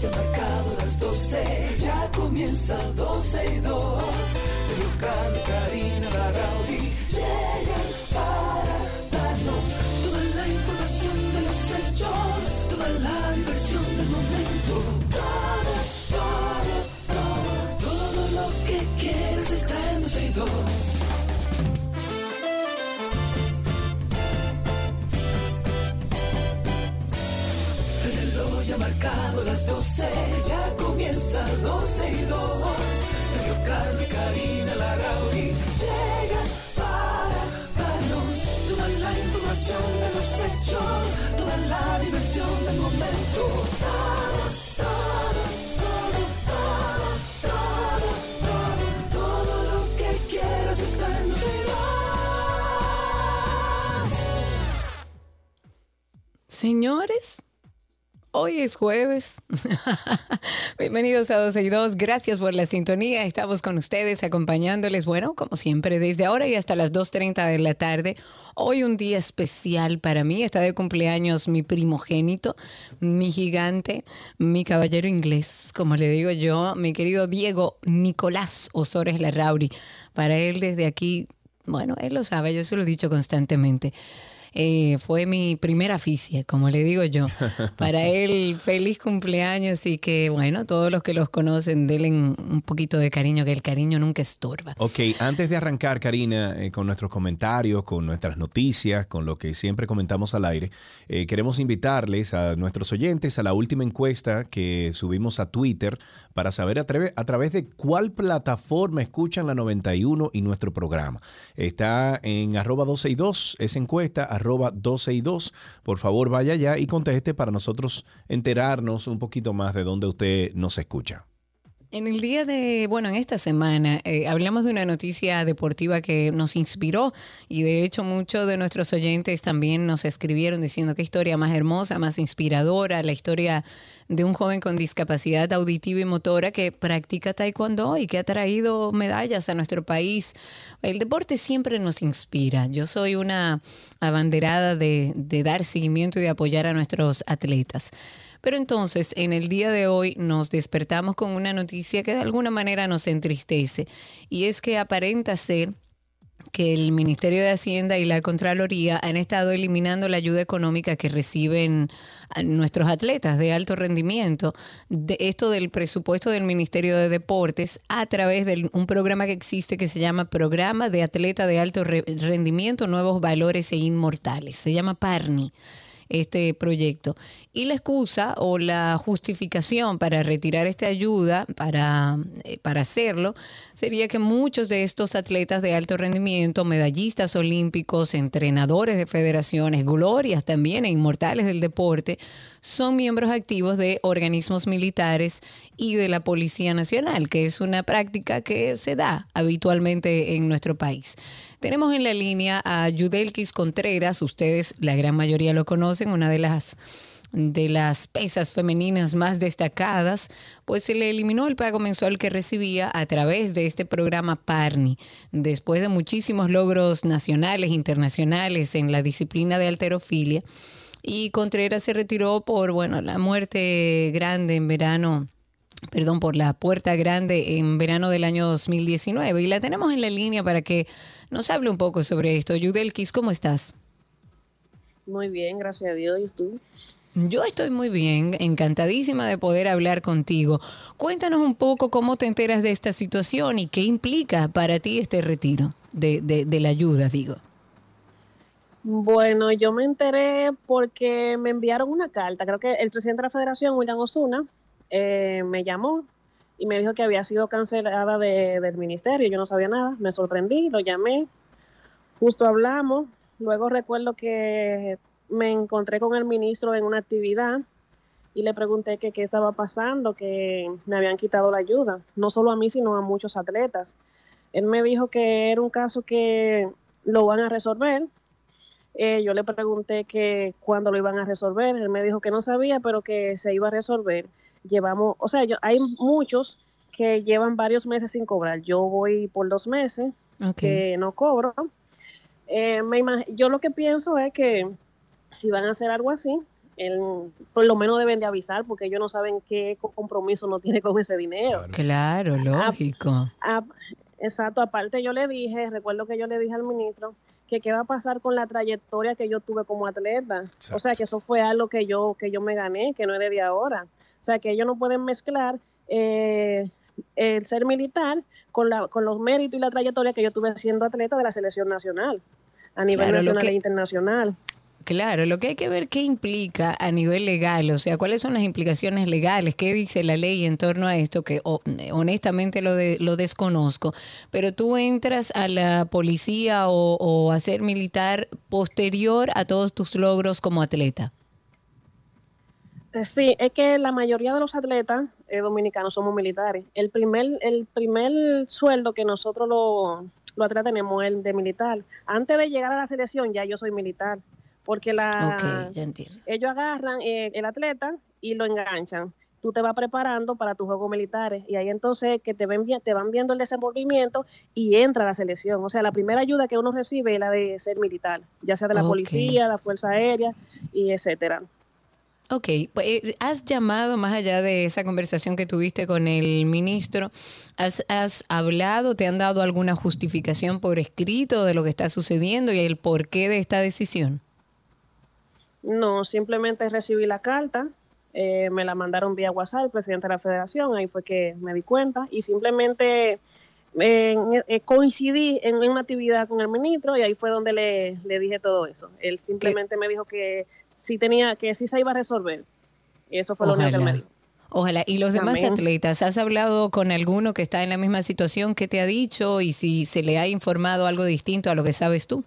ya marcado las 12, ya comienza 12 y 2. Sergio Carlos, Karina, Larrauri llegan para darnos toda la información de los hechos, toda la diversión del momento. Todo, todo, todo, todo lo que quieres está en 12 y 2. El reloj ha marcado las 12, ya comienza 12 y 2. Sergio Karina Larrauri llegan para darnos toda la información de los hechos, toda la diversión del momento. Todo, todo, todo, todo, todo, lo que quieras en Señores, hoy es jueves. Bienvenidos a 12 y 2. Gracias por la sintonía. Estamos con ustedes acompañándoles, bueno, como siempre, desde ahora y hasta las 2.30 de la tarde. Hoy un día especial para mí. Está de cumpleaños mi primogénito, mi gigante, mi caballero inglés, como le digo yo, mi querido Diego Nicolás Osores Larrauri. Para él desde aquí, bueno, él lo sabe, yo se lo he dicho constantemente. Eh, fue mi primera aficia, como le digo yo. Para él, feliz cumpleaños y que, bueno, todos los que los conocen, denle un poquito de cariño, que el cariño nunca estorba. Ok, antes de arrancar, Karina, eh, con nuestros comentarios, con nuestras noticias, con lo que siempre comentamos al aire, eh, queremos invitarles a nuestros oyentes a la última encuesta que subimos a Twitter para saber a, través de cuál plataforma escuchan la 91 y nuestro programa. Está en arroba 12 y 2, esa encuesta, arroba 12 y 2. Por favor, vaya allá y conteste para nosotros enterarnos un poquito más de dónde usted nos escucha. En el día de, bueno, en esta semana eh, hablamos de una noticia deportiva que nos inspiró y de hecho muchos de nuestros oyentes también nos escribieron diciendo qué historia más hermosa, más inspiradora, la historia de un joven con discapacidad auditiva y motora que practica taekwondo y que ha traído medallas a nuestro país. El deporte siempre nos inspira. Yo soy una abanderada de, dar seguimiento y de apoyar a nuestros atletas. Pero entonces, en el día de hoy nos despertamos con una noticia que de alguna manera nos entristece y es que aparenta ser que el Ministerio de Hacienda y la Contraloría han estado eliminando la ayuda económica que reciben a nuestros atletas de alto rendimiento, de esto del presupuesto del Ministerio de Deportes a través de un programa que existe que se llama Programa de Atleta de Alto Re- Rendimiento, Nuevos Valores e Inmortales. Se llama PARNI este proyecto. Y la excusa o la justificación para retirar esta ayuda, para, eh, para hacerlo, sería que muchos de estos atletas de alto rendimiento, medallistas olímpicos, entrenadores de federaciones, glorias también e inmortales del deporte, son miembros activos de organismos militares y de la Policía Nacional, que es una práctica que se da habitualmente en nuestro país. Tenemos en la línea a Yudelkis Contreras, ustedes la gran mayoría lo conocen, una de las de las pesas femeninas más destacadas, pues se le eliminó el pago mensual que recibía a través de este programa PARNI, después de muchísimos logros nacionales, internacionales en la disciplina de alterofilia. Y Contreras se retiró por, bueno, la muerte grande en verano perdón, por la puerta grande en verano del año 2019. Y la tenemos en la línea para que nos hable un poco sobre esto. Yudelkis, ¿cómo estás? Muy bien, gracias a Dios. ¿Y tú? Yo estoy muy bien, encantadísima de poder hablar contigo. Cuéntanos un poco cómo te enteras de esta situación y qué implica para ti este retiro de, de, de la ayuda, digo. Bueno, yo me enteré porque me enviaron una carta. Creo que el presidente de la federación, William Osuna, eh, me llamó y me dijo que había sido cancelada de- del ministerio. Yo no sabía nada, me sorprendí, lo llamé, justo hablamos. Luego recuerdo que me encontré con el ministro en una actividad y le pregunté qué estaba pasando, que me habían quitado la ayuda, no solo a mí, sino a muchos atletas. Él me dijo que era un caso que lo van a resolver. Eh, yo le pregunté que cuándo lo iban a resolver. Él me dijo que no sabía, pero que se iba a resolver. Llevamos, o sea, yo, hay muchos que llevan varios meses sin cobrar. Yo voy por dos meses que no cobro. Eh, me yo lo que pienso es que si van a hacer algo así, él por lo menos deben de avisar porque ellos no saben qué compromiso no tiene con ese dinero. Claro, lógico. exacto, aparte yo le dije, recuerdo que yo le dije al ministro que qué va a pasar con la trayectoria que yo tuve como atleta. O sea, que eso fue algo que yo, que yo me gané, que no es de ahora. O sea, que ellos no pueden mezclar eh, el ser militar con, la, con los méritos y la trayectoria que yo tuve siendo atleta de la selección nacional, a nivel nacional e internacional. Claro, lo que hay que ver qué implica a nivel legal, o sea, cuáles son las implicaciones legales, qué dice la ley en torno a esto, que honestamente lo, de, lo desconozco, pero tú entras a la policía o, a ser militar posterior a todos tus logros como atleta. Eh, sí, es que la mayoría de los atletas eh, dominicanos somos militares. El primer, el primer sueldo que nosotros lo atletas tenemos es el de militar. Antes de llegar a la selección ya yo soy militar porque la, ellos agarran eh, el atleta y lo enganchan. Tú te vas preparando para tus juegos militares y ahí entonces que te, ven, te van viendo el desenvolvimiento y entra la selección. O sea, la primera ayuda que uno recibe es la de ser militar, ya sea de la policía, la Fuerza Aérea y etcétera. Ok, pues, eh, has llamado más allá de esa conversación que tuviste con el ministro, ¿has, ¿has, hablado, te han dado alguna justificación por escrito de lo que está sucediendo y el porqué de esta decisión? No, simplemente recibí la carta, eh, me la mandaron vía WhatsApp, el presidente de la federación, ahí fue que me di cuenta y simplemente eh, coincidí en, una actividad con el ministro y ahí fue donde le, dije todo eso. Él simplemente me dijo que sí tenía, que sí se iba a resolver. Y eso fue lo único que me dijo. Ojalá. ¿Y los demás atletas? ¿Has hablado con alguno que está en la misma situación que te ha dicho y si se le ha informado algo distinto a lo que sabes tú?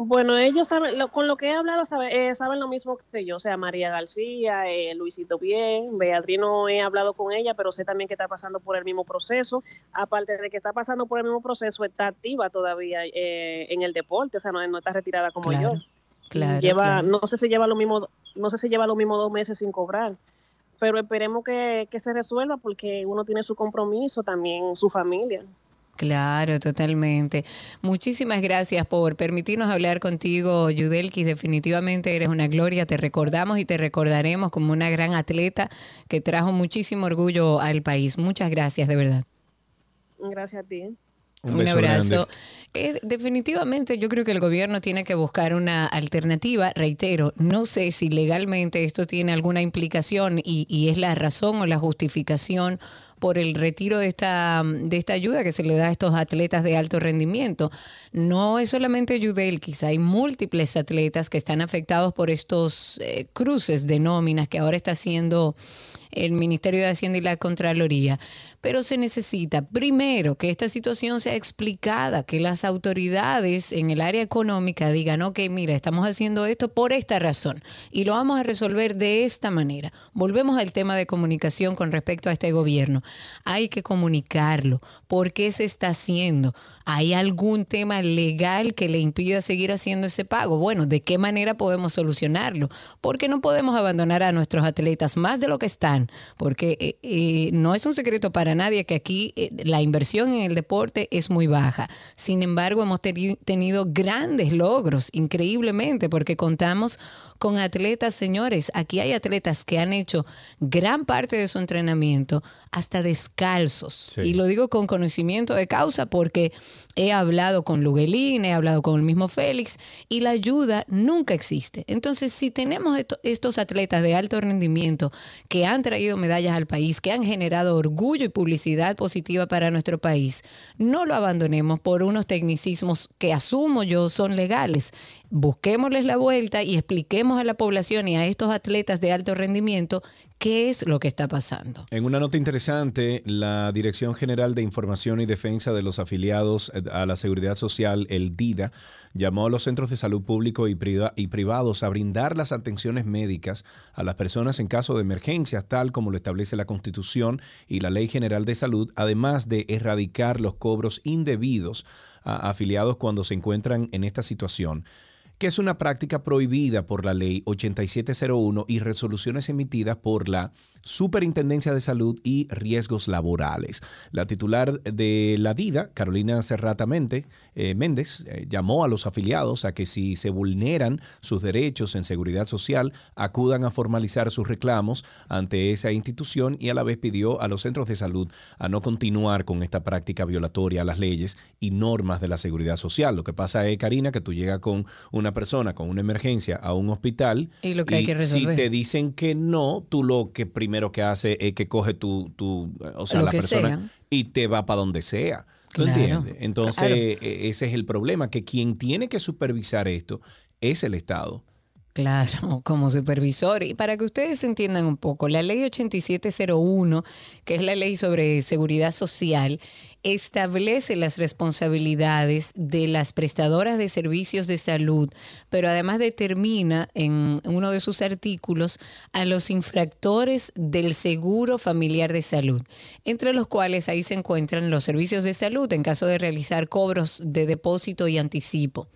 Bueno, ellos saben, con lo que he hablado, eh, saben lo mismo que yo, o sea, María García, eh, Luisito Bien, Beatriz no he hablado con ella, pero sé también que está pasando por el mismo proceso. Aparte de que está pasando por el mismo proceso, está activa todavía eh, en el deporte, o sea, no, está retirada como yo. Claro, lleva, no sé si lleva lo mismo, no sé si lleva lo mismo dos meses sin cobrar, pero esperemos que, que se resuelva porque uno tiene su compromiso, también su familia. Claro, totalmente. Muchísimas gracias por permitirnos hablar contigo, Yudelkis. Definitivamente eres una gloria. Te recordamos y te recordaremos como una gran atleta que trajo muchísimo orgullo al país. Muchas gracias, de verdad. Gracias a ti. Un, abrazo. Eh, definitivamente yo creo que el gobierno tiene que buscar una alternativa. Reitero, no sé si legalmente esto tiene alguna implicación y, y es la razón o la justificación por el retiro de esta, de esta ayuda que se le da a estos atletas de alto rendimiento. No es solamente quizá hay múltiples atletas que están afectados por estos eh, cruces de nóminas que ahora está haciendo el Ministerio de Hacienda y la Contraloría. Pero se necesita, primero, que esta situación sea explicada, que las autoridades en el área económica digan, ok, mira, estamos haciendo esto por esta razón y lo vamos a resolver de esta manera. Volvemos al tema de comunicación con respecto a este gobierno. Hay que comunicarlo. ¿Por qué se está haciendo? ¿Hay algún tema legal que le impida seguir haciendo ese pago? Bueno, ¿de qué manera podemos solucionarlo? Porque no podemos abandonar a nuestros atletas más de lo que están, porque eh, eh, no es un secreto para nadie que aquí eh, la inversión en el deporte es muy baja. Sin embargo, hemos tenido grandes logros, increíblemente, porque contamos con atletas, señores. Aquí hay atletas que han hecho gran parte de su entrenamiento hasta descalzos. Y lo digo con conocimiento de causa porque he hablado con Luguelín, he hablado con el mismo Félix y la ayuda nunca existe. Entonces, si tenemos estos atletas de alto rendimiento que han traído medallas al país, que han generado orgullo y publicidad positiva para nuestro país, no lo abandonemos por unos tecnicismos que asumo yo son legales busquémosles la vuelta y expliquemos a la población y a estos atletas de alto rendimiento qué es lo que está pasando. En una nota interesante, la Dirección General de Información y Defensa de los Afiliados a la Seguridad Social, el DIDA, llamó a los centros de salud público y, privados a brindar las atenciones médicas a las personas en caso de emergencias, tal como lo establece la Constitución y la Ley General de Salud, además de erradicar los cobros indebidos a afiliados cuando se encuentran en esta situación. Que es una práctica prohibida por la ley 8701 y resoluciones emitidas por la Superintendencia de Salud y Riesgos Laborales. La titular de la DIDA, Carolina Serratamente eh, Méndez, eh, llamó a los afiliados a que si se vulneran sus derechos en seguridad social, acudan a formalizar sus reclamos ante esa institución y a la vez pidió a los centros de salud a no continuar con esta práctica violatoria a las leyes y normas de la seguridad social. Lo que pasa es, Karina, que tú llegas con una persona con una emergencia a un hospital y, lo que hay que resolver. si te dicen que no, tú lo que primero que hace es que coge tu, tu o sea, la persona y te va para donde sea. ¿Tú entiendes? Entonces, e, ese es el problema, que quien tiene que supervisar esto es el Estado. Claro, como supervisor. Y para que ustedes entiendan un poco, la ley 8701, que es la ley sobre seguridad social, establece las responsabilidades de las prestadoras de servicios de salud, pero además determina en uno de sus artículos a los infractores del seguro familiar de salud, entre los cuales ahí se encuentran los servicios de salud en caso de realizar cobros de depósito y anticipo.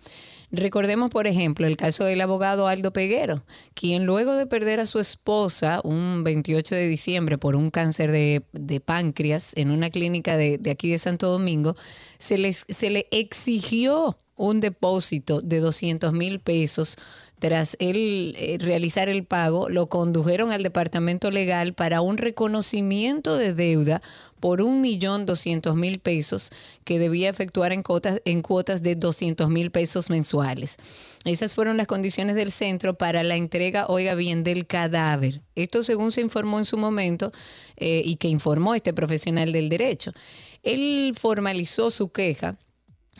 Recordemos, por ejemplo, el caso del abogado Aldo Peguero, quien luego de perder a su esposa un 28 de diciembre por un cáncer de, páncreas en una clínica de, de, aquí de Santo Domingo, se, les, se le exigió un depósito de 200 mil pesos tras él eh, realizar el pago, lo condujeron al departamento legal para un reconocimiento de deuda por un millón doscientos mil pesos que debía efectuar en cuotas, en cuotas de 200 mil pesos mensuales. Esas fueron las condiciones del centro para la entrega, oiga bien, del cadáver. Esto según se informó en su momento eh, y que informó este profesional del derecho. Él formalizó su queja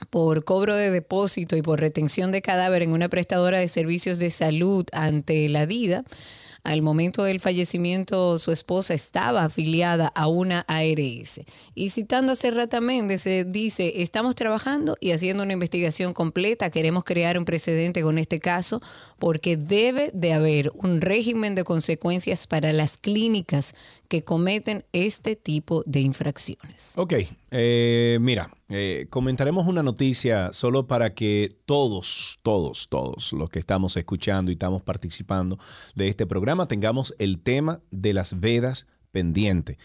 por cobro de depósito y por retención de cadáver en una prestadora de servicios de salud ante la DIDA. Al momento del fallecimiento, su esposa estaba afiliada a una ARS. Y citando a Serrata Méndez, dice, estamos trabajando y haciendo una investigación completa. Queremos crear un precedente con este caso porque debe de haber un régimen de consecuencias para las clínicas que cometen este tipo de infracciones. Ok, eh, mira, eh, comentaremos una noticia solo para que todos, todos, todos los que estamos escuchando y estamos participando de este programa tengamos el tema de las vedas pendiente.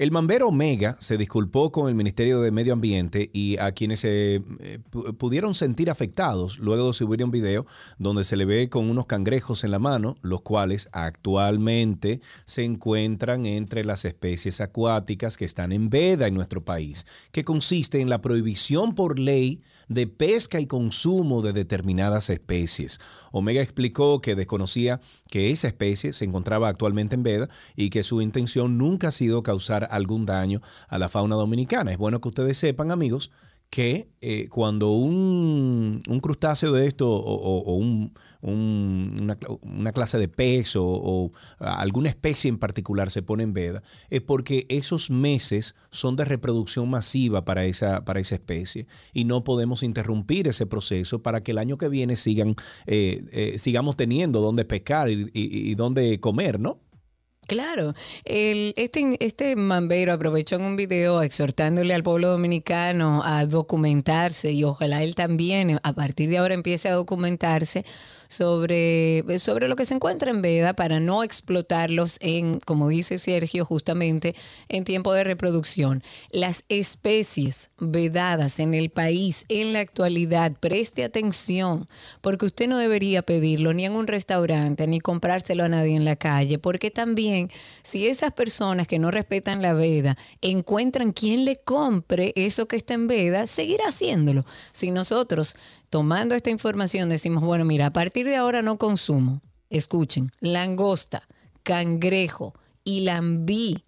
El Mambero Omega se disculpó con el Ministerio de Medio Ambiente y a quienes se eh, pudieron sentir afectados luego de subir un video donde se le ve con unos cangrejos en la mano, los cuales actualmente se encuentran entre las especies acuáticas que están en veda en nuestro país, que consiste en la prohibición por ley de pesca y consumo de determinadas especies. Omega explicó que desconocía que esa especie se encontraba actualmente en veda y que su intención nunca ha sido causar algún daño a la fauna dominicana. Es bueno que ustedes sepan, amigos, que eh, cuando un, crustáceo de esto o, una, clase de pez o, alguna especie en particular se pone en veda, es porque esos meses son de reproducción masiva para esa, para esa especie y no podemos interrumpir ese proceso para que el año que viene sigan, eh, eh, sigamos teniendo donde pescar y, y, dónde comer, ¿no? Claro, este, este mambero aprovechó en un video exhortándole al pueblo dominicano a documentarse y ojalá él también a partir de ahora empiece a documentarse sobre, sobre lo que se encuentra en veda para no explotarlos en, como dice Sergio, justamente en tiempo de reproducción. Las especies vedadas en el país en la actualidad, preste atención, porque usted no debería pedirlo ni en un restaurante, ni comprárselo a nadie en la calle, porque también si esas personas que no respetan la veda encuentran quien le compre eso que está en veda, seguirá haciéndolo. Si nosotros tomando esta información decimos, bueno, mira, a partir de ahora no consumo, escuchen, langosta, cangrejo y lambí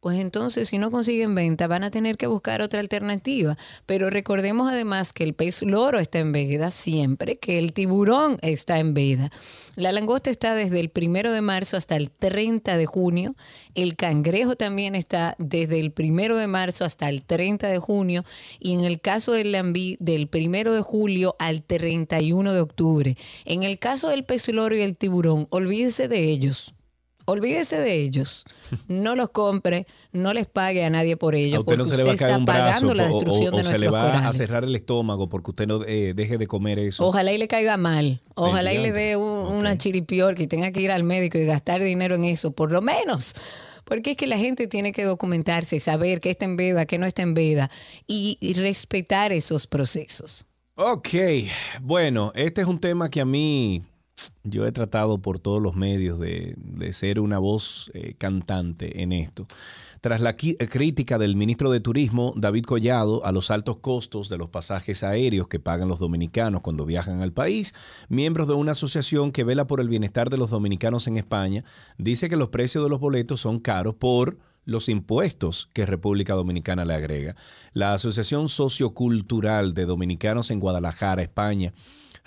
pues entonces si no consiguen venta van a tener que buscar otra alternativa. Pero recordemos además que el pez loro está en veda siempre, que el tiburón está en veda. La langosta está desde el primero de marzo hasta el 30 de junio. El cangrejo también está desde el primero de marzo hasta el 30 de junio. Y en el caso del lambí, del primero de julio al 31 de octubre. En el caso del pez loro y el tiburón, olvídense de ellos Olvídese de ellos. No los compre, no les pague a nadie por ellos. A usted no porque se le va a usted caer está un brazo pagando la o- o- destrucción o de se le va a cerrar el estómago porque usted no eh, deje de comer eso. Ojalá y le caiga mal. Ojalá y le dé un- una chiripior que tenga que ir al médico y gastar dinero en eso, por lo menos. Porque es que la gente tiene que documentarse, saber qué está en veda, qué no está en veda y, y respetar esos procesos. Ok, bueno, este es un tema que a mí yo he tratado por todos los medios de, ser una voz eh, cantante en esto. Tras la eh, crítica del ministro de Turismo, David Collado, a los altos costos de los pasajes aéreos que pagan los dominicanos cuando viajan al país, miembros de una asociación que vela por el bienestar de los dominicanos en España, dice que los precios de los boletos son caros por los impuestos que República Dominicana le agrega. La Asociación Sociocultural de Dominicanos en Guadalajara, España,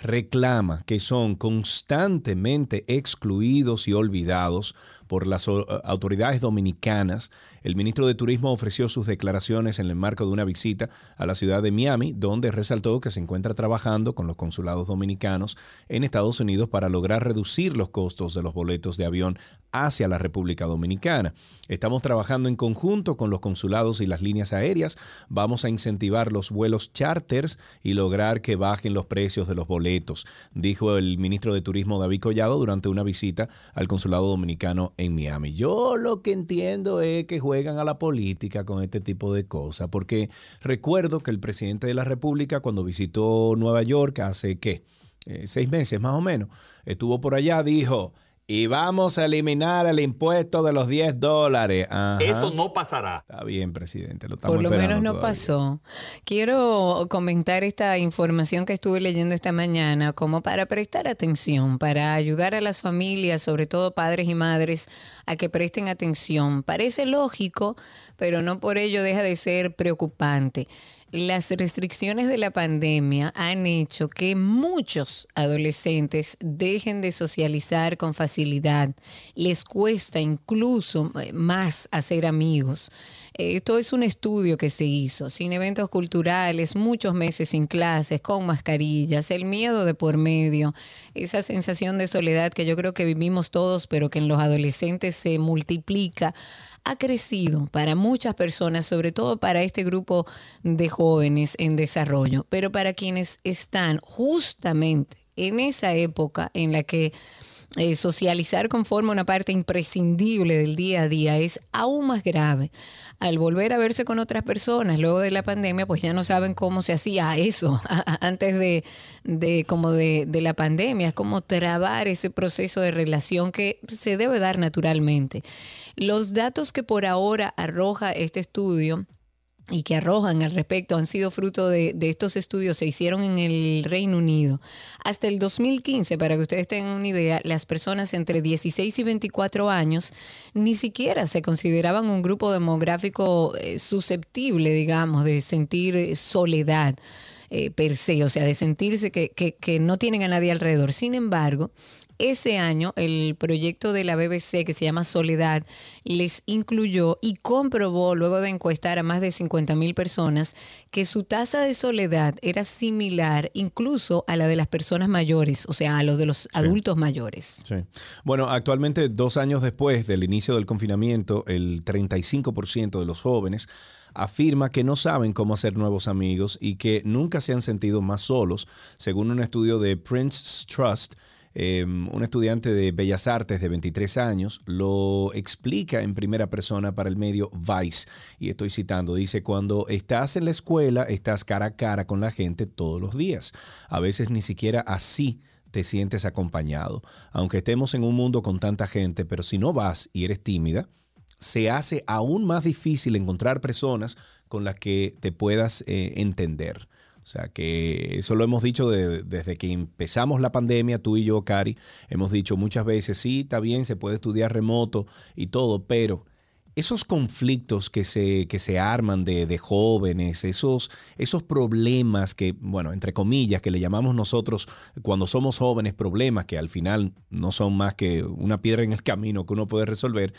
reclama que son constantemente excluidos y olvidados por las o- autoridades dominicanas. El ministro de Turismo ofreció sus declaraciones en el marco de una visita a la ciudad de Miami, donde resaltó que se encuentra trabajando con los consulados dominicanos en Estados Unidos para lograr reducir los costos de los boletos de avión hacia la República Dominicana. Estamos trabajando en conjunto con los consulados y las líneas aéreas. Vamos a incentivar los vuelos charters y lograr que bajen los precios de los boletos, dijo el ministro de Turismo David Collado durante una visita al consulado dominicano en Miami. Yo lo que entiendo es que juegan a la política con este tipo de cosas, porque recuerdo que el presidente de la República cuando visitó Nueva York hace, ¿qué? Eh, seis meses más o menos, estuvo por allá, dijo, y vamos a eliminar el impuesto de los 10 dólares. Ajá. Eso no pasará. Está bien, presidente. Lo estamos Por lo esperando menos no todavía. pasó. Quiero comentar esta información que estuve leyendo esta mañana como para prestar atención, para ayudar a las familias, sobre todo padres y madres, a que presten atención. Parece lógico, pero no por ello deja de ser preocupante. Las restricciones de la pandemia han hecho que muchos adolescentes dejen de socializar con facilidad. Les cuesta incluso eh, más hacer amigos. Eh, Esto es un estudio que se hizo, sin eventos culturales, muchos meses sin clases, con mascarillas, el miedo de por medio, esa sensación de soledad que yo creo que vivimos todos, pero que en los adolescentes se multiplica ha crecido para muchas personas, sobre todo para este grupo de jóvenes en desarrollo, pero para quienes están justamente en esa época en la que eh, socializar conforma una parte imprescindible del día a día es aún más grave. Al volver a verse con otras personas luego de la pandemia, pues ya no saben cómo se hacía eso antes de, de como de, de la pandemia. Es como trabar ese proceso de relación que se debe dar naturalmente. Los datos que por ahora arroja este estudio y que arrojan al respecto han sido fruto de, estos estudios, se hicieron en el Reino Unido. Hasta el 2015, para que ustedes tengan una idea, las personas entre 16 y 24 años ni siquiera se consideraban un grupo demográfico eh, susceptible, digamos, de sentir eh, soledad. eh, per se, o sea, de sentirse que, que- que no tienen a nadie alrededor. Sin embargo, ese año el proyecto de la BBC que se llama Soledad les incluyó y comprobó luego de encuestar a más de 50 mil personas que su tasa de soledad era similar incluso a la de las personas mayores, o sea, a los de los adultos mayores. Sí. Bueno, actualmente, dos años después del inicio del confinamiento, el 35% de los jóvenes afirma que no saben cómo hacer nuevos amigos y que nunca se han sentido más solos, según un estudio de Prince Trust. Eh, un estudiante de Bellas Artes de 23 años lo explica en primera persona para el medio Vice. Y estoy citando, dice, cuando estás en la escuela, estás cara a cara con la gente todos los días. A veces ni siquiera así te sientes acompañado. Aunque estemos en un mundo con tanta gente, pero si no vas y eres tímida, se hace aún más difícil encontrar personas con las que te puedas eh, entender. Sea que eso lo hemos dicho de- desde que empezamos la pandemia, tú y yo, Cari, hemos dicho muchas veces, sí, está bien, se puede estudiar remoto y todo, pero esos conflictos que se, que se arman de, de jóvenes, esos, esos problemas que, bueno, entre comillas, que le llamamos nosotros cuando somos jóvenes problemas, que al final no son más que una piedra en el camino que uno puede resolver,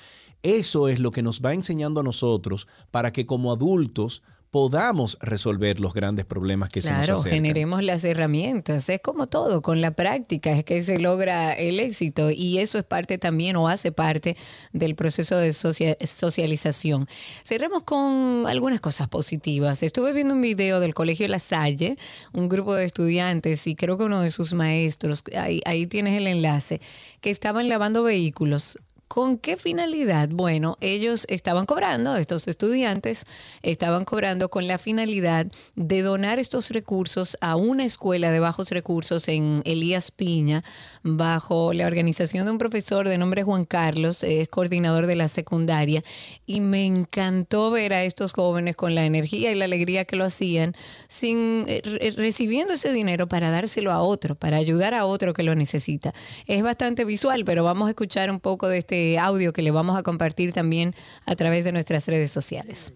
eso es lo que nos va enseñando a nosotros para que como adultos podamos resolver los grandes problemas que se nos Claro, acercan. generemos las herramientas. Es como todo, con la práctica es que se logra el éxito y eso es parte también o hace parte del proceso de socia- socialización. Cerremos con algunas cosas positivas. Estuve viendo un video del Colegio La Salle, un grupo de estudiantes y creo que uno de sus maestros, ahí, ahí tienes el enlace, que estaban lavando vehículos ¿Con qué finalidad? Bueno, ellos estaban cobrando, estos estudiantes estaban cobrando con la finalidad de donar estos recursos a una escuela de bajos recursos en Elías Piña, bajo la organización de un profesor de nombre Juan Carlos, es coordinador de la secundaria, y me encantó ver a estos jóvenes con la energía y la alegría que lo hacían, sin eh, re- recibiendo ese dinero para dárselo a otro, para ayudar a otro que lo necesita. Es bastante visual, pero vamos a escuchar un poco de este audio que le vamos a compartir también a través de nuestras redes sociales.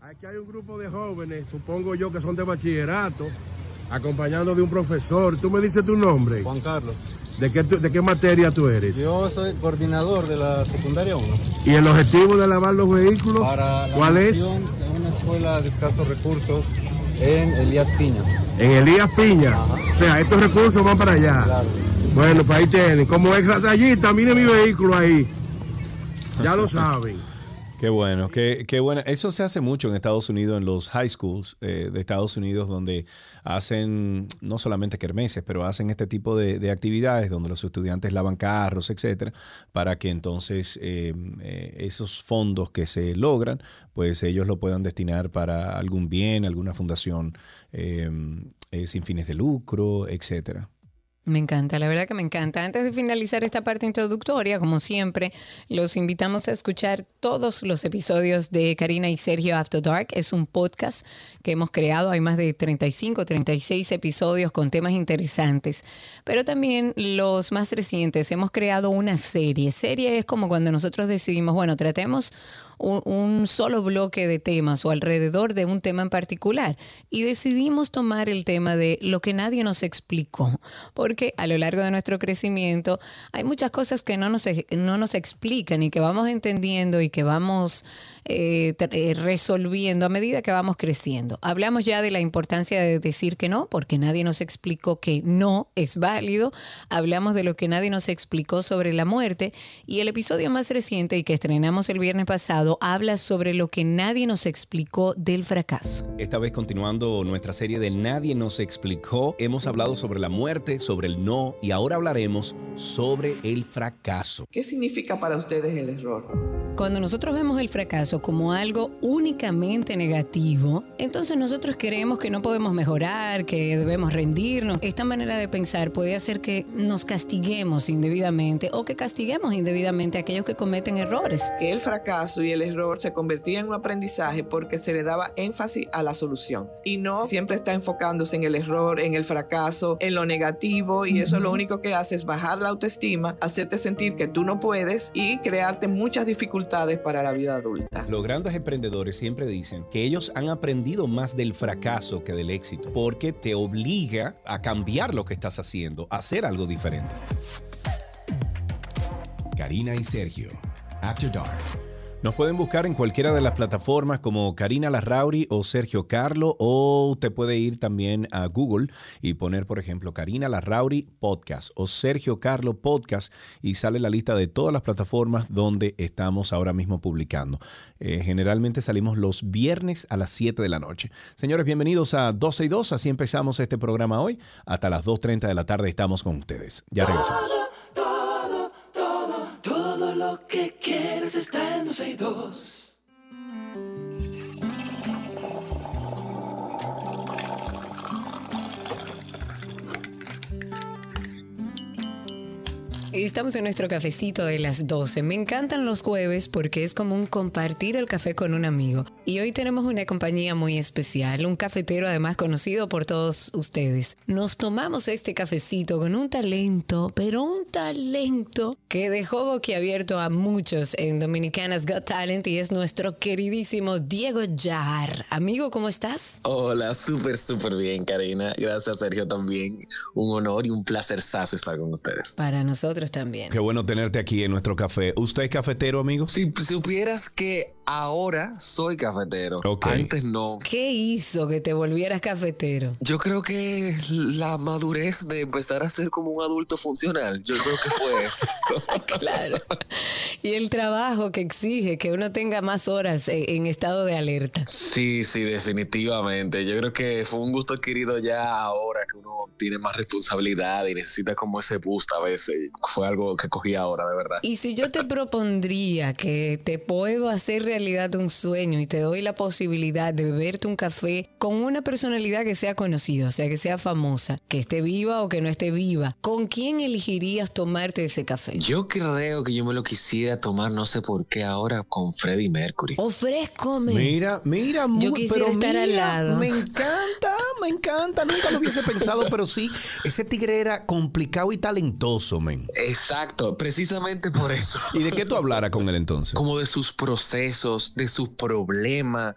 Aquí hay un grupo de jóvenes, supongo yo que son de bachillerato, acompañando de un profesor. ¿Tú me dices tu nombre? Juan Carlos. ¿De qué, de qué materia tú eres? Yo soy coordinador de la secundaria 1. ¿Y el objetivo de lavar los vehículos? Para la ¿Cuál es? de una escuela de escasos recursos en Elías Piña. En Elías Piña. O sea, estos recursos van para allá. Claro. Bueno, pues ahí tienen. Como es rasallita, mire mi vehículo ahí. Ya lo saben. Qué bueno, qué, qué bueno. Eso se hace mucho en Estados Unidos, en los high schools eh, de Estados Unidos, donde hacen no solamente kermeses, pero hacen este tipo de, de actividades donde los estudiantes lavan carros, etcétera, para que entonces eh, eh, esos fondos que se logran, pues ellos lo puedan destinar para algún bien, alguna fundación eh, sin fines de lucro, etcétera. Me encanta, la verdad que me encanta. Antes de finalizar esta parte introductoria, como siempre, los invitamos a escuchar todos los episodios de Karina y Sergio After Dark. Es un podcast que hemos creado. Hay más de 35, 36 episodios con temas interesantes. Pero también los más recientes, hemos creado una serie. Serie es como cuando nosotros decidimos, bueno, tratemos un, solo bloque de temas o alrededor de un tema en particular. Y decidimos tomar el tema de lo que nadie nos explicó, porque a lo largo de nuestro crecimiento hay muchas cosas que no nos, no nos explican y que vamos entendiendo y que vamos eh, eh, resolviendo a medida que vamos creciendo. Hablamos ya de la importancia de decir que no, porque nadie nos explicó que no es válido. Hablamos de lo que nadie nos explicó sobre la muerte. Y el episodio más reciente y que estrenamos el viernes pasado habla sobre lo que nadie nos explicó del fracaso. Esta vez continuando nuestra serie de Nadie nos explicó, hemos hablado sobre la muerte, sobre el no y ahora hablaremos sobre el fracaso. ¿Qué significa para ustedes el error? Cuando nosotros vemos el fracaso como algo únicamente negativo, entonces nosotros creemos que no podemos mejorar, que debemos rendirnos. Esta manera de pensar puede hacer que nos castiguemos indebidamente o que castiguemos indebidamente a aquellos que cometen errores. Que el fracaso y el error se convertían en un aprendizaje porque se le daba énfasis a la solución y no siempre está enfocándose en el error, en el fracaso, en lo negativo y eso lo único que hace es bajar la autoestima, hacerte sentir que tú no puedes y crearte muchas dificultades para la vida adulta. Los grandes emprendedores siempre dicen que ellos han aprendido más del fracaso que del éxito, porque te obliga a cambiar lo que estás haciendo, a hacer algo diferente. Karina y Sergio. After Dark. Nos pueden buscar en cualquiera de las plataformas como Karina Larrauri o Sergio Carlo o usted puede ir también a Google y poner, por ejemplo, Karina Larrauri Podcast o Sergio Carlo Podcast y sale la lista de todas las plataformas donde estamos ahora mismo publicando. Eh, generalmente salimos los viernes a las 7 de la noche. Señores, bienvenidos a 12 y 2. Así empezamos este programa hoy. Hasta las 2.30 de la tarde estamos con ustedes. Ya regresamos. Todo, todo, todo lo que quieres está en 12 Estamos en nuestro cafecito de las 12. Me encantan los jueves porque es como un compartir el café con un amigo. Y hoy tenemos una compañía muy especial, un cafetero además conocido por todos ustedes. Nos tomamos este cafecito con un talento, pero un talento que dejó boquiabierto a muchos en Dominicanas Got Talent y es nuestro queridísimo Diego Yar. Amigo, ¿cómo estás? Hola, súper, súper bien, Karina. Gracias, Sergio, también. Un honor y un placerzazo estar con ustedes. Para nosotros nosotros también. Qué bueno tenerte aquí en nuestro café. ¿Usted es cafetero, amigo? Si supieras que ahora soy cafetero. Antes no. ¿Qué hizo que te volvieras cafetero? Yo creo que la madurez de empezar a ser como un adulto funcional, yo creo que fue eso. Claro. Y el trabajo que exige que uno tenga más horas eh, en estado de alerta. Sí, sí, definitivamente. Yo creo que fue un gusto adquirido ya ahora que uno tiene más responsabilidad y necesita como ese boost a veces. Fue algo que cogí ahora, de verdad. Y si yo te propondría que te puedo hacer realidad un sueño y te doy la posibilidad de beberte un café con una personalidad que sea conocida, o sea, que sea famosa, que esté viva o que no esté viva, ¿con quién elegirías tomarte ese café? Yo creo que yo me lo quisiera tomar, no sé por qué ahora, con Freddie Mercury. Ofrézcome. Mira, mira, Yo quisiera pero estar al mira, lado. Me encanta, me encanta. Nunca lo hubiese pensado, pero sí, ese tigre era complicado y talentoso, men. Exacto, precisamente por eso. ¿Y de qué tú hablaras con él entonces? Como de sus procesos, de sus problemas,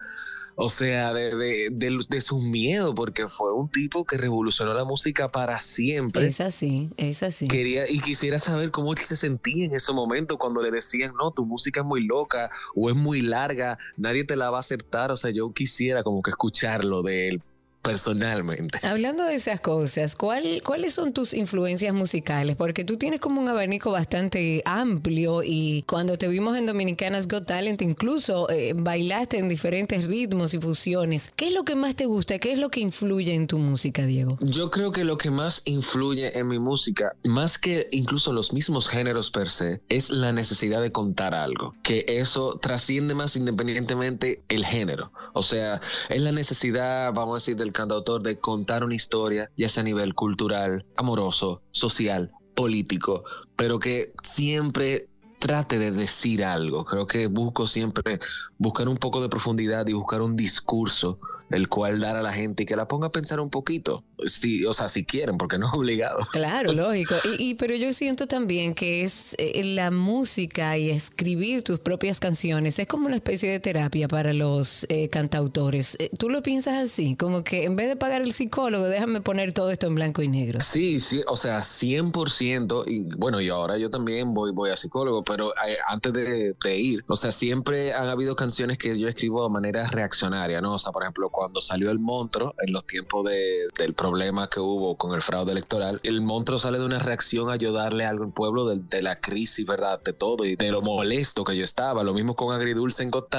o sea, de, de, de, de sus miedos, porque fue un tipo que revolucionó la música para siempre. Es así, es así. Quería y quisiera saber cómo él se sentía en ese momento cuando le decían, no, tu música es muy loca o es muy larga, nadie te la va a aceptar. O sea, yo quisiera como que escucharlo de él personalmente. Hablando de esas cosas, ¿cuál, ¿cuáles son tus influencias musicales? Porque tú tienes como un abanico bastante amplio y cuando te vimos en Dominicanas Got Talent incluso eh, bailaste en diferentes ritmos y fusiones. ¿Qué es lo que más te gusta? ¿Qué es lo que influye en tu música, Diego? Yo creo que lo que más influye en mi música, más que incluso los mismos géneros per se, es la necesidad de contar algo. Que eso trasciende más independientemente el género. O sea, es la necesidad, vamos a decir, del cantautor de contar una historia, ya sea a nivel cultural, amoroso, social, político, pero que siempre trate de decir algo. Creo que busco siempre buscar un poco de profundidad y buscar un discurso el cual dar a la gente y que la ponga a pensar un poquito. Sí, o sea, si quieren, porque no es obligado. Claro, lógico. Y, y- pero yo siento también que es eh, la música y escribir tus propias canciones es como una especie de terapia para los eh, cantautores. Eh, ¿Tú lo piensas así? Como que en vez de pagar el psicólogo, déjame poner todo esto en blanco y negro. Sí, sí, o sea, 100%. Y bueno, y ahora yo también voy, voy a psicólogo, pero eh, antes de, ir, o sea, siempre han habido canciones que yo escribo de manera reaccionaria, ¿no? O sea, por ejemplo, cuando salió El Monstruo, en los tiempos de- del problema que hubo con el fraude electoral, el Monstruo sale de una reacción a ayudarle a algún pueblo de, de la crisis, ¿verdad? De todo y de lo molesto que yo estaba. Lo mismo con Agridulce en Got.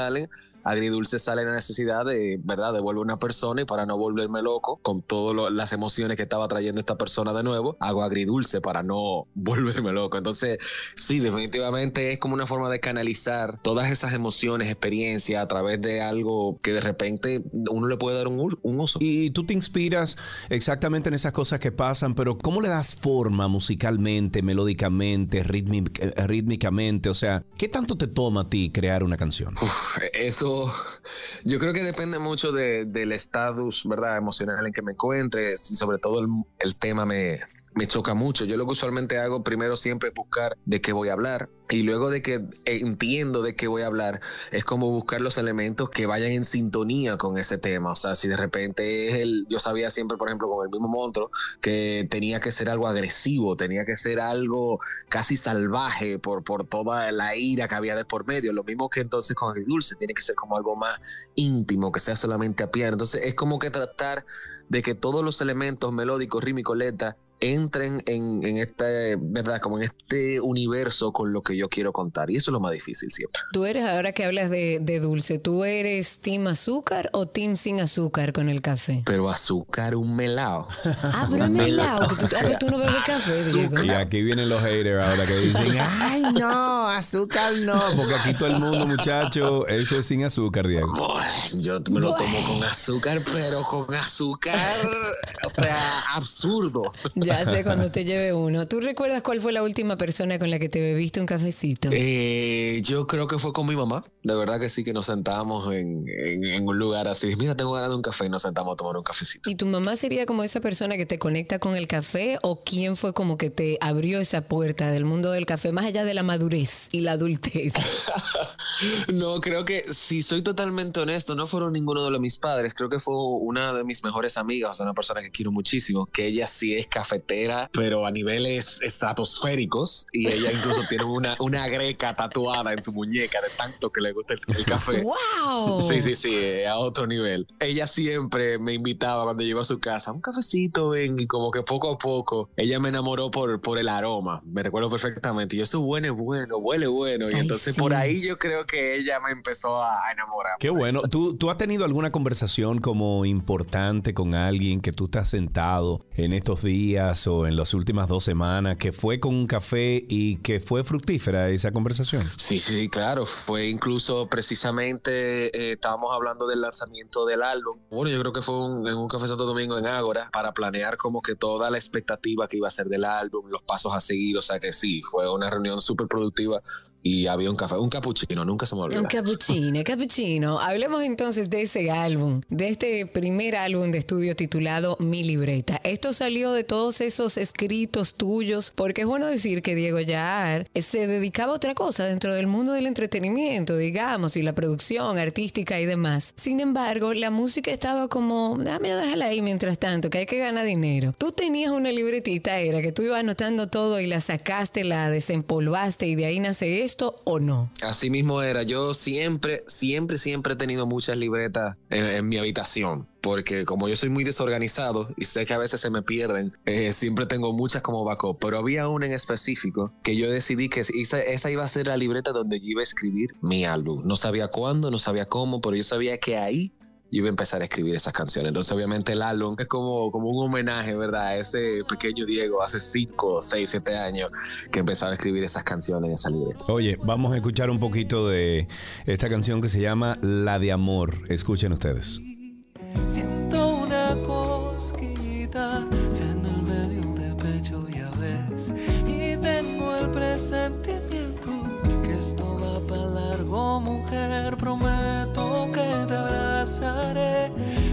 Agridulce sale la necesidad de, ¿verdad?, de volver una persona y para no volverme loco con todas las emociones que estaba trayendo esta persona de nuevo, hago agridulce para no volverme loco. Entonces, sí, definitivamente es como una forma de canalizar todas esas emociones, experiencias a través de algo que de repente uno le puede dar un, un uso. Y tú te inspiras exactamente en esas cosas que pasan, pero ¿cómo le das forma musicalmente, melódicamente, eh, rítmicamente? O sea, ¿qué tanto te toma a ti crear una canción? Uf, eso yo creo que depende mucho de- del estatus, ¿verdad? Emocional en que me encuentres y sobre todo el tema me, me choca mucho. Yo lo que usualmente hago primero siempre es buscar de qué voy a hablar y luego de que entiendo de qué voy a hablar es como buscar los elementos que vayan en sintonía con ese tema. O sea, si de repente es el, yo sabía siempre, por ejemplo, con el mismo monstruo, que tenía que ser algo agresivo, tenía que ser algo casi salvaje por, por toda la ira que había de por medio. Lo mismo que entonces con el dulce, tiene que ser como algo más íntimo, que sea solamente a piano. Entonces es como que tratar de que todos los elementos melódicos, rítmicos, letra, entren en, en este, ¿verdad? Como en este universo con lo que yo quiero contar. Y eso es lo más difícil siempre. Tú eres, ahora que hablas de, de dulce, ¿tú eres team azúcar o team sin azúcar con el café? Pero azúcar, un melao. Ah, pero melado. que tú- ah, tú no bebes café, Diego. Y aquí vienen los haters ahora que dicen, ay no, azúcar no, porque aquí todo el mundo, muchacho, eso es sin azúcar, Diego. Bueno, yo me lo tomo con azúcar, pero con azúcar, o sea, absurdo. Ya cuando te lleve uno. ¿Tú recuerdas cuál fue la última persona con la que te bebiste un cafecito? Eh, yo creo que fue con mi mamá. De verdad que sí, que nos sentamos en, en- en un lugar así. Mira, tengo ganas de un café y nos sentamos a tomar un cafecito. ¿Y tu mamá sería como esa persona que te conecta con el café o quién fue como que te abrió esa puerta del mundo del café más allá de la madurez y la adultez? No, creo que si soy totalmente honesto, no fueron ninguno de los mis padres. Creo que fue una de mis mejores amigas, o sea, una persona que quiero muchísimo, que ella sí es cafetera cafetera, pero a niveles estratosféricos. Y ella incluso tiene una, una greca tatuada en su muñeca de tanto que le gusta el, el café. ¡Wow! Sí, sí, sí, eh, a otro nivel. Ella siempre me invitaba cuando llegó a su casa, un cafecito, ven, y como que poco a poco ella me enamoró por, por el aroma. Me recuerdo perfectamente. Y yo, eso es bueno, huele bueno. Y Ay, entonces sí. por ahí yo creo que ella me empezó a enamorar. Qué bueno. ¿Tú, ¿Tú has tenido alguna conversación como importante con alguien que tú has sentado en estos días o en las últimas dos semanas que fue con un café y que fue fructífera esa conversación? Sí, sí, claro. Fue incluso precisamente, eh, estábamos hablando del lanzamiento del álbum. Bueno, yo creo que fue un- en un Café Santo Domingo en Ágora para planear como que toda la expectativa que iba a ser del álbum, los pasos a seguir. O sea que sí, fue una reunión súper productiva y había un café, un capuchino, nunca se me olvida. Un cappuccino, cappuccino. Hablemos entonces de ese álbum, de este primer álbum de estudio titulado Mi Libreta. Esto salió de todos esos escritos tuyos, porque es bueno decir que Diego Yar se dedicaba a otra cosa dentro del mundo del entretenimiento, digamos, y la producción artística y demás. Sin embargo, la música estaba como, dame, déjala ahí mientras tanto, que hay que ganar dinero. Tú tenías una libretita, era que tú ibas anotando todo y la sacaste, la desempolvaste y de ahí nace esto o no. Así mismo era. Yo siempre, siempre, siempre he tenido muchas libretas en, mi habitación. Porque como yo soy muy desorganizado y sé que a veces se me pierden, eh, siempre tengo muchas como backup. Pero había una en específico que yo decidí que esa, esa iba a ser la libreta donde yo iba a escribir mi álbum. No sabía cuándo, no sabía cómo, pero yo sabía que ahí yo iba a empezar a escribir esas canciones. Entonces, obviamente, el álbum es como, como un homenaje, ¿verdad? A ese pequeño Diego hace 5, 6, 7 años que empezaba a escribir esas canciones en esa libreta. Oye, vamos a escuchar un poquito de esta canción que se llama La de Amor. Escuchen ustedes. Siento una cosquillita en el medio del pecho, ya ves. Y tengo el presentimiento largo, mujer. Prometo que te abrazaré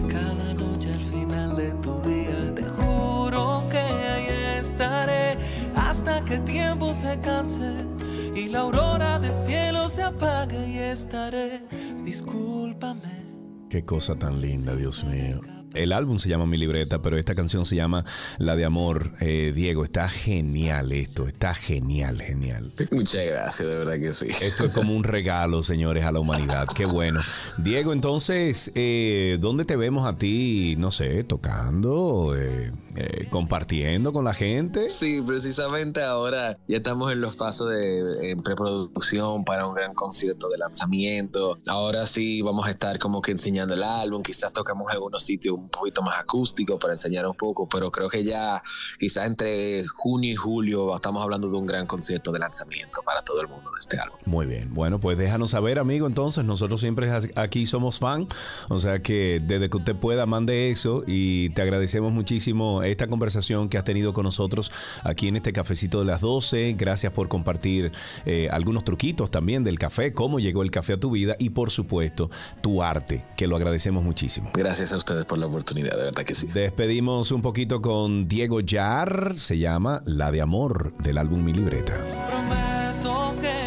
cada noche al final de tu día. Te juro que ahí estaré hasta que el tiempo se canse y la aurora del cielo se apague y estaré. Discúlpame. Qué cosa tan linda, Dios mío. El álbum se llama Mi Libreta, pero esta canción se llama La de Amor. Eh, Diego, está genial esto, está genial, genial. Muchas gracias, de verdad que sí. Esto es como un regalo, señores, a la humanidad. Qué bueno. Diego, entonces, eh, ¿dónde te vemos a ti, no sé, tocando, eh, eh, compartiendo con la gente? Sí, precisamente ahora ya estamos en los pasos de en preproducción para un gran concierto de lanzamiento. Ahora sí vamos a estar como que enseñando el álbum, quizás tocamos algunos sitios un poquito más acústicos para enseñar un poco, pero creo que ya quizás entre junio y julio estamos hablando de un gran concierto de lanzamiento para todo el mundo de este álbum. Muy bien. Bueno, pues déjanos saber, amigo. Entonces, nosotros siempre aquí somos fan. O sea que desde que usted pueda, mande eso. Y te agradecemos muchísimo esta conversación que has tenido con nosotros aquí en este cafecito de las 12. Gracias por compartir eh, algunos truquitos también del café, cómo llegó el café a tu vida y, por supuesto, tu arte, que lo agradecemos muchísimo. Gracias a ustedes por la oportunidad, de verdad que sí. Despedimos un poquito con Diego Yar. Se llama La de Amor del álbum Mi Libreta. Prometo que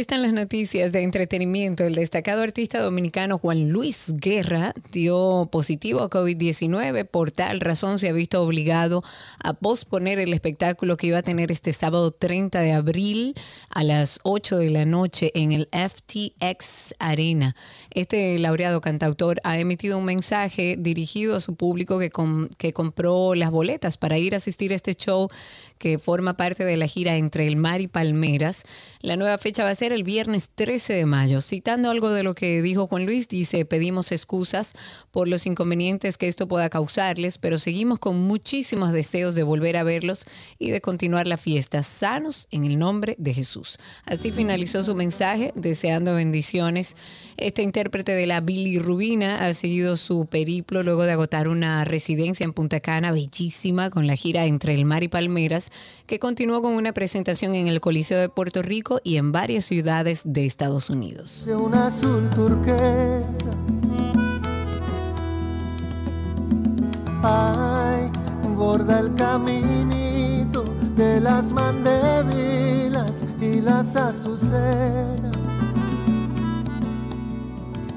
Están las noticias de entretenimiento. El destacado artista dominicano Juan Luis Guerra dio positivo a COVID-19. Por tal razón se ha visto obligado a posponer el espectáculo que iba a tener este sábado 30 de abril a las 8 de la noche en el FTX Arena. Este laureado cantautor ha emitido un mensaje dirigido a su público que, com- que compró las boletas para ir a asistir a este show que forma parte de la gira Entre el Mar y Palmeras. La nueva fecha va a ser el viernes 13 de mayo. Citando algo de lo que dijo Juan Luis, dice, pedimos excusas por los inconvenientes que esto pueda causarles, pero seguimos con muchísimos deseos de volver a verlos y de continuar la fiesta sanos en el nombre de Jesús. Así finalizó su mensaje, deseando bendiciones. Este intérprete de la bilirrubina ha seguido su periplo luego de agotar una residencia en Punta Cana bellísima con la gira Entre el Mar y Palmeras, que continuó con una presentación en el Coliseo de Puerto Rico y en varias ciudades de Estados Unidos. de un azul turquesa. Ay, borda el caminito de las mandévilas y las azucenas.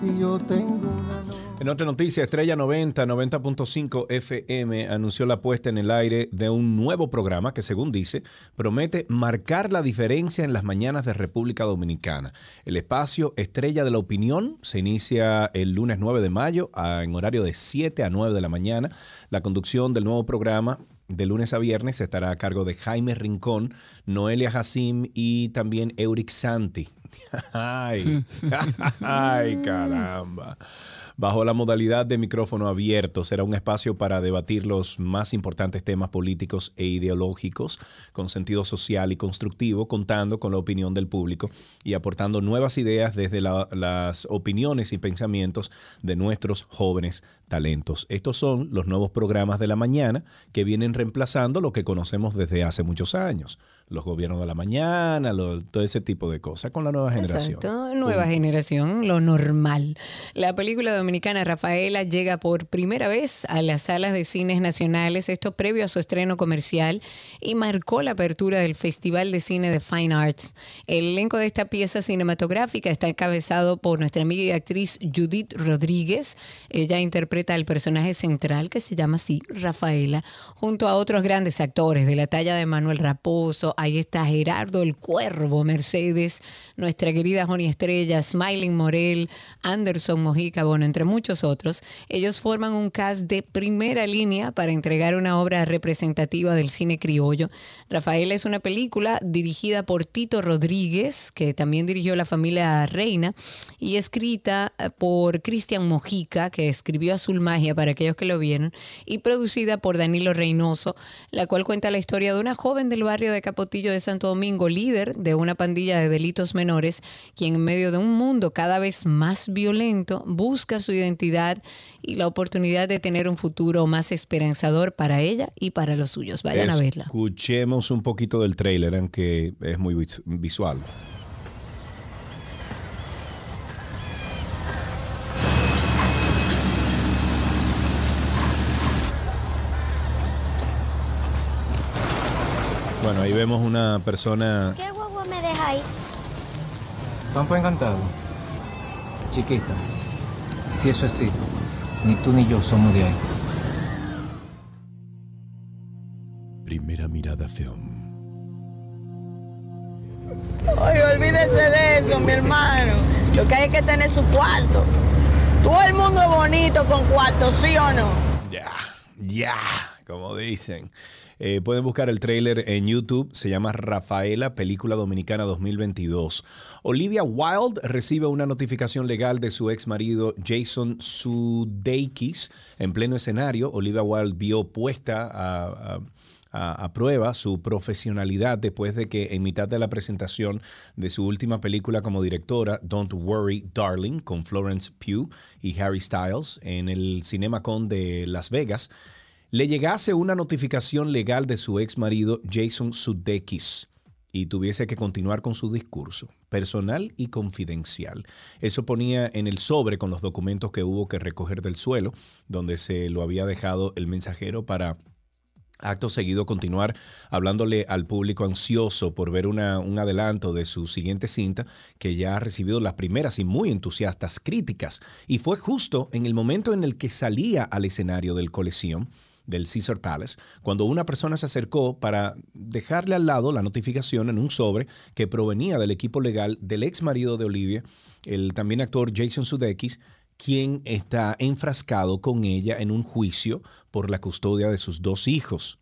Y yo tengo una. En otra noticia, Estrella 90, 90.5 FM anunció la puesta en el aire de un nuevo programa que, según dice, promete marcar la diferencia en las mañanas de República Dominicana. El espacio Estrella de la Opinión se inicia el lunes 9 de mayo a- en horario de 7 a 9 de la mañana. La conducción del nuevo programa de lunes a viernes estará a cargo de Jaime Rincón, Noelia Jacim y también Euric Santi. Ay, ay, caramba. Bajo la modalidad de micrófono abierto, será un espacio para debatir los más importantes temas políticos e ideológicos con sentido social y constructivo, contando con la opinión del público y aportando nuevas ideas desde la- las opiniones y pensamientos de nuestros jóvenes talentos. Estos son los nuevos programas de la mañana que vienen reemplazando lo que conocemos desde hace muchos años. Los gobiernos de la mañana, lo- todo ese tipo de cosas con la nueva generación. Exacto, nueva generación, lo normal. La película dominicana Rafaela llega por primera vez a las salas de cines nacionales, esto previo a su estreno comercial, y marcó la apertura del Festival de Cine de Fine Arts. El elenco de esta pieza cinematográfica está encabezado por nuestra amiga y actriz Judith Rodríguez. Ella interpreta al personaje central que se llama así, Rafaela, junto a otros grandes actores de la talla de Manuel Raposo. Ahí está Gerardo el Cuervo Mercedes, nuestra querida Joni Estrella, Smiling Morel, Anderson Mojica, bueno, entre muchos otros. Ellos forman un cast de primera línea para entregar una obra representativa del cine criollo. Rafaela es una película dirigida por Tito Rodríguez, que también dirigió La familia Reina, y escrita eh, por Cristian Mojica, que escribió Azul Magia para aquellos que lo vieron, y producida por Danilo Reynoso, la cual cuenta la historia de una joven del barrio de Capotillo de Santo Domingo, líder de una pandilla de delitos menores, quien en medio de un mundo cada vez más violento busca su identidad y la oportunidad de tener un futuro más esperanzador para ella y para los suyos. Vayan a verla. Escuchemos un poquito del trailer, aunque es muy vis- visual. Bueno, ahí vemos una persona ¿Qué guagua me deja ahí? Campo encantado. Chiquita, si eso es así, ni tú ni yo somos de ahí. Primera Mirada Film. Oye, olvídese de eso, mi hermano. Lo que hay es que tener su cuarto. Todo el mundo es bonito con cuarto, ¿sí o no? Ya, ya, como dicen. Eh, pueden buscar el tráiler en YouTube, se llama Rafaela, película dominicana 2022. Olivia Wilde recibe una notificación legal de su ex marido Jason Sudeikis en pleno escenario. Olivia Wilde vio puesta a- a prueba su profesionalidad después de que en mitad de la presentación de su última película como directora, Don't Worry Darling, con Florence Pugh y Harry Styles en el CinemaCon de Las Vegas, le llegase una notificación legal de su ex marido Jason Sudeikis y tuviese que continuar con su discurso personal y confidencial. Eso ponía en el sobre con los documentos que hubo que recoger del suelo, donde se lo había dejado el mensajero para acto seguido continuar hablándole al público ansioso por ver un adelanto de su siguiente cinta que ya ha recibido las primeras y muy entusiastas críticas. Y fue justo en el momento en el que salía al escenario del Coliseum del Caesar Palace, cuando una persona se acercó para dejarle al lado la notificación en un sobre que provenía del equipo legal del ex marido de Olivia, el también actor Jason Sudeikis, quien está enfrascado con ella en un juicio por la custodia de sus dos hijos,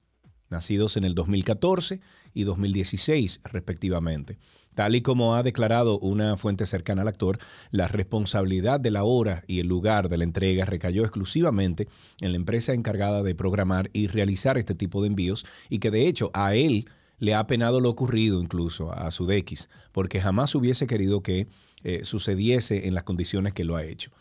nacidos en el 2014 y 2016 respectivamente. Tal y como ha declarado una fuente cercana al actor, la responsabilidad de la hora y el lugar de la entrega recayó exclusivamente en la empresa encargada de programar y realizar este tipo de envíos y que de hecho a él le ha penado lo ocurrido incluso a Sudeikis, porque jamás hubiese querido que eh, sucediese en las condiciones que lo ha hecho.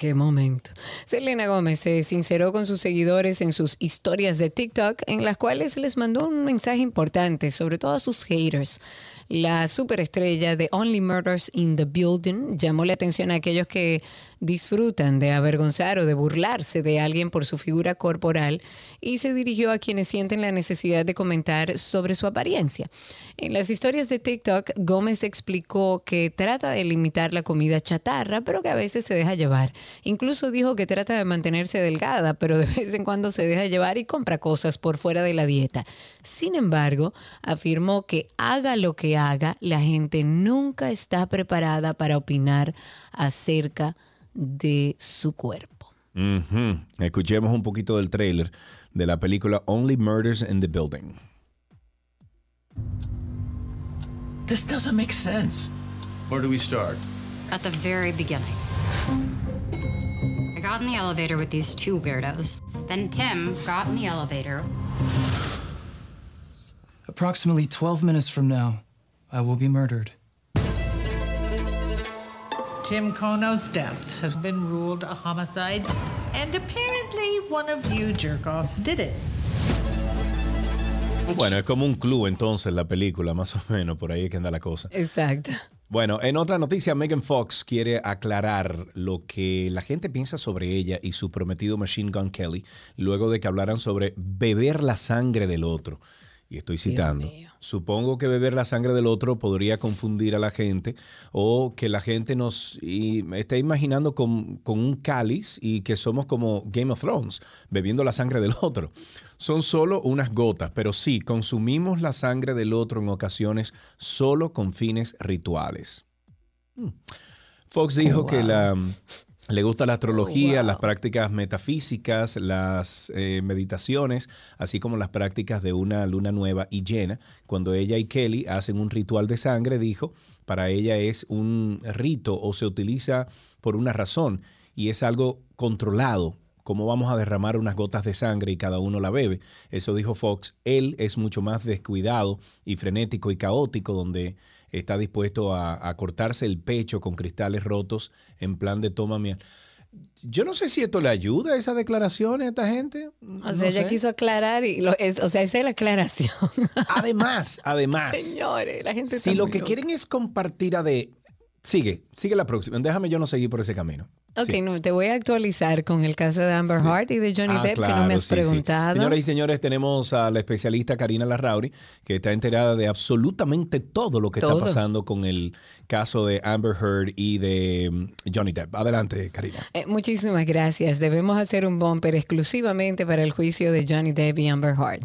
Qué momento. Selena Gómez se sinceró con sus seguidores en sus historias de TikTok, en las cuales les mandó un mensaje importante, sobre todo a sus haters. La superestrella de Only Murders in the Building llamó la atención a aquellos que disfrutan de avergonzar o de burlarse de alguien por su figura corporal y se dirigió a quienes sienten la necesidad de comentar sobre su apariencia. En las historias de TikTok, Gómez explicó que trata de limitar la comida chatarra, pero que a veces se deja llevar. Incluso dijo que trata de mantenerse delgada, pero de vez en cuando se deja llevar y compra cosas por fuera de la dieta. Sin embargo, afirmó que haga lo que haga, la gente nunca está preparada para opinar acerca de su cuerpo. Ujú. Escuchemos un poquito del trailer de la película Only Murders in the Building. This doesn't make sense. Where do we start? At the very beginning. I got in the elevator with these two weirdos. Then Tim got in the elevator. Approximately 12 minutes from now, I will be murdered. Tim Kono's death has been ruled a homicide, and apparently one of you jerk-offs did it. Bueno, es como un club entonces la película, más o menos, por ahí es que anda la cosa. Exacto. Bueno, en otra noticia, Megan Fox quiere aclarar lo que la gente piensa sobre ella y su prometido Machine Gun Kelly, luego de que hablaran sobre beber la sangre del otro. Y estoy citando. Supongo que beber la sangre del otro podría confundir a la gente o que la gente nos y, esté imaginando con, con un cáliz y que somos como Game of Thrones, bebiendo la sangre del otro. Son solo unas gotas, pero sí, consumimos la sangre del otro en ocasiones solo con fines rituales. Hmm. Fox dijo Oh, que la, le gusta la astrología, Oh, wow. las prácticas metafísicas, las eh, meditaciones, así como las prácticas de una luna nueva y llena. Cuando ella y Kelly hacen un ritual de sangre, dijo, para ella es un rito o se utiliza por una razón y es algo controlado. ¿Cómo vamos a derramar unas gotas de sangre y cada uno la bebe? Eso dijo Fox. Él es mucho más descuidado y frenético y caótico, donde está dispuesto a, a cortarse el pecho con cristales rotos en plan de toma mi... Yo no sé si esto le ayuda a esas declaraciones a esta gente. O No sea, ella sé. quiso aclarar y lo- es- o sea, esa es la aclaración. Además, además. Señores, la gente Si lo que loca. quieren es compartir a de... Sigue, sigue la próxima. Déjame yo no seguir por ese camino. Ok, Sí. no, te voy a actualizar con el caso de Amber Heard y de Johnny Ah, Depp, que no me has sí, sí. preguntado. Señoras y señores, tenemos a la especialista Karina Larrauri, que está enterada de absolutamente todo lo que Todo. está pasando con el caso de Amber Heard y de mm, Johnny Depp. Adelante, Karina. Eh, muchísimas gracias. Debemos hacer un bumper exclusivamente para el juicio de Johnny Depp y Amber Heard.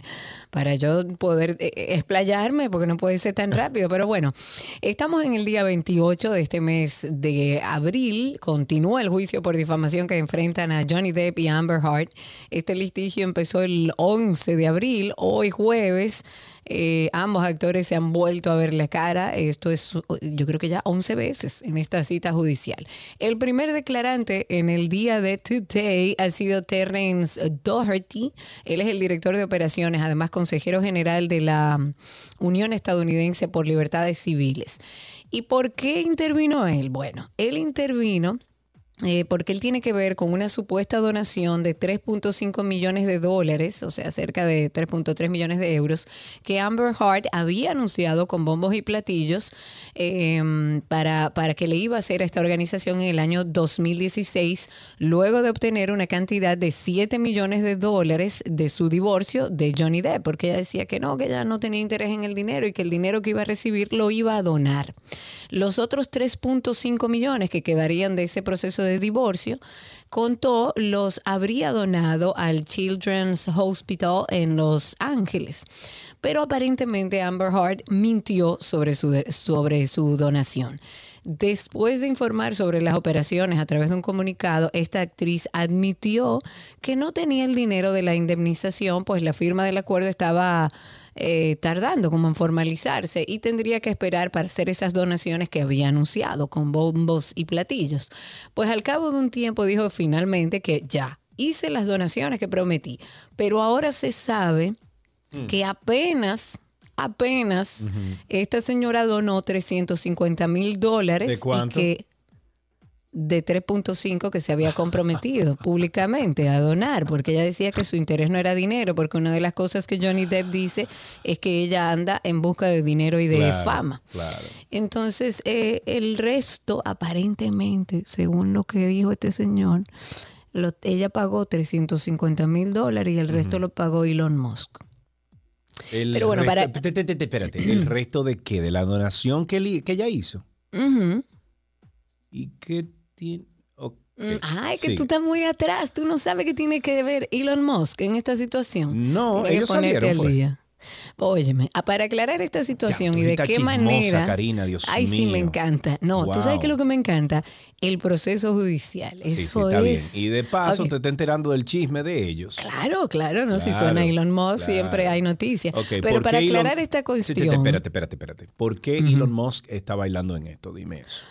Para yo poder eh, eh, explayarme, porque no puede ser tan rápido. Pero bueno, estamos en el día 28 de este mes de abril. Continúa el juicio por difamación que enfrentan a Johnny Depp y Amber Heard. Este litigio empezó el 11 de abril. Hoy jueves. eh, ambos actores se han vuelto a ver la cara. Esto es, yo creo que ya 11 veces en esta cita judicial. El primer declarante en el día de today ha sido Terrence Doherty. Él es el director de operaciones, además consejero general de la Unión Estadounidense por Libertades Civiles. ¿Y por qué intervino él? Bueno, él intervino eh, porque él tiene que ver con una supuesta donación de 3.5 millones de dólares, o sea, cerca de 3.3 millones de euros, que Amber Heard había anunciado con bombos y platillos eh, para, para que le iba a hacer a esta organización en el año 2016, luego de obtener una cantidad de 7 millones de dólares de su divorcio de Johnny Depp, porque ella decía que no, que ella no tenía interés en el dinero y que el dinero que iba a recibir lo iba a donar. Los otros 3.5 millones que quedarían de ese proceso de divorcio, contó los habría donado al Children's Hospital en Los Ángeles. Pero aparentemente Amber Heard mintió sobre su, sobre su donación. Después de informar sobre las operaciones a través de un comunicado, esta actriz admitió que no tenía el dinero de la indemnización, pues la firma del acuerdo estaba eh, tardando como en formalizarse y tendría que esperar para hacer esas donaciones que había anunciado con bombos y platillos. Pues al cabo de un tiempo dijo finalmente que ya hice las donaciones que prometí, pero ahora se sabe Mm. que apenas apenas esta señora donó 350 mil dólares ¿De y cuánto? que de 3.5 que se había comprometido públicamente a donar, porque ella decía que su interés no era dinero, porque una de las cosas que Johnny Depp dice es que ella anda en busca de dinero y de Claro, fama. Claro. Entonces, eh, el resto, aparentemente, según lo que dijo este señor, lo- ella pagó 350 mil dólares y el resto lo pagó Elon Musk. El Pero bueno, resto- para- Espérate, espérate, espérate. ¿El resto de qué? ¿De la donación que, li- que ella hizo? ¿Y qué tiene? ok. Mm, Ay, que Sí. tú estás muy atrás. Tú no sabes qué tiene que ver Elon Musk en esta situación. No, Tienes ellos salieron, al fue. día. Óyeme, ah, para aclarar esta situación y de qué chismosa, manera. Karina, Dios Ay, sí, me encanta. No, tú sabes Wow. que lo que me encanta, el proceso judicial. Sí, sí, Eso está es. bien. Y de paso te está enterando del chisme de ellos. Claro, claro, no si suena Elon Musk claro. siempre hay noticias. Pero ¿por para Elon- aclarar esta Sí, sí, cuestión, Espérate, espérate, espérate. ¿Por qué Elon Musk está bailando en esto? Dime eso.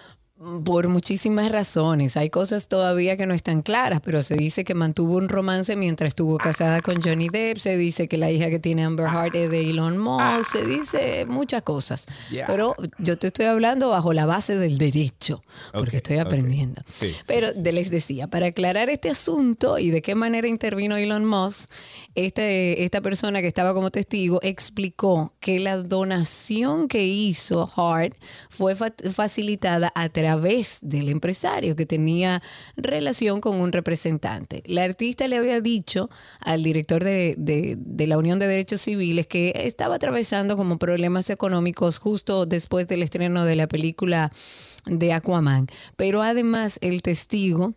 Por muchísimas razones, hay cosas todavía que no están claras, pero se dice que mantuvo un romance mientras estuvo casada con Johnny Depp, se dice que la hija que tiene Amber Heard es de Elon Musk, se dice muchas cosas. Pero yo te estoy hablando bajo la base del derecho, porque estoy aprendiendo. Sí, sí, Pero de- les decía, para aclarar este asunto y de qué manera intervino Elon Musk, este, esta persona que estaba como testigo explicó que la donación que hizo Hart fue fa- facilitada a través del empresario que tenía relación con un representante. La artista le había dicho al director de, de- de la Unión de Derechos Civiles que estaba atravesando como problemas económicos justo después del estreno de la película de Aquaman. Pero además el testigo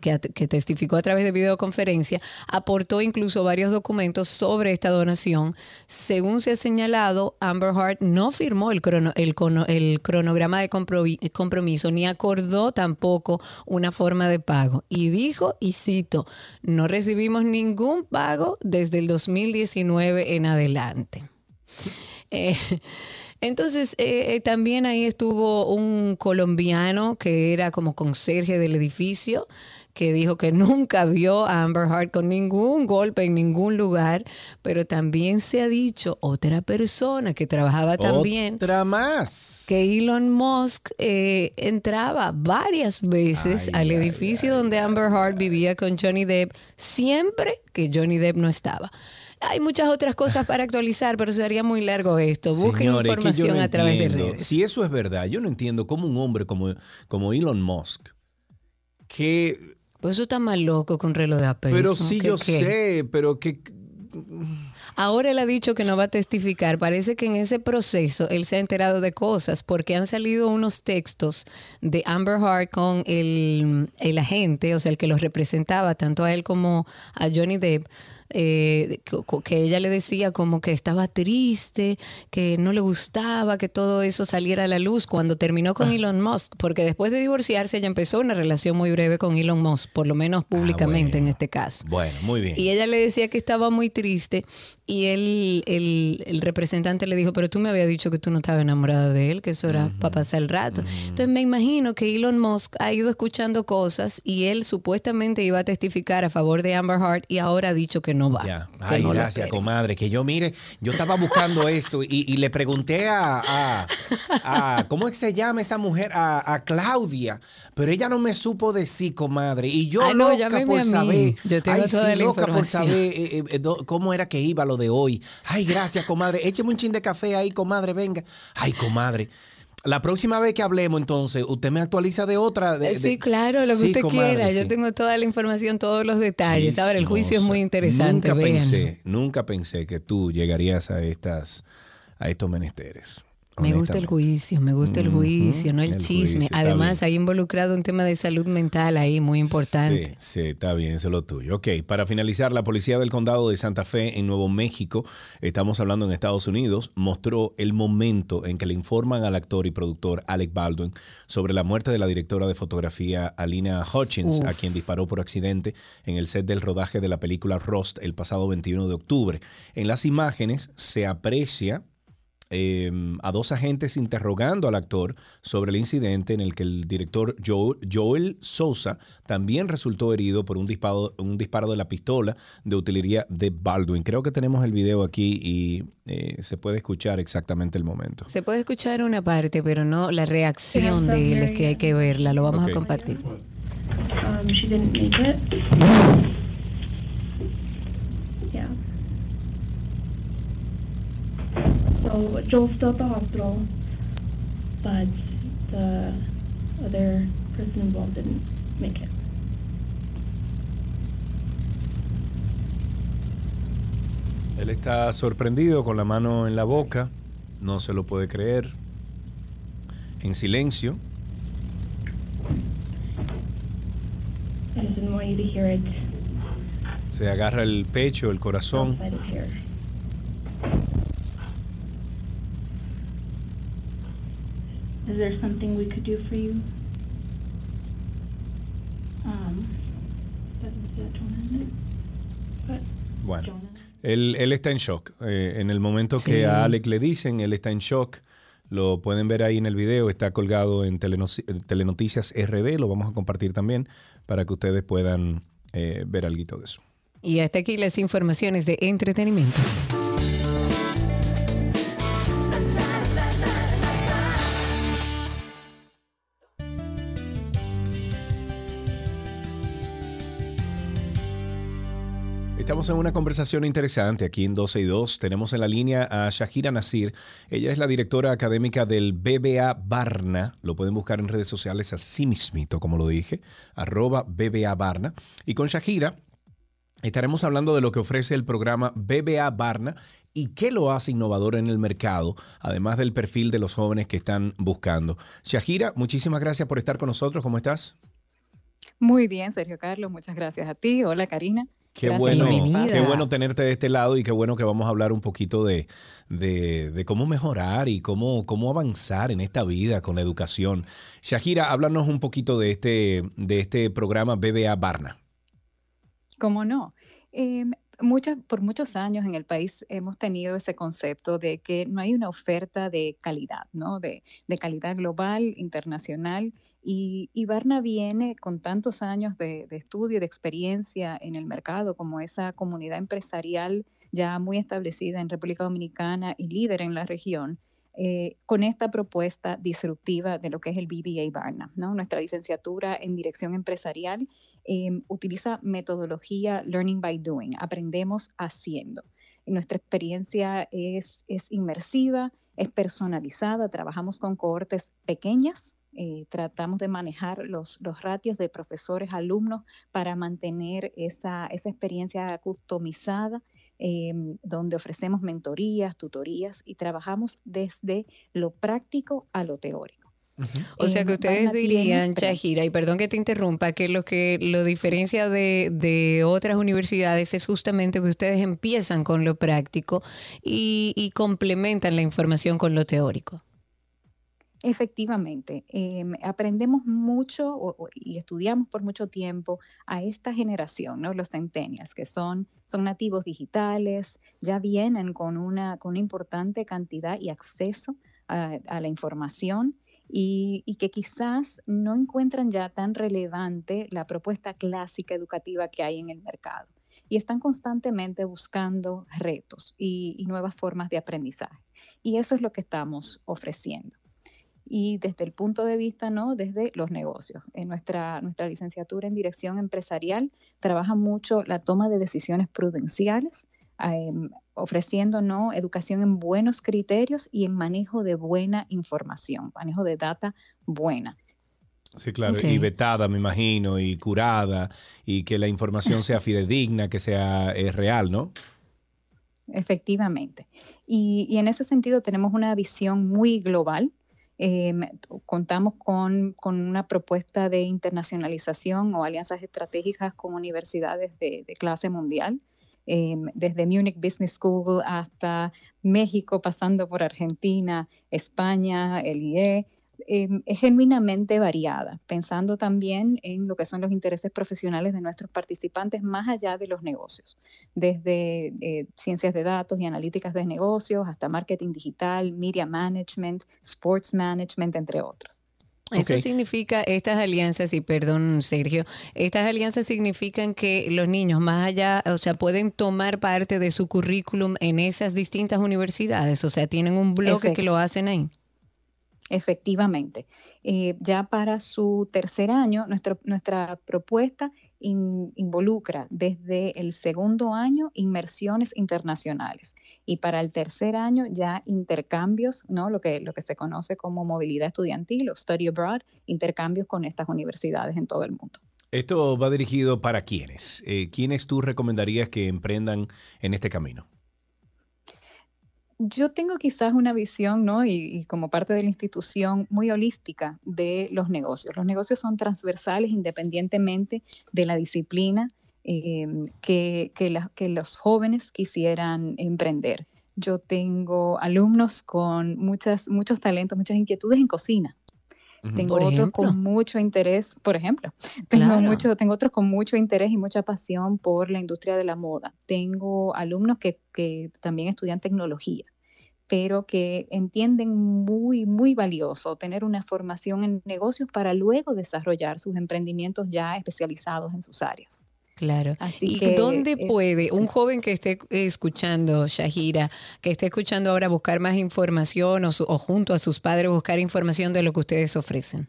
que, at- que testificó a través de videoconferencia, aportó incluso varios documentos sobre esta donación. Según se ha señalado, Amber Heard no firmó el, crono- el el cronograma de compromiso ni acordó tampoco una forma de pago. Y dijo, y cito, no recibimos ningún pago desde el 2019 en adelante. Eh, entonces, eh, también ahí estuvo un colombiano que era como conserje del edificio, que dijo que nunca vio a Amber Heard con ningún golpe en ningún lugar, pero también se ha dicho otra persona que trabajaba también. Otra más. Que Elon Musk eh, entraba varias veces al edificio donde Amber Heard vivía con Johnny Depp, siempre que Johnny Depp no estaba. Hay muchas otras cosas para actualizar, pero sería muy largo esto. Busquen Señores, información no a través de redes. Si eso es verdad, yo no entiendo cómo un hombre como, como Elon Musk, que... Pues eso está más loco con reloj de apeso. Pero sí, ¿Qué- yo qué? sé, pero que... Ahora él ha dicho que no va a testificar. Parece que en ese proceso él se ha enterado de cosas porque han salido unos textos de Amber Heard con el, el agente, o sea, el que los representaba, tanto a él como a Johnny Depp, eh, que ella le decía como que estaba triste, que no le gustaba que todo eso saliera a la luz cuando terminó con Elon Musk, porque después de divorciarse ella empezó una relación muy breve con Elon Musk, por lo menos públicamente en este caso. Bueno, muy bien. Y ella le decía que estaba muy triste y él, el, el representante le dijo, pero tú me habías dicho que tú no estabas enamorada de él, que eso era para pasar el rato. Entonces me imagino que Elon Musk ha ido escuchando cosas y él supuestamente iba a testificar a favor de Amber Heard y ahora ha dicho que no va. Ya. Ay, no gracias, comadre. Que yo, mire, yo estaba buscando eso y, y le pregunté a, a- a- ¿Cómo es que se llama esa mujer? A, a Claudia. Pero ella no me supo decir, comadre. Y yo, Ay, no, loca por saber. Yo tengo Ay, toda sí, la loca por saber eh, eh, do- cómo era que iba lo de hoy. Ay, gracias, comadre. Écheme un chin de café ahí, comadre, venga. Ay, comadre. La próxima vez que hablemos, entonces, usted me actualiza de otra. de- Sí, claro, lo que Sí, usted comadre, quiera. Yo tengo toda la información, todos los detalles. Ahora, el juicio es muy interesante. Nunca pensé, nunca pensé que tú llegarías a estas, a estos menesteres. Me gusta el juicio, me gusta el juicio, no el, el chisme. juicio, Además, hay involucrado un tema de salud mental ahí muy importante. Sí, sí, está bien, eso es lo tuyo. Ok, para finalizar, la policía del condado de Santa Fe en Nuevo México, estamos hablando en Estados Unidos, mostró el momento en que le informan al actor y productor Alec Baldwin sobre la muerte de la directora de fotografía Alina Hutchins, Uf. a quien disparó por accidente en el set del rodaje de la película Rust el pasado 21 de octubre. En las imágenes se aprecia eh, a dos agentes interrogando al actor sobre el incidente en el que el director Joel, Joel Sousa también resultó herido por un disparo, un disparo de la pistola de utilería de Baldwin. Creo que tenemos el video aquí y eh, se puede escuchar exactamente el momento. Se puede escuchar una parte, pero no la reacción de él es que hay que verla. Lo vamos Ok. a compartir. Um, she didn't make it. Yeah. So Joel's still at the hospital, but the other person involved didn't make it. Él está sorprendido con la mano en la boca, no se lo puede creer, en silencio. I just didn't want you to hear it Se agarra el pecho, el corazón. Is there something we could do for you? Um, Bueno, él, él está en shock. Eh, en el momento Sí. que a Alec le dicen, él está en shock. Lo pueden ver ahí en el video, está colgado en Telenoticias RD, lo vamos a compartir también para que ustedes puedan eh, ver algo de eso. Y hasta aquí las informaciones de entretenimiento. Estamos en una conversación interesante aquí en 12 y 2. Tenemos en la línea a Shahira Nasir. Ella es la directora académica del BBA Barna. Lo pueden buscar en redes sociales así mismito, como lo dije, arroba BBA Barna. Y con Shahira estaremos hablando de lo que ofrece el programa BBA Barna y qué lo hace innovador en el mercado, además del perfil de los jóvenes que están buscando. Shahira, muchísimas gracias por estar con nosotros. ¿Cómo estás? Muy bien, Sergio Carlos, muchas gracias a ti. Hola, Karina. Qué Gracias bueno, qué bueno tenerte de este lado y qué bueno que vamos a hablar un poquito de, de- de cómo mejorar y cómo, cómo avanzar en esta vida con la educación. Shahira, háblanos un poquito de este, de este programa BBA Barna. ¿Cómo no? Em, muchas- por muchos años en el país hemos tenido ese concepto de que no hay una oferta de calidad, ¿no? De, de calidad global, internacional. Y, y Barna viene con tantos años de, de estudio y de experiencia en el mercado, como esa comunidad empresarial ya muy establecida en República Dominicana y líder en la región. Eh, con esta propuesta disruptiva de lo que es el BBA Barna. ¿no? Nuestra licenciatura en dirección empresarial eh, utiliza metodología Learning by Doing, aprendemos haciendo. Nuestra experiencia es, es inmersiva, es personalizada, trabajamos con cohortes pequeñas, eh, tratamos de manejar los, los ratios de profesores, alumnos para mantener esa, esa experiencia customizada eh, donde ofrecemos mentorías, tutorías y trabajamos desde lo práctico a lo teórico. O sea que ustedes dirían, Shahira, y perdón que te interrumpa, que lo que lo diferencia de, de otras universidades es justamente que ustedes empiezan con lo práctico y, y complementan la información con lo teórico. Efectivamente, em, aprendemos mucho o- o- y estudiamos por mucho tiempo a esta generación, ¿no? Los centennials, que son, son nativos digitales, ya vienen con una, con una importante cantidad y acceso a, a la información y, y que quizás no encuentran ya tan relevante la propuesta clásica educativa que hay en el mercado. Y están constantemente buscando retos y- y nuevas formas de aprendizaje. Y eso es lo que estamos ofreciendo y desde el punto de vista, ¿no? Desde los negocios. En nuestra, nuestra licenciatura en dirección empresarial trabaja mucho la toma de decisiones prudenciales, em, ofreciendo, ¿no? Educación en buenos criterios y en manejo de buena información, manejo de data buena. Sí, claro, y vetada, me imagino, y curada, y que la información sea fidedigna, que sea eh, real, ¿no? efectivamente. Y, y en ese sentido tenemos una visión muy global. Em, contamos con, con una propuesta de internacionalización o alianzas estratégicas con universidades de, clase mundial. em, desde Munich Business School hasta México, pasando por Argentina, España, el em, es genuinamente variada, pensando también en lo que son los intereses profesionales de nuestros participantes más allá de los negocios, desde eh, ciencias de datos y analíticas de negocios hasta marketing digital, media management, sports management, entre otros. Eso significa, estas alianzas, y perdón Sergio, estas alianzas significan que los niños más allá, o sea, pueden tomar parte de su currículum en esas distintas universidades, o sea, tienen un bloque que lo hacen ahí. Efectivamente. Eh, ya para su tercer año, nuestra propuesta in- involucra desde el segundo año inmersiones internacionales y para el tercer año ya intercambios, ¿no? lo, que, lo que se conoce como movilidad estudiantil o study abroad, intercambios con estas universidades en todo el mundo. Esto va dirigido para quiénes. Eh, ¿Quiénes tú recomendarías que emprendan en este camino? Yo tengo quizás una visión, ¿no? Y, y como parte de la institución muy holística de los negocios. Los negocios son transversales independientemente de la disciplina eh, que, que la- que los jóvenes quisieran emprender. Yo tengo alumnos con muchas, muchos talentos, muchas inquietudes en cocina. Tengo otros con mucho interés, por ejemplo, tengo, Claro. mucho, tengo otros con mucho interés y mucha pasión por la industria de la moda. Tengo alumnos que, que también estudian tecnología, pero que entienden muy, muy valioso tener una formación en negocios para luego desarrollar sus emprendimientos ya especializados en sus áreas. Claro. Así ¿Y que, dónde eh, puede un joven que esté escuchando, Shahira, que esté escuchando ahora buscar más información o, su- o junto a sus padres buscar información de lo que ustedes ofrecen?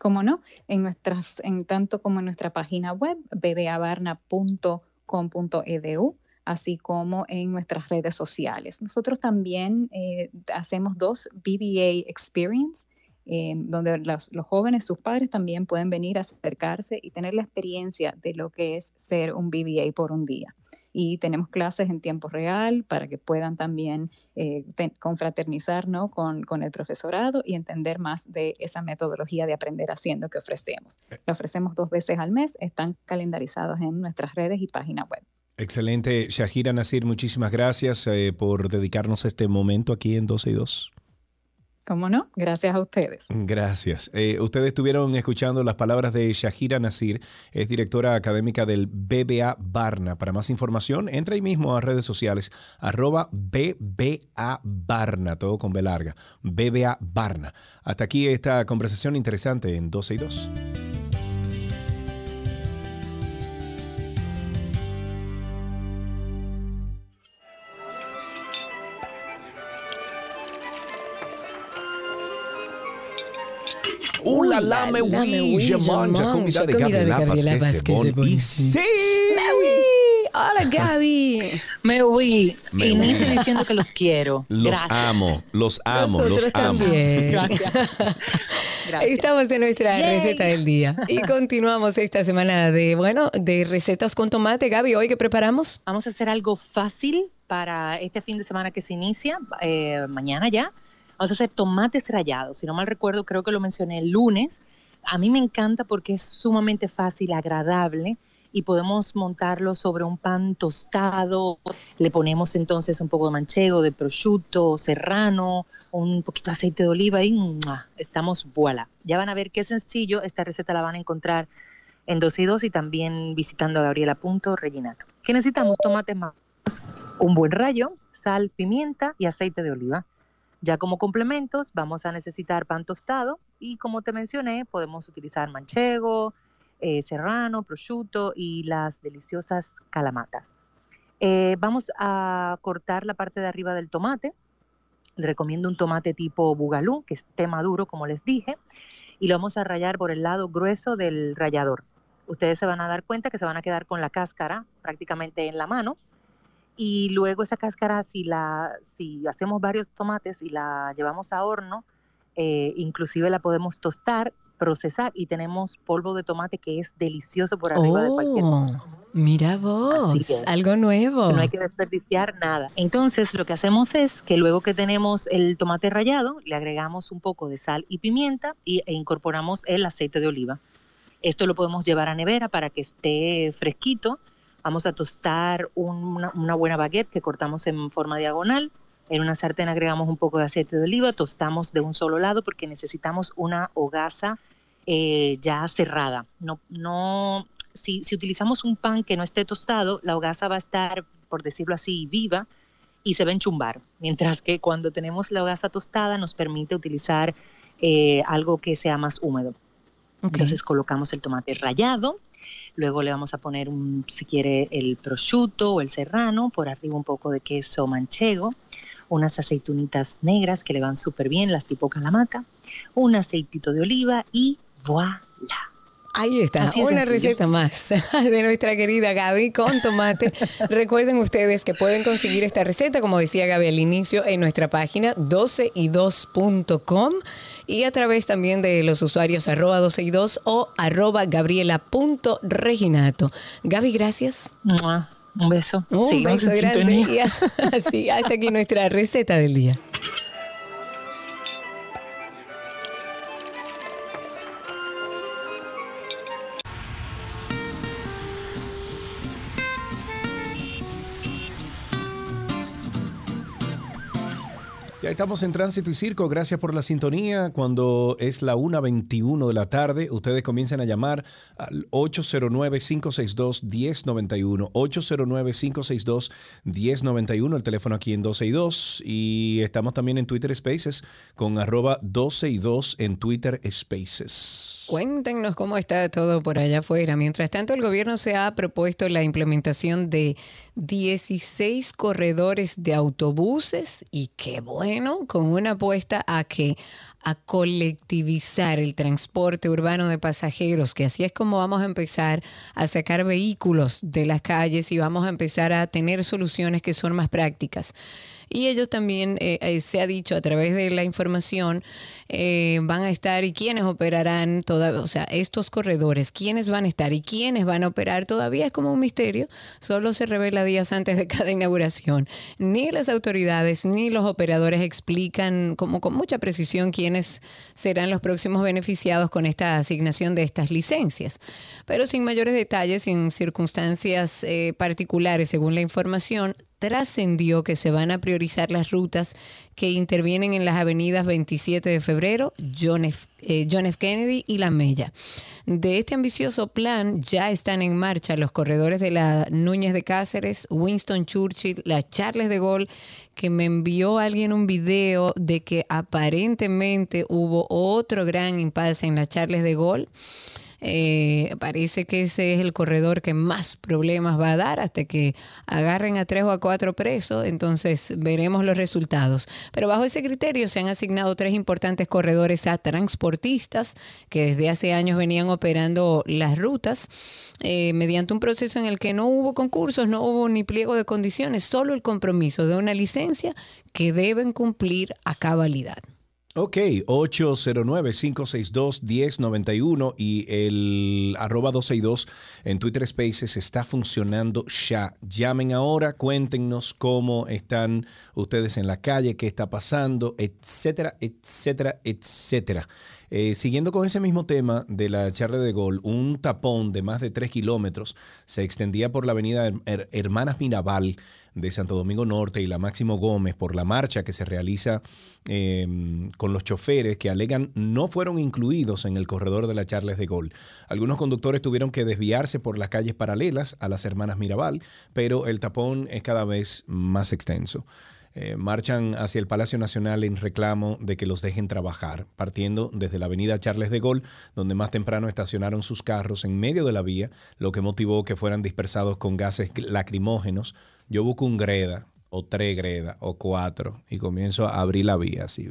Como no, en nuestras, en tanto como en nuestra página web, bbbarna.com.edu, así como en nuestras redes sociales. Nosotros también eh, hacemos dos BBA Experience, eh, donde los, los jóvenes, sus padres también pueden venir a acercarse y tener la experiencia de lo que es ser un BBA por un día. Y tenemos clases en tiempo real para que puedan también eh, te- confraternizar ¿no? con, con el profesorado y entender más de esa metodología de aprender haciendo que ofrecemos. La ofrecemos dos veces al mes, están calendarizados en nuestras redes y página web. Excelente. Shahira Nasir, muchísimas gracias eh, por dedicarnos este momento aquí en 12 y 2. ¿Cómo no? Gracias a ustedes. Gracias. Eh, ustedes estuvieron escuchando las palabras de Shahira Nasir, es directora académica del BBA Barna. Para más información, entra ahí mismo a redes sociales, arroba BBA Barna, todo con B larga, BBA Barna. Hasta aquí esta conversación interesante en 12 y 2. La la, me la, me oui, oui, je mange, comida de Gabriela Gabriela Vázquez de Bonfim. sí. Hola Gaby. Me voy. Me Inicio diciendo que los quiero. Los Gracias. amo, los amo, Nosotros los amo. también. Gracias. Estamos en nuestra Yay. receta del día y continuamos esta semana de, bueno, de recetas con tomate. Gaby, ¿hoy qué preparamos? Vamos a hacer algo fácil para este fin de semana que se inicia, eh, mañana ya. Vamos a hacer tomates rallados. Si no mal recuerdo, creo que lo mencioné el lunes. A mí me encanta porque es sumamente fácil, agradable y podemos montarlo sobre un pan tostado. Le ponemos entonces un poco de manchego, de prosciutto, serrano, un poquito de aceite de oliva y estamos voilà. Ya van a ver qué sencillo. Esta receta la van a encontrar en 12 y 2 y también visitando a Gabriela.reginato. ¿Qué necesitamos? Tomates maduros, un buen rayo, sal, pimienta y aceite de oliva. Ya como complementos vamos a necesitar pan tostado y como te mencioné podemos utilizar manchego, eh, serrano, prosciutto y las deliciosas calamatas. Eh, vamos a cortar la parte de arriba del tomate. Le recomiendo un tomate tipo bugalú, que esté maduro, como les dije, y lo vamos a rayar por el lado grueso del rallador. Ustedes se van a dar cuenta que se van a quedar con la cáscara prácticamente en la mano y luego esa cáscara, si, la, si hacemos varios tomates y la llevamos a horno, eh, inclusive la podemos tostar, procesar y tenemos polvo de tomate que es delicioso por arriba de cualquier Oh. cosa. Mira vos, es. algo nuevo. No hay que desperdiciar nada. Entonces, lo que hacemos es que luego que tenemos el tomate rallado, le agregamos un poco de sal y pimienta y, e incorporamos el aceite de oliva. Esto lo podemos llevar a nevera para que esté fresquito. Vamos a tostar un- una, una buena baguette que cortamos en forma diagonal. En una sartén agregamos un poco de aceite de oliva, tostamos de un solo lado porque necesitamos una hogaza eh, ya cerrada. No, no, si, si utilizamos un pan que no esté tostado, la hogaza va a estar, por decirlo así, viva y se va a enchumbar. Mientras que cuando tenemos la hogaza tostada nos permite utilizar eh, algo que sea más húmedo. Entonces colocamos el tomate rallado, luego le vamos a poner, un, si quiere, el prosciutto o el serrano, por arriba un poco de queso manchego, unas aceitunitas negras que le van súper bien, las tipo calamaca, un aceitito de oliva y voilà. Ahí está, Así una receta más de nuestra querida Gaby con tomate. Recuerden ustedes que pueden conseguir esta receta, como decía Gaby al inicio, en nuestra página 12y2.com y a través también de los usuarios arroba 12y2 o arroba gabriela.reginato. Gaby, gracias. Mua. Un beso. Un beso grande. sintonía. Y así, hasta aquí nuestra receta del día. Estamos en Tránsito y Circo. Gracias por la sintonía. Cuando es la 1.21 de la tarde, ustedes comienzan a llamar al 809-562-1091. 809-562-1091, el teléfono aquí en 12 y 2. Y estamos también en Twitter Spaces con arroba 12 y 2 en Twitter Spaces. Cuéntenos cómo está todo por allá afuera. Mientras tanto, el gobierno se ha propuesto la implementación de 16 corredores de autobuses y qué bueno, con una apuesta a que a colectivizar el transporte urbano de pasajeros, que así es como vamos a empezar a sacar vehículos de las calles y vamos a empezar a tener soluciones que son más prácticas. Y ellos también, eh, eh, se ha dicho a través de la información, eh, van a estar y quiénes operarán, toda, o sea, estos corredores, quiénes van a estar y quiénes van a operar, todavía es como un misterio, solo se revela días antes de cada inauguración. Ni las autoridades ni los operadores explican como con mucha precisión quiénes serán los próximos beneficiados con esta asignación de estas licencias. Pero sin mayores detalles, sin circunstancias eh, particulares, según la información, trascendió que se van a priorizar las rutas que intervienen en las avenidas 27 de febrero, John F. eh, John F. Kennedy y La Mella. De este ambicioso plan ya están en marcha los corredores de la Núñez de Cáceres, Winston Churchill, la Charles de Gaulle, que me envió alguien un video de que aparentemente hubo otro gran impasse en la Charles de Gaulle. Eh, parece que ese es el corredor que más problemas va a dar hasta que agarren a tres o a cuatro presos, entonces veremos los resultados. Pero bajo ese criterio se han asignado tres importantes corredores a transportistas que desde hace años venían operando las rutas eh, mediante un proceso en el que no hubo concursos, no hubo ni pliego de condiciones, solo el compromiso de una licencia que deben cumplir a cabalidad. Ok, 809-562-1091 y el arroba 262 en Twitter Spaces está funcionando ya. Llamen ahora, cuéntenos cómo están ustedes en la calle, qué está pasando, etcétera, etcétera, etcétera. Eh, siguiendo con ese mismo tema de la Charle de Gol, un tapón de más de 3 kilómetros se extendía por la avenida Her- Hermanas Mirabal de Santo Domingo Norte y la Máximo Gómez por la marcha que se realiza eh, con los choferes que alegan no fueron incluidos en el corredor de la Charles de Gol. Algunos conductores tuvieron que desviarse por las calles paralelas a las Hermanas Mirabal, pero el tapón es cada vez más extenso. Eh, marchan hacia el Palacio Nacional en reclamo de que los dejen trabajar, partiendo desde la avenida Charles de Gaulle, donde más temprano estacionaron sus carros en medio de la vía, lo que motivó que fueran dispersados con gases lacrimógenos. Yo busco un greda, o tres gredas, o cuatro, y comienzo a abrir la vía así.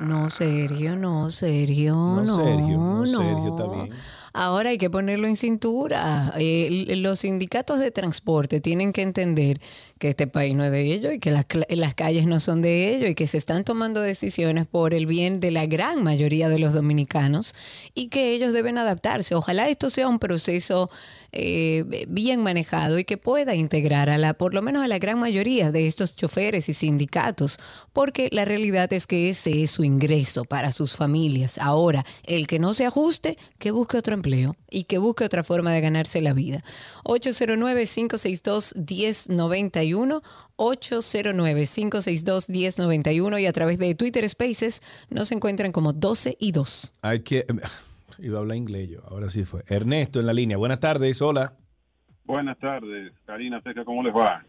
No, Sergio, no, Sergio, no. No, Sergio, no, Sergio, está bien. Ahora hay que ponerlo en cintura. Los sindicatos de transporte tienen que entender que este país no es de ellos y que las, las calles no son de ellos y que se están tomando decisiones por el bien de la gran mayoría de los dominicanos y que ellos deben adaptarse. Ojalá esto sea un proceso eh, bien manejado y que pueda integrar a la, por lo menos a la gran mayoría de estos choferes y sindicatos, porque la realidad es que ese es su ingreso para sus familias. Ahora, el que no se ajuste, que busque otro empleo y que busque otra forma de ganarse la vida. 809-562-1091. 809-562-1091 y a través de Twitter Spaces nos encuentran como 12 y 2. Hay que Iba a hablar inglés yo, ahora sí fue. Ernesto en la línea. Buenas tardes, hola. Buenas tardes, Karina Seca, ¿cómo les va?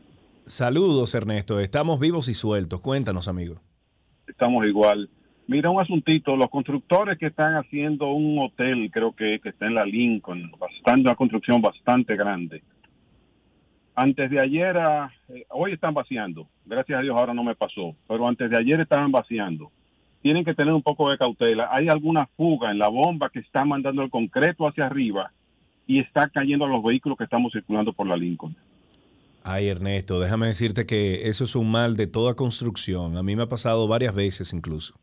Saludos, Ernesto. Estamos vivos y sueltos. Cuéntanos, amigo. Estamos igual. Mira, un asuntito. Los constructores que están haciendo un hotel, creo que, que está en la Lincoln, bastante, una construcción bastante grande. Antes de ayer, ah, eh, hoy están vaciando. Gracias a Dios ahora no me pasó. Pero antes de ayer estaban vaciando tienen que tener un poco de cautela. Hay alguna fuga en la bomba que está mandando el concreto hacia arriba y está cayendo a los vehículos que estamos circulando por la Lincoln. Ay, Ernesto, déjame decirte que eso es un mal de toda construcción. A mí me ha pasado varias veces incluso.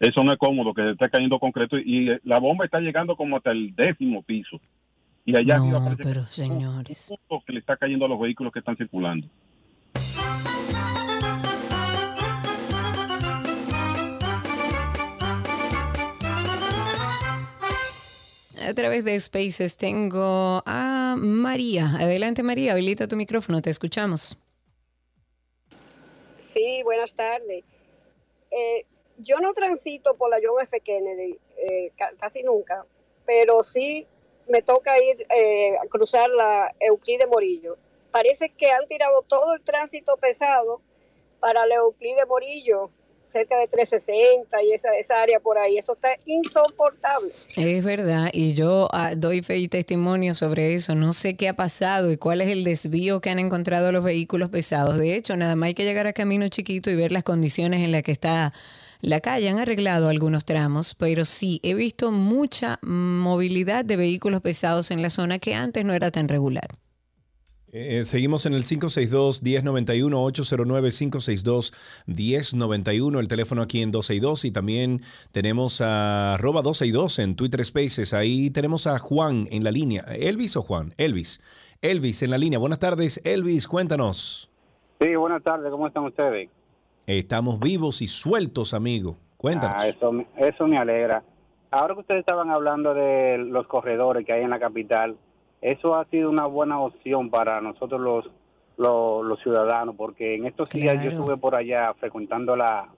Eso no es cómodo, que está cayendo concreto y la bomba está llegando como hasta el décimo piso. Y allá no, pero señores. que le está cayendo a los vehículos que están circulando. A través de Spaces tengo a María. Adelante María, habilita tu micrófono, te escuchamos. Sí, buenas tardes. Eh, yo no transito por la John F. Kennedy eh, casi nunca, pero sí me toca ir eh, a cruzar la Euclide Morillo. Parece que han tirado todo el tránsito pesado para la Euclide Morillo cerca de 360 y esa, esa área por ahí. Eso está insoportable. Es verdad, y yo ah, doy fe y testimonio sobre eso. No sé qué ha pasado y cuál es el desvío que han encontrado los vehículos pesados. De hecho, nada más hay que llegar a Camino Chiquito y ver las condiciones en las que está la calle. Han arreglado algunos tramos, pero sí, he visto mucha movilidad de vehículos pesados en la zona que antes no era tan regular. Eh, seguimos en el 562-1091, 809-562-1091, el teléfono aquí en 262 y también tenemos a arroba 262 en Twitter Spaces. Ahí tenemos a Juan en la línea. ¿Elvis o Juan? Elvis. Elvis en la línea. Buenas tardes, Elvis, cuéntanos. Sí, buenas tardes, ¿cómo están ustedes? Estamos vivos y sueltos, amigo. Cuéntanos. Ah, eso, eso me alegra. Ahora que ustedes estaban hablando de los corredores que hay en la capital, eso ha sido una buena opción para nosotros los, los, ciudadanos, porque en estos días yo estuve por allá frecuentando la,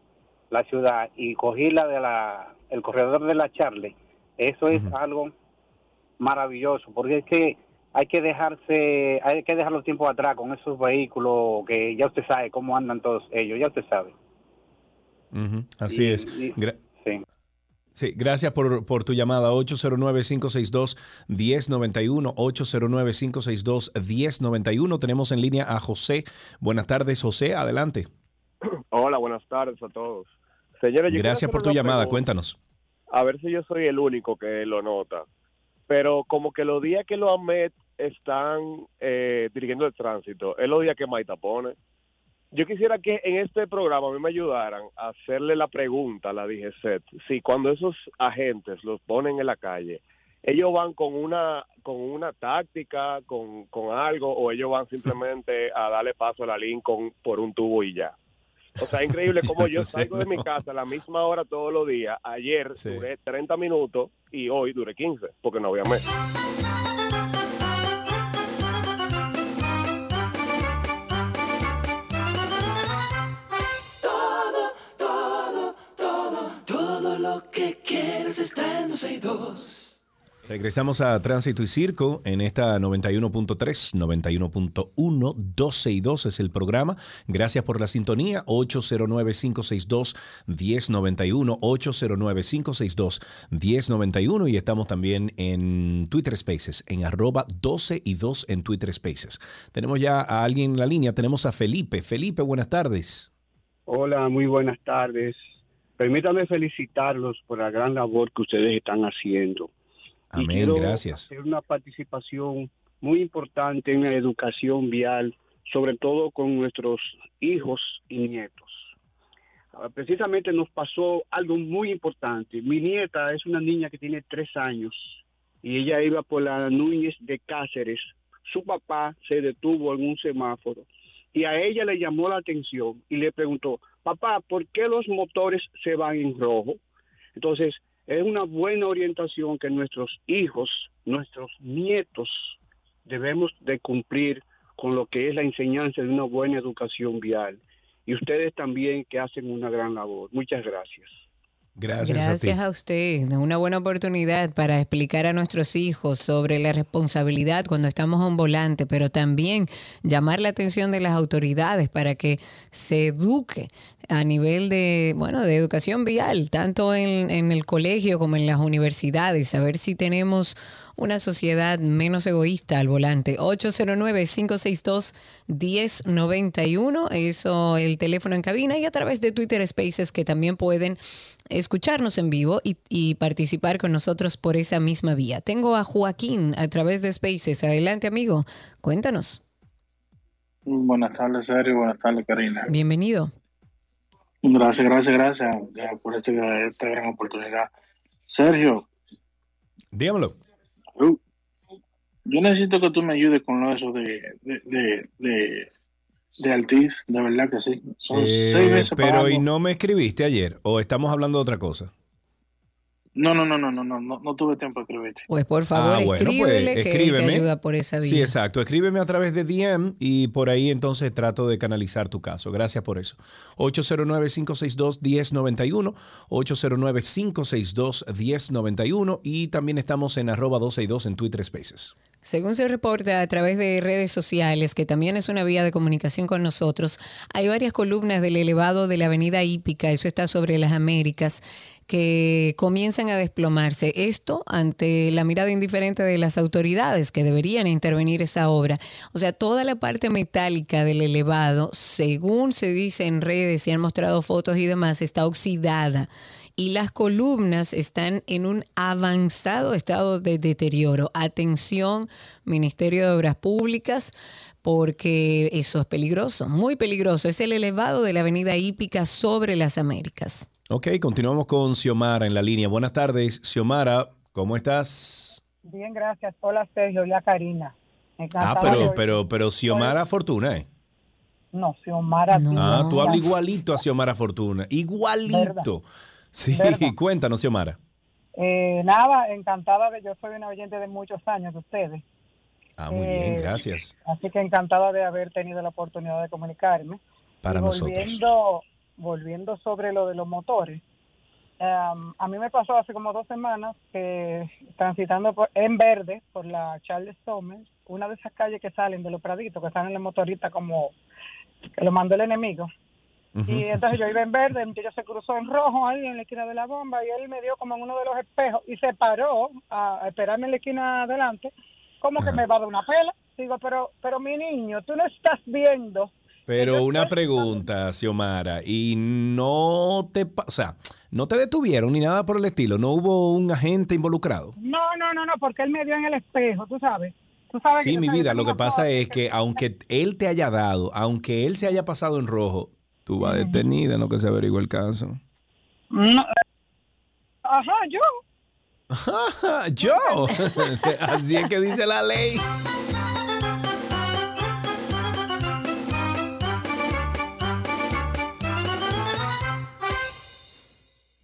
ciudad y cogí la de la, el corredor de la Charle. Eso es algo maravilloso, porque es que hay que dejarse, hay que dejar los tiempos atrás con esos vehículos que ya usted sabe cómo andan todos ellos, ya usted sabe. Así es. Sí, gracias por, por tu llamada. 809-562-1091. 809-562-1091. Tenemos en línea a José. Buenas tardes, José. Adelante. Hola, buenas tardes a todos. Señores, gracias por tu llamada. Cuéntanos. A ver si yo soy el único que lo nota. Pero como que los días que los AMET están eh, dirigiendo el tránsito, es los días que Maita pone. Yo quisiera que en este programa a mí me ayudaran a hacerle la pregunta a la DGCET, si cuando esos agentes los ponen en la calle, ellos van con una con una táctica, con, con algo, o ellos van simplemente a darle paso a la Lincoln por un tubo y ya. O sea, es increíble como yo salgo de mi casa a la misma hora todos los días. Ayer duré 30 minutos y hoy duré 15, porque no había mes. Que quieres está en 262. Regresamos a Tránsito y Circo en esta 91.3, 91.1, 12 y 2 es el programa. Gracias por la sintonía. 809-562-1091, 809-562-1091 y estamos también en Twitter Spaces, en arroba 12 y 2 en Twitter Spaces. Tenemos ya a alguien en la línea, tenemos a Felipe. Felipe, buenas tardes. Hola, muy buenas tardes. Permítanme felicitarlos por la gran labor que ustedes están haciendo. Y Amén, quiero gracias. hacer una participación muy importante en la educación vial, sobre todo con nuestros hijos y nietos. Ah, Precisamente nos pasó algo muy importante. Mi nieta es una niña que tiene tres años y ella iba por la Núñez de Cáceres. Su papá se detuvo en un semáforo y a ella le llamó la atención y le preguntó, papá, ¿por qué los motores se van en rojo? Entonces, es una buena orientación que nuestros hijos, nuestros nietos, debemos de cumplir con lo que es la enseñanza de una buena educación vial. Y ustedes también que hacen una gran labor. Muchas gracias. Gracias, Gracias a ti. a usted. Una buena oportunidad para explicar a nuestros hijos sobre la responsabilidad cuando estamos a un volante, pero también llamar la atención de las autoridades para que se eduque a nivel de, bueno, de educación vial, tanto en, en el colegio como en las universidades, saber si tenemos una sociedad menos egoísta al volante. 809-562-1091, eso el teléfono en cabina y a través de Twitter Spaces que también pueden escucharnos en vivo y, y participar con nosotros por esa misma vía. Tengo a Joaquín a través de Spaces. Adelante, amigo. Cuéntanos. Buenas tardes, Sergio. Buenas tardes, Karina. Bienvenido. Gracias, gracias, gracias eh, por este- esta gran oportunidad. Sergio, Dígamelo. Yo yo necesito que tú me ayudes con lo de eso de, de, de, de, de Altiz, de verdad que sí. Son Eh, seis meses pero pagando. ¿y no me escribiste ayer? ¿O estamos hablando de otra cosa? No, no, no, no, no, no, no, no tuve tiempo de escribirte. Pues por favor, Ah, bueno, pues, él te escríbeme. ayuda por esa vía. Sí, exacto. Escríbeme a través de DM y por ahí entonces trato de canalizar tu caso. Gracias por eso. 809-562-1091, 809-562-1091 y también estamos en arroba 262 en Twitter Spaces. Según se reporta a través de redes sociales, que también es una vía de comunicación con nosotros, hay varias columnas del elevado de la Avenida Hípica, eso está sobre las Américas, que comienzan a desplomarse. Esto ante la mirada indiferente de las autoridades que deberían intervenir esa obra. O sea, toda la parte metálica del elevado, según se dice en redes y han mostrado fotos y demás, está oxidada y las columnas están en un avanzado estado de deterioro. Atención, Ministerio de Obras Públicas, porque eso es peligroso, muy peligroso. Es el elevado de la Avenida Hípica sobre las Américas. Ok, continuamos con Xiomara en la línea. Buenas tardes, Xiomara, ¿cómo estás? Bien, gracias. Hola, Sergio. Hola, Karina. Ah, pero, pero, pero Xiomara Fortuna, ¿eh? No, Xiomara. Ah, tú hablas igualito a Xiomara Fortuna. Igualito. Sí, Verdad. cuéntanos, Xiomara. eh, nada, encantada de... Yo soy una oyente de muchos años de ustedes. Ah, muy Eh, bien, gracias. Así que encantada de haber tenido la oportunidad de comunicarme. Para Y nosotros. volviendo, volviendo sobre lo de los motores, um, a mí me pasó hace como dos semanas que transitando por- en verde por la Charles Somers, una de esas calles que salen de los praditos, que salen los motoristas como que lo mandó el enemigo. Y entonces yo iba en verde, el muchacho se cruzó en rojo ahí en la esquina de la bomba y él me dio como en uno de los espejos y se paró a, a esperarme en la esquina adelante, como que me va a dar una pela. Digo, pero, pero mi niño, tú no estás viendo Pero una pregunta, Xiomara, y no te, o sea, no te detuvieron ni nada por el estilo, no hubo un agente involucrado. No, no, no, no, porque él me dio en el espejo, tú sabes. Tú sabes Sí, mi vida, lo que pasa es que aunque él te haya dado, aunque él se haya pasado en rojo, tú vas detenida en lo que se averigua el caso. No, Ajá, yo. Yo, así es que dice la ley.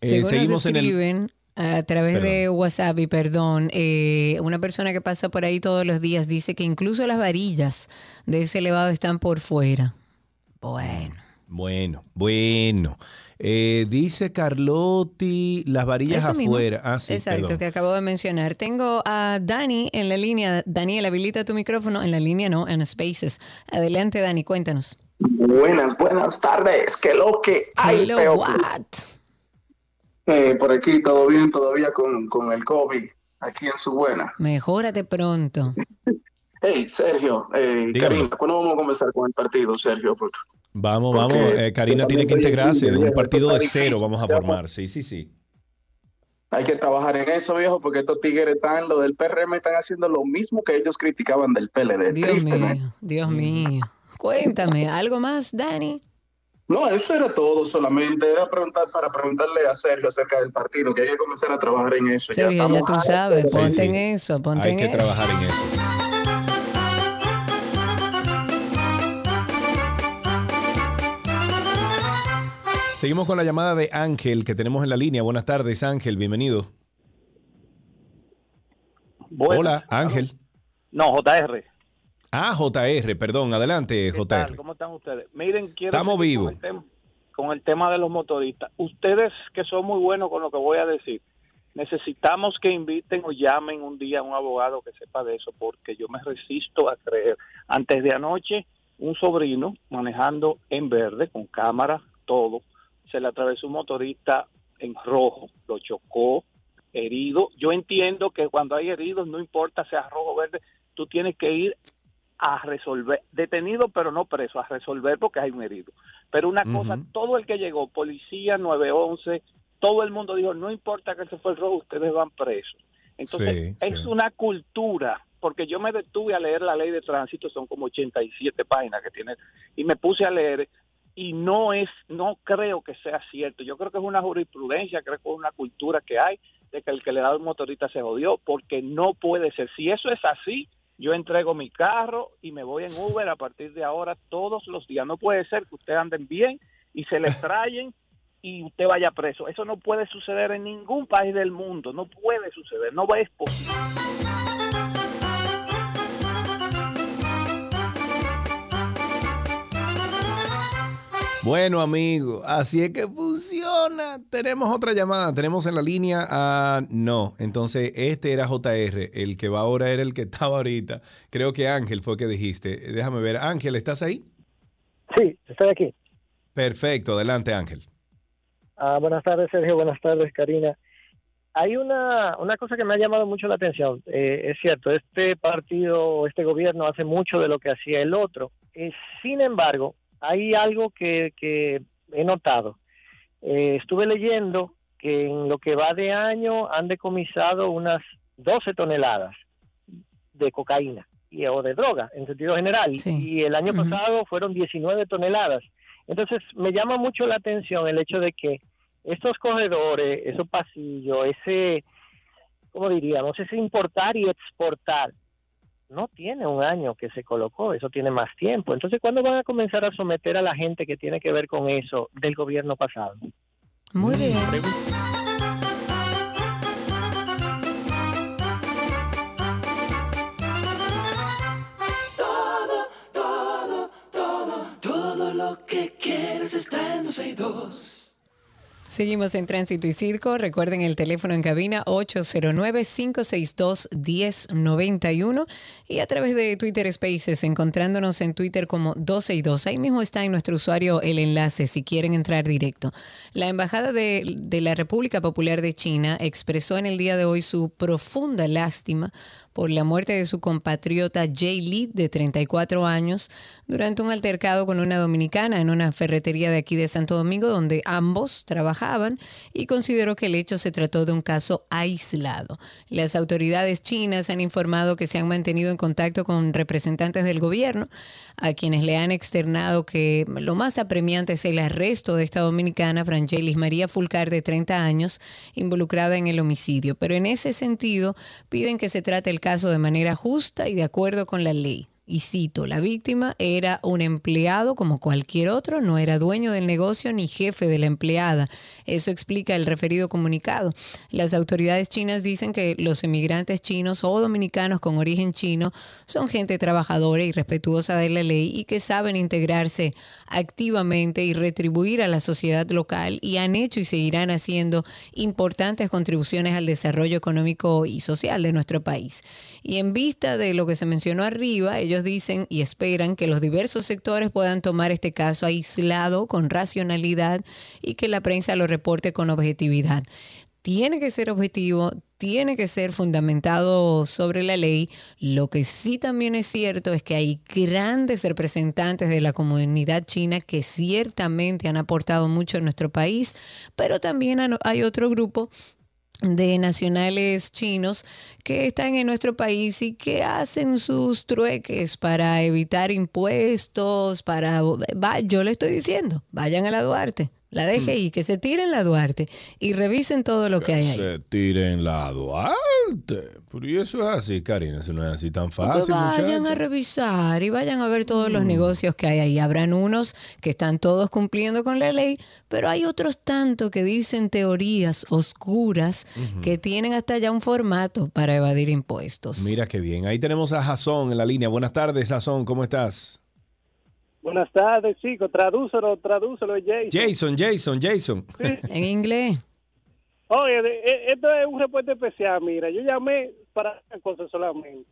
Eh, Según nos seguimos en el... escriben a través de WhatsApp, y perdón, eh, una persona que pasa por ahí todos los días dice que incluso las varillas de ese elevado están por fuera. Bueno. Bueno, bueno. Eh, dice Carlotti, las varillas Eso afuera. Ah, sí, Exacto, perdón. que acabo de mencionar. Tengo a Dani en la línea. Daniel, habilita tu micrófono. En la línea no, en Spaces. Adelante, Dani, cuéntanos. Buenas, buenas tardes. ¿Qué lo que hay? Hello, what? Eh, por aquí todo bien todavía con, con el COVID, aquí en su buena. Mejórate pronto. Hey, Sergio, eh. Karina, ¿cuándo vamos a comenzar con el partido, Sergio? Porque Vamos, Porque vamos. eh, Karina tiene que integrarse. difícil, Un partido de cero vamos a formar. Sí, sí, sí. Hay que trabajar en eso, viejo, porque estos tigres están, lo del PRM están haciendo lo mismo que ellos criticaban del PLD. Dios Triste, ¿no? mío, Dios mío. Cuéntame, ¿algo más, Dani? No, eso era todo solamente. Era preguntar para preguntarle a Sergio acerca del partido, que hay que comenzar a trabajar en eso. Sergio, ya, estamos tú sabes, ponte en eso, ponte Hay en que eso. trabajar en eso. Seguimos con la llamada de Ángel que tenemos en la línea. Buenas tardes, Ángel, bienvenido. Hola, Ángel. No, JR. Ah, JR, perdón, adelante, ¿Qué tal? JR. ¿Cómo están ustedes? Miren, quiero Estamos vivos. Con el, tema, con el tema de los motoristas. Ustedes que son muy buenos con lo que voy a decir, necesitamos que inviten o llamen un día a un abogado que sepa de eso, porque yo me resisto a creer. Antes de anoche, un sobrino manejando en verde, con cámara, todo, se le atravesó un motorista en rojo, lo chocó, herido. Yo entiendo que cuando hay heridos, no importa sea rojo o verde, tú tienes que ir a resolver, detenido pero no preso, a resolver porque hay un herido. Pero una cosa, todo el que llegó, policía 911, todo el mundo dijo, no importa que se fue el rojo, ustedes van presos. Entonces, Sí, es sí. una cultura, porque yo me detuve a leer la ley de tránsito, son como 87 páginas que tiene, y me puse a leer y no es, no creo que sea cierto. Yo creo que es una jurisprudencia, creo que es una cultura que hay de que el que le da un motorista se jodió, porque no puede ser. Si eso es así, yo entrego mi carro y me voy en Uber a partir de ahora todos los días. No puede ser que ustedes anden bien y se les trayen y usted vaya preso. Eso no puede suceder en ningún país del mundo. No puede suceder. No es posible. Bueno, amigo, así es que funciona. Tenemos otra llamada. Tenemos en la línea a. No, entonces este era JR. El que va ahora era el que estaba ahorita. Creo que Ángel fue que dijiste. Déjame ver. Ángel, ¿estás ahí? Sí, estoy aquí. Perfecto, adelante, Ángel. Ah, buenas tardes, Sergio. Buenas tardes, Karina. Hay una, una cosa que me ha llamado mucho la atención. Eh, es cierto, este partido, este gobierno hace mucho de lo que hacía el otro. Eh, sin embargo, hay algo que, que he notado. Eh, estuve leyendo que en lo que va de año han decomisado unas 12 toneladas de cocaína y, o de droga en sentido general. Y el año pasado fueron 19 toneladas. Entonces me llama mucho la atención el hecho de que estos corredores, esos pasillos, ese, ¿cómo diríamos? Ese importar y exportar, no tiene un año que se colocó, eso tiene más tiempo. Entonces, ¿cuándo van a comenzar a someter a la gente que tiene que ver con eso del gobierno pasado? Muy bien. Todo, todo, todo, todo lo que quieres está en 262. Seguimos en Tránsito y Circo. Recuerden el teléfono en cabina 809-562-1091 y a través de Twitter Spaces, encontrándonos en Twitter como 12 y 2. Ahí mismo está en nuestro usuario el enlace si quieren entrar directo. La Embajada de, de la República Popular de China expresó en el día de hoy su profunda lástima por la muerte de su compatriota Jay Lee, de 34 años, durante un altercado con una dominicana en una ferretería de aquí de Santo Domingo, donde ambos trabajaban, y consideró que el hecho se trató de un caso aislado. Las autoridades chinas han informado que se han mantenido en contacto con representantes del gobierno, a quienes le han externado que lo más apremiante es el arresto de esta dominicana, Frangelis María Fulcar, de 30 años, involucrada en el homicidio. Pero en ese sentido, piden que se trate el caso de manera justa y de acuerdo con la ley. Y cito, la víctima era un empleado como cualquier otro, no era dueño del negocio ni jefe de la empleada. Eso explica el referido comunicado. Las autoridades chinas dicen que los emigrantes chinos o dominicanos con origen chino son gente trabajadora y respetuosa de la ley y que saben integrarse activamente y retribuir a la sociedad local y han hecho y seguirán haciendo importantes contribuciones al desarrollo económico y social de nuestro país. Y en vista de lo que se mencionó arriba, ellos dicen y esperan que los diversos sectores puedan tomar este caso aislado con racionalidad y que la prensa lo reporte con objetividad. Tiene que ser objetivo, tiene que ser fundamentado sobre la ley. Lo que sí también es cierto es que hay grandes representantes de la comunidad china que ciertamente han aportado mucho en nuestro país, pero también hay otro grupo de nacionales chinos que están en nuestro país y que hacen sus trueques para evitar impuestos, para... Va, yo le estoy diciendo, vayan a la Duarte, la DGI, que se tiren la Duarte y revisen todo lo que hay ahí. Se tiren la Duarte. Pero y eso es así, Karina, eso no es así tan Que fácil, vayan muchacha. a revisar y vayan a ver todos Mm. los negocios que hay ahí. Habrán unos que están todos cumpliendo con la ley, pero hay otros tanto que dicen teorías oscuras que tienen hasta ya un formato para evadir impuestos. Mira qué bien. Ahí tenemos a Jason en la línea. Buenas tardes, Jason, ¿cómo estás? Buenas tardes, chicos. Tradúcelo, tradúcelo, Jason. Jason, Jason, Jason. En inglés. Oye, e- esto es un reporte especial. Mira, yo llamé para una cosa solamente.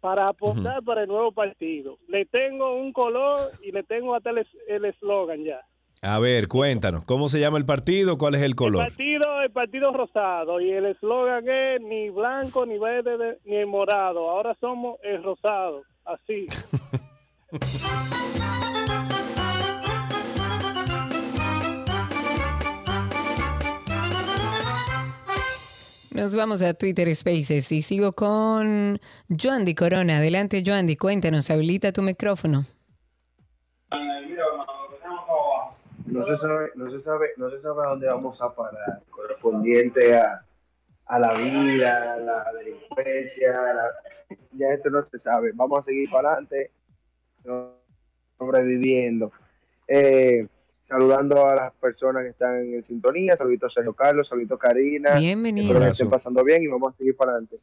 Para apostar para el nuevo partido. Le tengo un color y le tengo hasta el es- el eslogan ya. A ver, cuéntanos, ¿cómo se llama el partido? ¿Cuál es el El color? partido, el partido rosado y el eslogan es ni blanco, ni verde, de- ni el morado. Ahora somos el rosado. Así. Nos vamos a Twitter Spaces y sigo con Joandy Corona. Adelante, Joandy, cuéntanos, habilita tu micrófono. no se sabe, no se sabe, no se sabe a dónde vamos a parar, correspondiente a, a la vida, a la delincuencia, a la- ya esto no se sabe. Vamos a seguir para adelante, sobreviviendo. Eh, saludando a las personas que están en sintonía, saludito a Sergio Carlos, saludito a Karina. Bienvenido. Espero que estén pasando bien y vamos a seguir para adelante.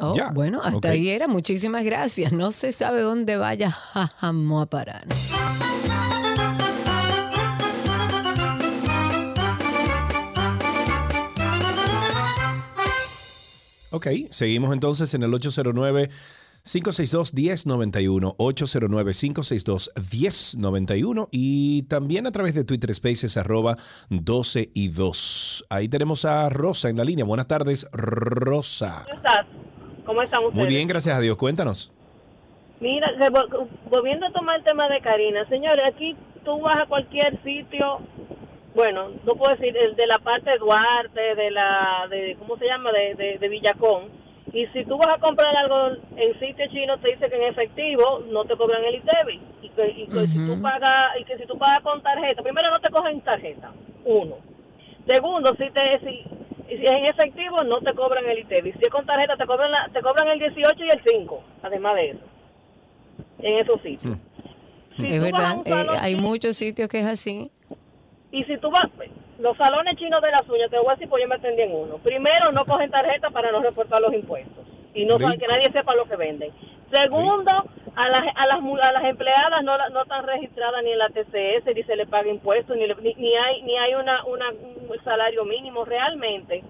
Oh, Ya, bueno, hasta ok. ahí era. Muchísimas gracias. No se sabe dónde vaya Jajamo a parar. Ok, seguimos entonces en el 809 562-1091, 809-562-1091 y también a través de Twitter Spaces arroba 12 y 2. Ahí tenemos a Rosa en la línea. Buenas tardes, Rosa. ¿Cómo estás? ¿Cómo están ustedes? Muy bien, gracias a Dios. Cuéntanos. Mira, volviendo a tomar el tema de Karina, señores, aquí tú vas a cualquier sitio, bueno, no puedo decir, el de la parte de Duarte, de la, de, ¿cómo se llama? De, de, de Villacón. Y si tú vas a comprar algo en sitio chino, te dice que en efectivo no te cobran el ITEVI. Y que, y que si tú pagas, y que si tú pagas con tarjeta, primero no te cogen tarjeta, uno. Segundo, si te, si, si es en efectivo, no te cobran el ITEVI. Si es con tarjeta, te cobran, la, te cobran el 18 y el 5, además de eso, en esos sitios. Si es verdad, eh, hay muchos sitios que es así. Y si tú vas, los salones chinos de las uñas, te voy a decir, pues yo me atendí en uno. Primero, no cogen tarjeta para no reportar los impuestos. Y no Rico. que nadie sepa lo que venden. Segundo, a las, a las, a las empleadas no, no están registradas ni en la TCS, ni se le paga impuestos, ni, ni, ni hay, ni hay una, una, un salario mínimo realmente.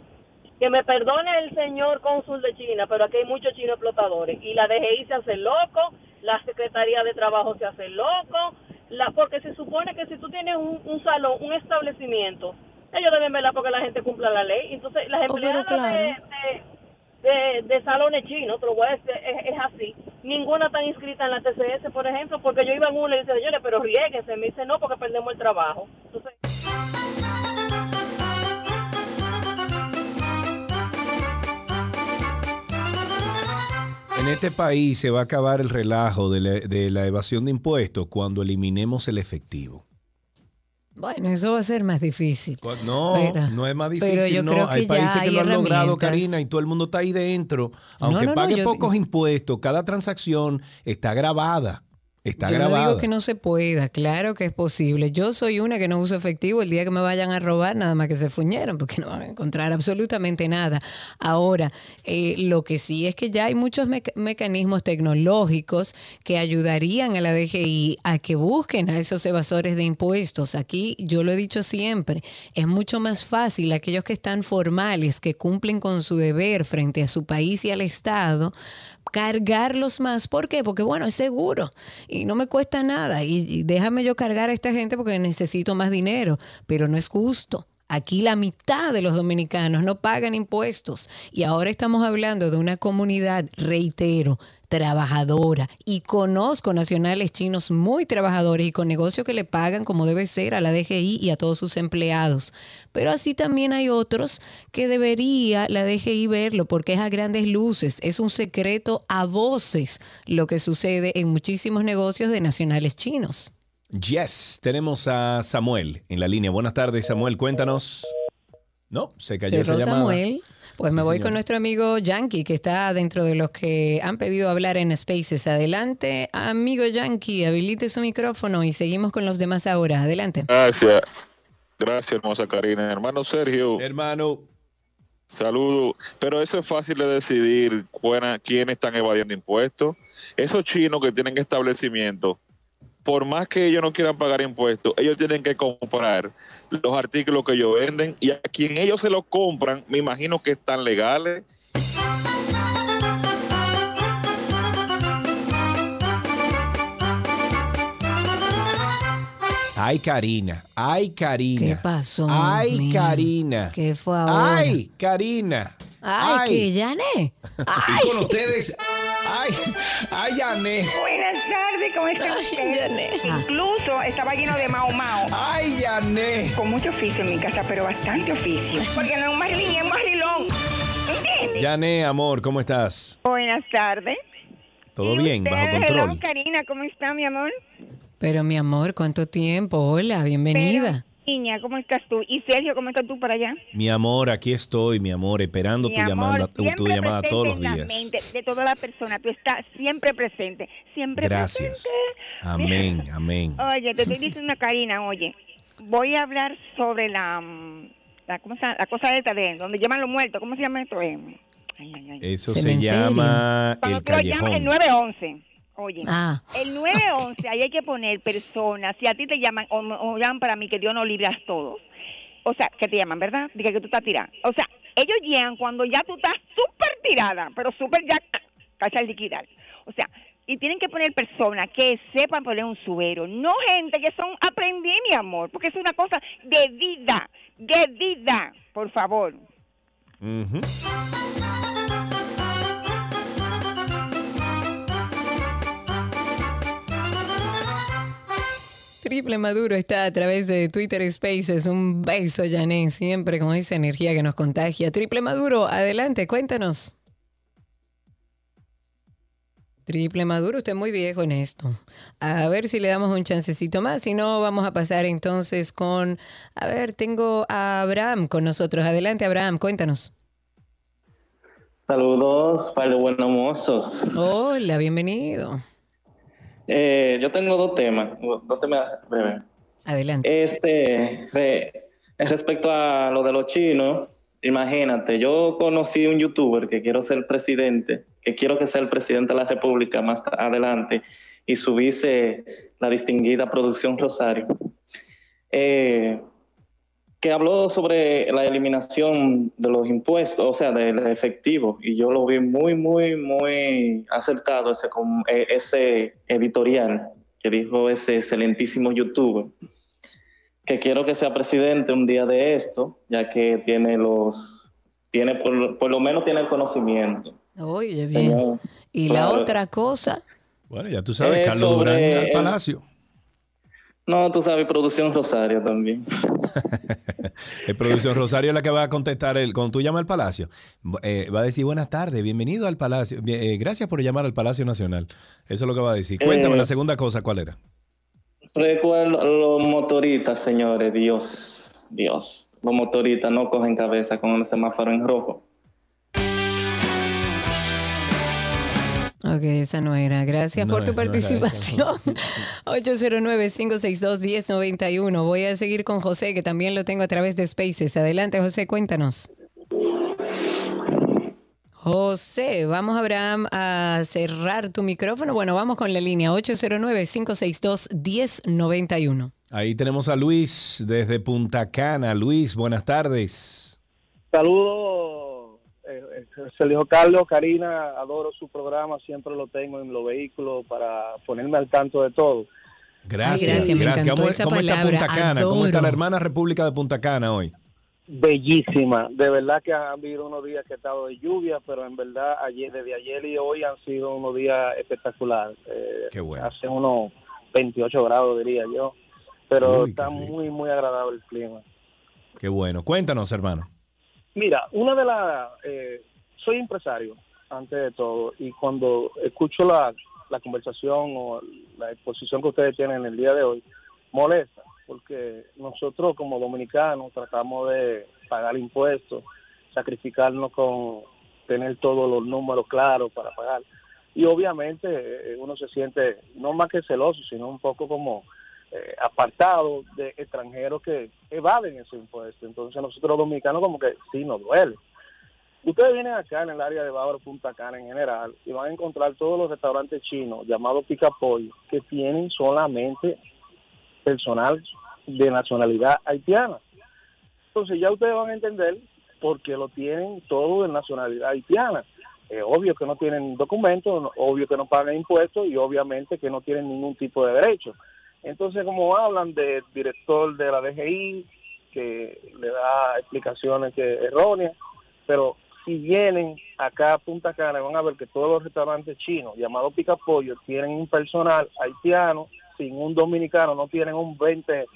Que me perdone el señor cónsul de China, pero aquí hay muchos chinos explotadores. Y la DGI se hace loco, la Secretaría de Trabajo se hace loco, la, porque se supone que si tú tienes un, un salón, un establecimiento, ellos deben verla porque la gente cumpla la ley. Entonces, las Oh, empleadas de, de, de- de salones chinos, te lo voy a decir, es, es así. Ninguna está inscrita en la TCS, por ejemplo, porque yo iba en una y dice, señores, pero riéguense. Me dice, no, porque perdemos el trabajo. Entonces, En este país se va a acabar el relajo de la, de la evasión de impuestos cuando eliminemos el efectivo. Bueno, eso va a ser más difícil. No, Pero- no es más pero difícil. yo no. creo que hay ya países que lo han logrado. Karina, y todo el mundo está ahí dentro. Aunque no, no, pague pocos impuestos, cada transacción está grabada. Está Yo no digo que no se pueda, claro que es posible. Yo soy una que no uso efectivo el día que me vayan a robar, nada más que se fuñeron, porque no van a encontrar absolutamente nada. Ahora, eh, lo que sí es que ya hay muchos meca- mecanismos tecnológicos que ayudarían a la DGI a que busquen a esos evasores de impuestos. Aquí, yo lo he dicho siempre, es mucho más fácil aquellos que están formales, que cumplen con su deber frente a su país y al Estado, cargarlos más. ¿Por qué? Porque bueno, es seguro y no me cuesta nada y, déjame yo cargar a esta gente porque necesito más dinero, pero no es justo. Aquí la mitad de los dominicanos no pagan impuestos y ahora estamos hablando de una comunidad, reitero, trabajadora y conozco nacionales chinos muy trabajadores y con negocios que le pagan como debe ser a la DGI y a todos sus empleados. Pero así también hay otros que debería la DGI verlo porque es a grandes luces, es un secreto a voces lo que sucede en muchísimos negocios de nacionales chinos. Yes, tenemos a Samuel en la línea. Buenas tardes, Samuel, cuéntanos. No, se cayó Cerró esa llamada. Samuel. Pues me Sí, voy señor. con nuestro amigo Yankee, que está dentro de los que han pedido hablar en Spaces. Adelante, amigo Yankee, habilite su micrófono y seguimos con los demás ahora. Adelante. Gracias. Gracias, hermosa Karina. Hermano Sergio. Hermano. Saludo. Pero eso es fácil de decidir buena- quiénes están evadiendo impuestos. Esos chinos que tienen establecimientos, por más que ellos no quieran pagar impuestos, ellos tienen que comprar los artículos que ellos venden y a quien ellos se los compran, me imagino que están legales. Ay, Karina. Ay, Karina. ¿Qué pasó? Ay, mía? Karina. ¿Qué fue ahora? Ay, Karina. Ay, que Yané. Y con ustedes. Ay, ay, Yané. Buenas tardes, ¿cómo está usted? Incluso estaba lleno de mao mao. Ay, Yané. Con mucho oficio en mi casa, pero bastante oficio. Porque no es un marilín, es un marilón. ¿Entiendes? Yané, amor, ¿cómo estás? Buenas tardes. ¿Todo bien? Bajo Ustedes, control. hello, Karina, ¿cómo está, mi amor? Pero mi amor, ¿cuánto tiempo? Hola, bienvenida. Niña, ¿cómo estás tú? Y Sergio, ¿cómo estás tú para allá? Mi amor, aquí estoy, mi amor, esperando Mi tu amor, llamada, tu, llamada todos los en la días. mente de toda la persona. Tú estás siempre presente. Siempre Gracias. presente. Amén, amén. Oye, te estoy diciendo, Karina, oye, voy a hablar sobre la, la, ¿cómo se llama? la cosa esta de donde llaman los muertos. ¿Cómo se llama esto? Eh, ay, ay, ay. Eso se llama Cuando el tú lo llamas el callejón. 911. Oye, Ah. el 911, ahí hay que poner personas. Si a ti te llaman, o, o llaman para mí, que Dios nos libre a todos. O sea, que te llaman, ¿verdad? Dice que tú estás tirada. O sea, ellos llegan cuando ya tú estás súper tirada, pero súper ya casi al liquidar. O sea, y tienen que poner personas que sepan poner un subero, no gente que son aprendí, mi amor, porque es una cosa de vida, de vida, por favor. Ujú. Triple Maduro está a través de Twitter Spaces. Un beso, Yané, siempre con esa energía que nos contagia. Triple Maduro, adelante, cuéntanos. Triple Maduro, usted es muy viejo en esto. A ver si le damos un chancecito más. Si no, vamos a pasar entonces con. A ver, tengo a Abraham con nosotros. Adelante, Abraham, cuéntanos. Saludos para los buenos mozos. Hola, bienvenido. Eh, yo tengo dos temas, dos temas breves. Adelante. Este, re- respecto a lo de los chinos, imagínate, yo conocí un youtuber que quiero ser presidente, que quiero que sea el presidente de la República más adelante, y su vice, la distinguida Producción Rosario, eh, que habló sobre la eliminación de los impuestos, o sea, del efectivo, y yo lo vi muy, muy, muy acertado ese, com- eh, ese editorial que dijo ese excelentísimo youtuber que quiero que sea presidente un día de esto, ya que tiene los, tiene por, por lo menos tiene el conocimiento. Oye, bien. Señor. Y la Claro. otra cosa. Bueno, ya tú sabes, Es Carlos Durán al el- Palacio. No, tú sabes, producción Rosario también. El producción Rosario es la que va a contestar el, cuando tú llamas al Palacio. eh, va a decir buenas tardes, bienvenido al Palacio. Bien, eh, gracias por llamar al Palacio Nacional. Eso es lo que va a decir. Cuéntame Eh, la segunda cosa, ¿cuál era? Recuerdo los motoristas, señores, Dios, Dios. Los motoristas no cogen cabeza con el semáforo en rojo. Ok, esa no era. Gracias No por tu es- no participación. 809-562-1091. Voy a seguir con José, que también lo tengo a través de Spaces. Adelante, José, cuéntanos. José, vamos, Abraham, a cerrar tu micrófono. Bueno, vamos con la línea 809-562-1091. Ahí tenemos a Luis desde Punta Cana. Luis, buenas tardes. Saludos, eh, eh, Sergio Carlos, Karina, adoro su programa, siempre lo tengo en los vehículos para ponerme al tanto de todo. Gracias, gracias, me gracias. encantó ¿Cómo, esa cómo está palabra, Punta Cana? ¿Cómo está la hermana República de Punta Cana hoy? bellísima. De verdad que han habido unos días que ha estado de lluvia, pero en verdad ayer, desde ayer y hoy han sido unos días espectaculares. Eh, Qué bueno. Hace unos 28 grados, diría yo. Pero Uy, está muy, muy agradable el clima. Qué bueno. Cuéntanos, hermano. Mira, una de las... eh, soy empresario, antes de todo, y cuando escucho la, la conversación o la exposición que ustedes tienen el día de hoy, molesta, porque nosotros como dominicanos tratamos de pagar impuestos, sacrificarnos con tener todos los números claros para pagar. Y obviamente eh, uno se siente no más que celoso, sino un poco como eh, apartado de extranjeros que evaden ese impuesto. Entonces nosotros los dominicanos como que sí nos duele. Ustedes vienen acá en el área de Bávaro, Punta Cana en general, y van a encontrar todos los restaurantes chinos llamados Pica Pollo que tienen solamente personal de nacionalidad haitiana. Entonces ya ustedes van a entender por qué lo tienen todo de nacionalidad haitiana. Es obvio que no tienen documentos, obvio que no pagan impuestos y obviamente que no tienen ningún tipo de derecho. Entonces, como hablan del director de la DGI, que le da explicaciones que erróneas, pero si vienen acá a Punta Cana van a ver que todos los restaurantes chinos llamados Pica Pollo tienen un personal haitiano, sin un dominicano no tienen un 20,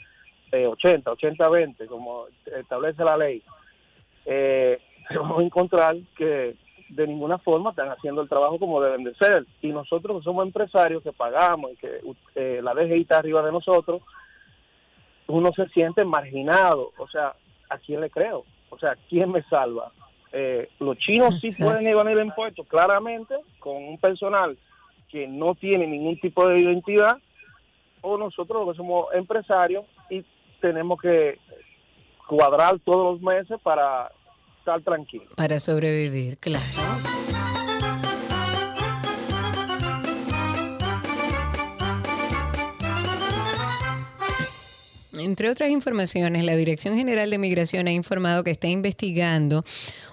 eh, 80, 80, 20, como establece la ley. Eh, vamos a encontrar que de ninguna forma están haciendo el trabajo como deben de ser. Y nosotros que somos empresarios que pagamos y que eh, la DGI está arriba de nosotros, uno se siente marginado. O sea, ¿a quién le creo? O sea, ¿quién me salva? Eh, los chinos sí pueden evadir impuestos, claramente, con un personal que no tiene ningún tipo de identidad, o nosotros los que somos empresarios y tenemos que cuadrar todos los meses para Para sobrevivir, claro. Entre otras informaciones, la Dirección General de Migración ha informado que está investigando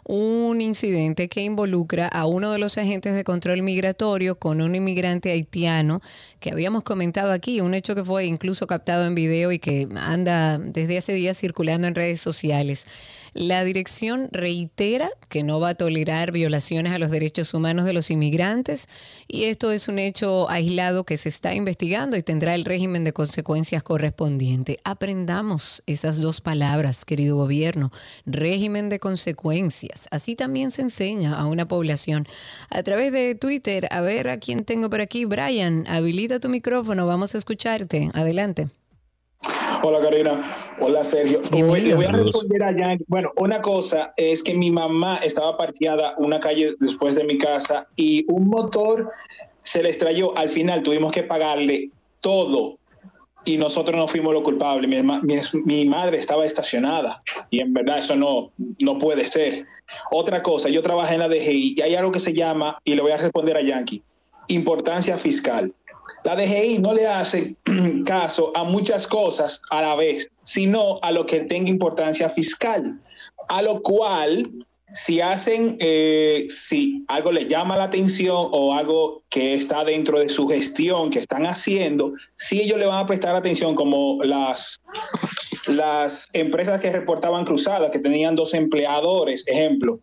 un incidente que involucra a uno de los agentes de control migratorio con un inmigrante haitiano que habíamos comentado aquí, un hecho que fue incluso captado en video y que anda desde hace días circulando en redes sociales. La dirección reitera que no va a tolerar violaciones a los derechos humanos de los inmigrantes y esto es un hecho aislado que se está investigando y tendrá el régimen de consecuencias correspondiente. Aprendamos esas dos palabras, querido gobierno, régimen de consecuencias. Así también se enseña a una población. A través de Twitter, a ver a quién tengo por aquí. Brian, habilita tu micrófono, vamos a escucharte. Adelante. Hola Karina, hola Sergio. Le voy a responder a Yankee. Bueno, una cosa es que mi mamá estaba parqueada una calle después de mi casa y un motor se le estrelló. Al final tuvimos que pagarle todo y nosotros no fuimos los culpables. Mi, mi, mi madre estaba estacionada y en verdad eso no, no puede ser. Otra cosa, yo trabajé en la DGI y hay algo que se llama, y le voy a responder a Yankee, importancia fiscal. La DGI no le hace caso a muchas cosas a la vez, sino a lo que tenga importancia fiscal. A lo cual, si hacen, eh, si algo le llama la atención o algo que está dentro de su gestión que están haciendo, si ellos le van a prestar atención, como las, las empresas que reportaban cruzadas, que tenían dos empleadores, ejemplo,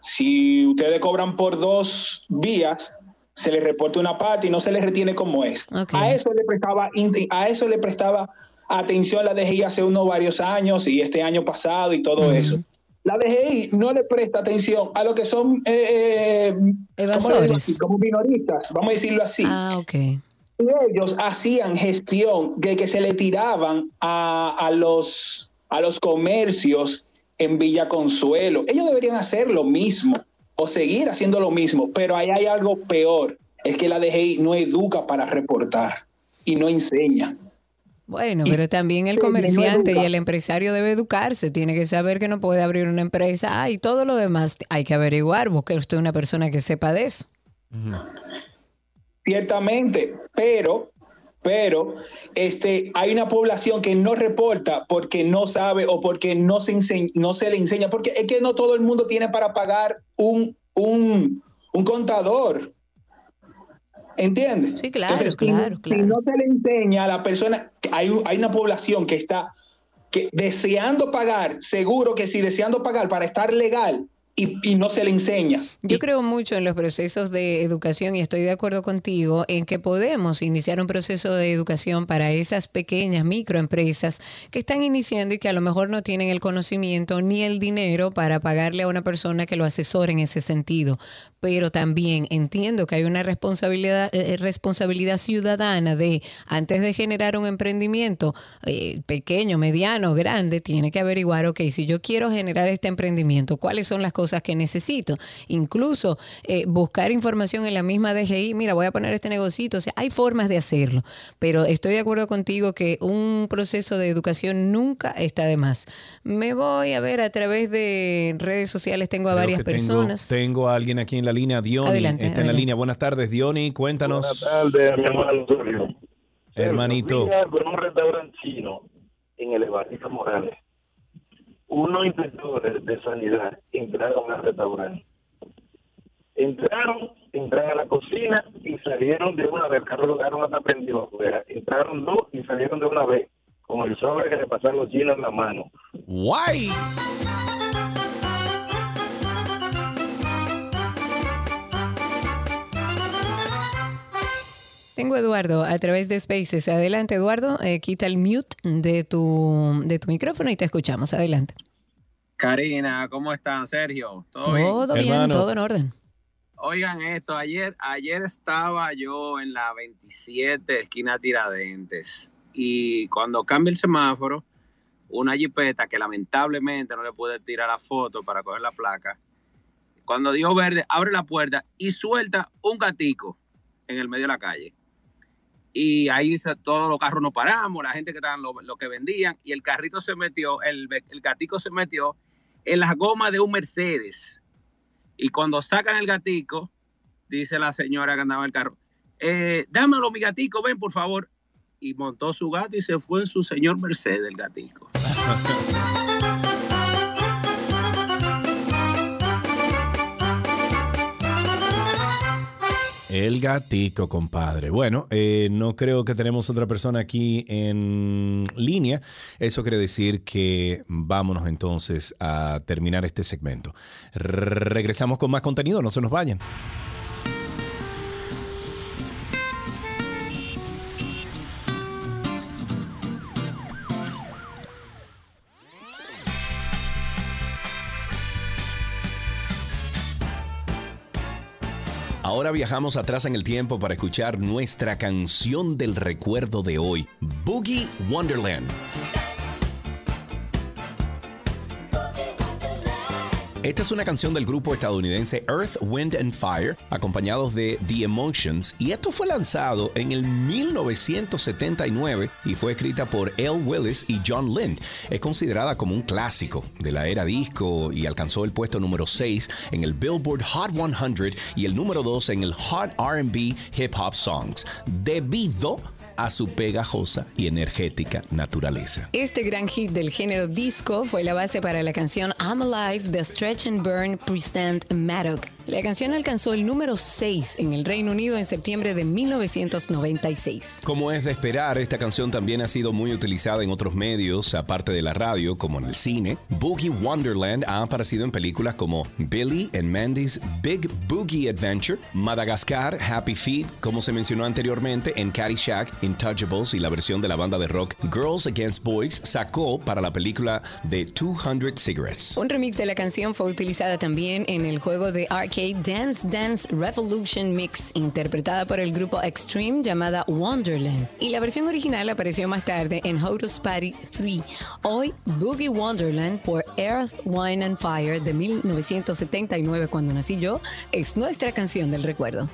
si ustedes cobran por dos vías, se les reporta una parte y no se les retiene como es. A eso le prestaba a eso le prestaba atención la DGI hace unos varios años y este año pasado y todo eso. La DGI no le presta atención a lo que son eh, eh, ¿cómo le así? como minoristas, vamos a decirlo así. Ah, ok. Y ellos hacían gestión de que se le tiraban a, a los, a los comercios en Villa Consuelo. Ellos deberían hacer lo mismo o seguir haciendo lo mismo, pero ahí hay algo peor, es que la DGI no educa para reportar y no enseña. Bueno, pero también el comerciante y el empresario debe educarse, tiene que saber que no puede abrir una empresa ah, y todo lo demás hay que averiguar, busque usted una persona que sepa de eso. Ciertamente, pero, pero este, hay una población que no reporta porque no sabe o porque no se, ense- no se le enseña, porque es que no todo el mundo tiene para pagar un, un, un contador. ¿Entiendes? Sí, claro, si- claro, si, no se le enseña a la persona, hay, hay una población que está que deseando pagar, seguro que sí, deseando pagar para estar legal y, y no se le enseña. Yo creo mucho en los procesos de educación y estoy de acuerdo contigo en que podemos iniciar un proceso de educación para esas pequeñas microempresas que están iniciando y que a lo mejor no tienen el conocimiento ni el dinero para pagarle a una persona que lo asesore en ese sentido. Pero también entiendo que hay una responsabilidad, eh, responsabilidad ciudadana de, antes de generar un emprendimiento eh, pequeño, mediano, grande, tiene que averiguar, ok, si yo quiero generar este emprendimiento, ¿cuáles son las cosas que necesito? Incluso eh, buscar información en la misma DGI, mira, voy a poner este negocito, o sea, hay formas de hacerlo, pero estoy de acuerdo contigo que un proceso de educación nunca está de más. Me voy a ver a través de redes sociales, tengo a Creo varias tengo- personas. Tengo, a alguien aquí en la línea, Diony. Adelante, está en la adelante. línea. Buenas tardes, Diony. Cuéntanos. Buenas tardes, mi hermano. Hermanito. A un restaurante chino en el Evaristo Morales. Unos inspectores de sanidad entraron al restaurante. Entraron, entraron a la cocina y salieron de una vez. El carro lo hasta prendido afuera. Entraron dos y salieron de una vez. Con el sobre que le pasaron los chinos en la mano. Guay. Tengo a Eduardo a través de Spaces. Adelante, Eduardo, eh, quita el mute de tu, de tu micrófono y te escuchamos. Adelante. Karina, ¿cómo están, Sergio? ¿Todo bien? Todo bien, todo en orden. Oigan esto, ayer, ayer estaba yo en la 27 esquina Tiradentes y cuando cambia el semáforo, una jipeta que lamentablemente no le pude tirar la foto para coger la placa, cuando dio verde, abre la puerta y suelta un gatico en el medio de la calle. Y ahí todos los carros nos paramos, la gente que estaban, lo, lo que vendían, y el carrito se metió, el, el gatico se metió en las gomas de un Mercedes. Y cuando sacan el gatico, dice la señora que andaba en el carro, eh, dámelo mi gatico, ven por favor. Y montó su gato y se fue en su señor Mercedes, el gatico. El gatico, compadre. Bueno, eh, no creo que tenemos otra persona aquí en línea. Eso quiere decir que vámonos entonces a terminar este segmento. Regresamos con más contenido, no se nos vayan. Ahora viajamos atrás en el tiempo para escuchar nuestra canción del recuerdo de hoy, Boogie Wonderland. Esta es una canción del grupo estadounidense Earth, Wind and Fire, acompañados de The Emotions, y esto fue lanzado en el 1979 y fue escrita por L. Willis y John Lind. Es considerada como un clásico de la era disco y alcanzó el puesto número 6 en el Billboard Hot 100 y el número 2 en el Hot RB Hip Hop Songs, debido a su pegajosa y energética naturaleza. Este gran hit del género disco fue la base para la canción I'm Alive de Stretch and Burn Present Maddox. La canción alcanzó el número 6 en el Reino Unido en septiembre de 1996. Como es de esperar, esta canción también ha sido muy utilizada en otros medios, aparte de la radio, como en el cine. Boogie Wonderland ha aparecido en películas como Billy and Mandy's Big Boogie Adventure, Madagascar, Happy Feet, como se mencionó anteriormente en Caddyshack, Intouchables y la versión de la banda de rock Girls Against Boys sacó para la película de 200 Cigarettes. Un remix de la canción fue utilizada también en el juego de Dance Dance Revolution Mix, interpretada por el grupo Extreme llamada Wonderland. Y la versión original apareció más tarde en Hotus Party 3. Hoy, Boogie Wonderland por Earth, Wine and Fire de 1979, cuando nací yo, es nuestra canción del recuerdo.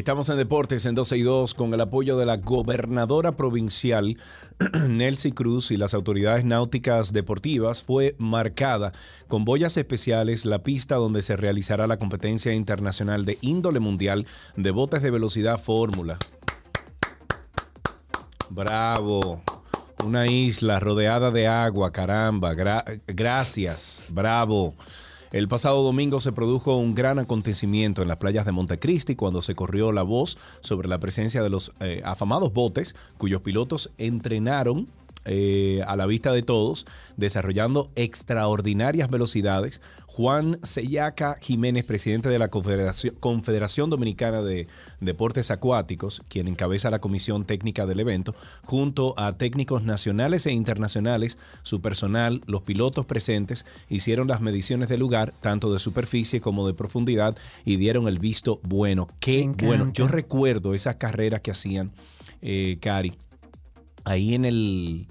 Estamos en Deportes en 12 y 2 con el apoyo de la gobernadora provincial Nelcy Cruz y las autoridades náuticas deportivas. Fue marcada con boyas especiales la pista donde se realizará la competencia internacional de índole mundial de botes de velocidad fórmula. Bravo. Una isla rodeada de agua, caramba. Gra- gracias. Bravo. El pasado domingo se produjo un gran acontecimiento en las playas de Montecristi cuando se corrió la voz sobre la presencia de los eh, afamados botes cuyos pilotos entrenaron eh, a la vista de todos, desarrollando extraordinarias velocidades. Juan Seyaca Jiménez, presidente de la Confederación, Confederación Dominicana de Deportes Acuáticos, quien encabeza la comisión técnica del evento, junto a técnicos nacionales e internacionales, su personal, los pilotos presentes, hicieron las mediciones del lugar, tanto de superficie como de profundidad, y dieron el visto bueno. Qué bueno. Yo recuerdo esas carreras que hacían, eh, Cari, ahí en el.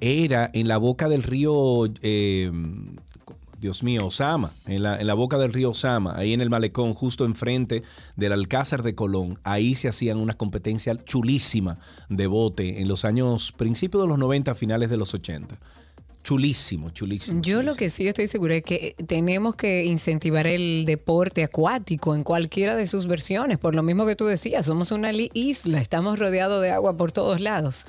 Era en la boca del río. eh, Dios mío, Osama, en la, en la boca del río Osama, ahí en el malecón, justo enfrente del Alcázar de Colón, ahí se hacían una competencia chulísima de bote en los años, principios de los 90, finales de los 80. Chulísimo, chulísimo. Yo lo que sí estoy segura es que tenemos que incentivar el deporte acuático en cualquiera de sus versiones, por lo mismo que tú decías, somos una isla, estamos rodeados de agua por todos lados.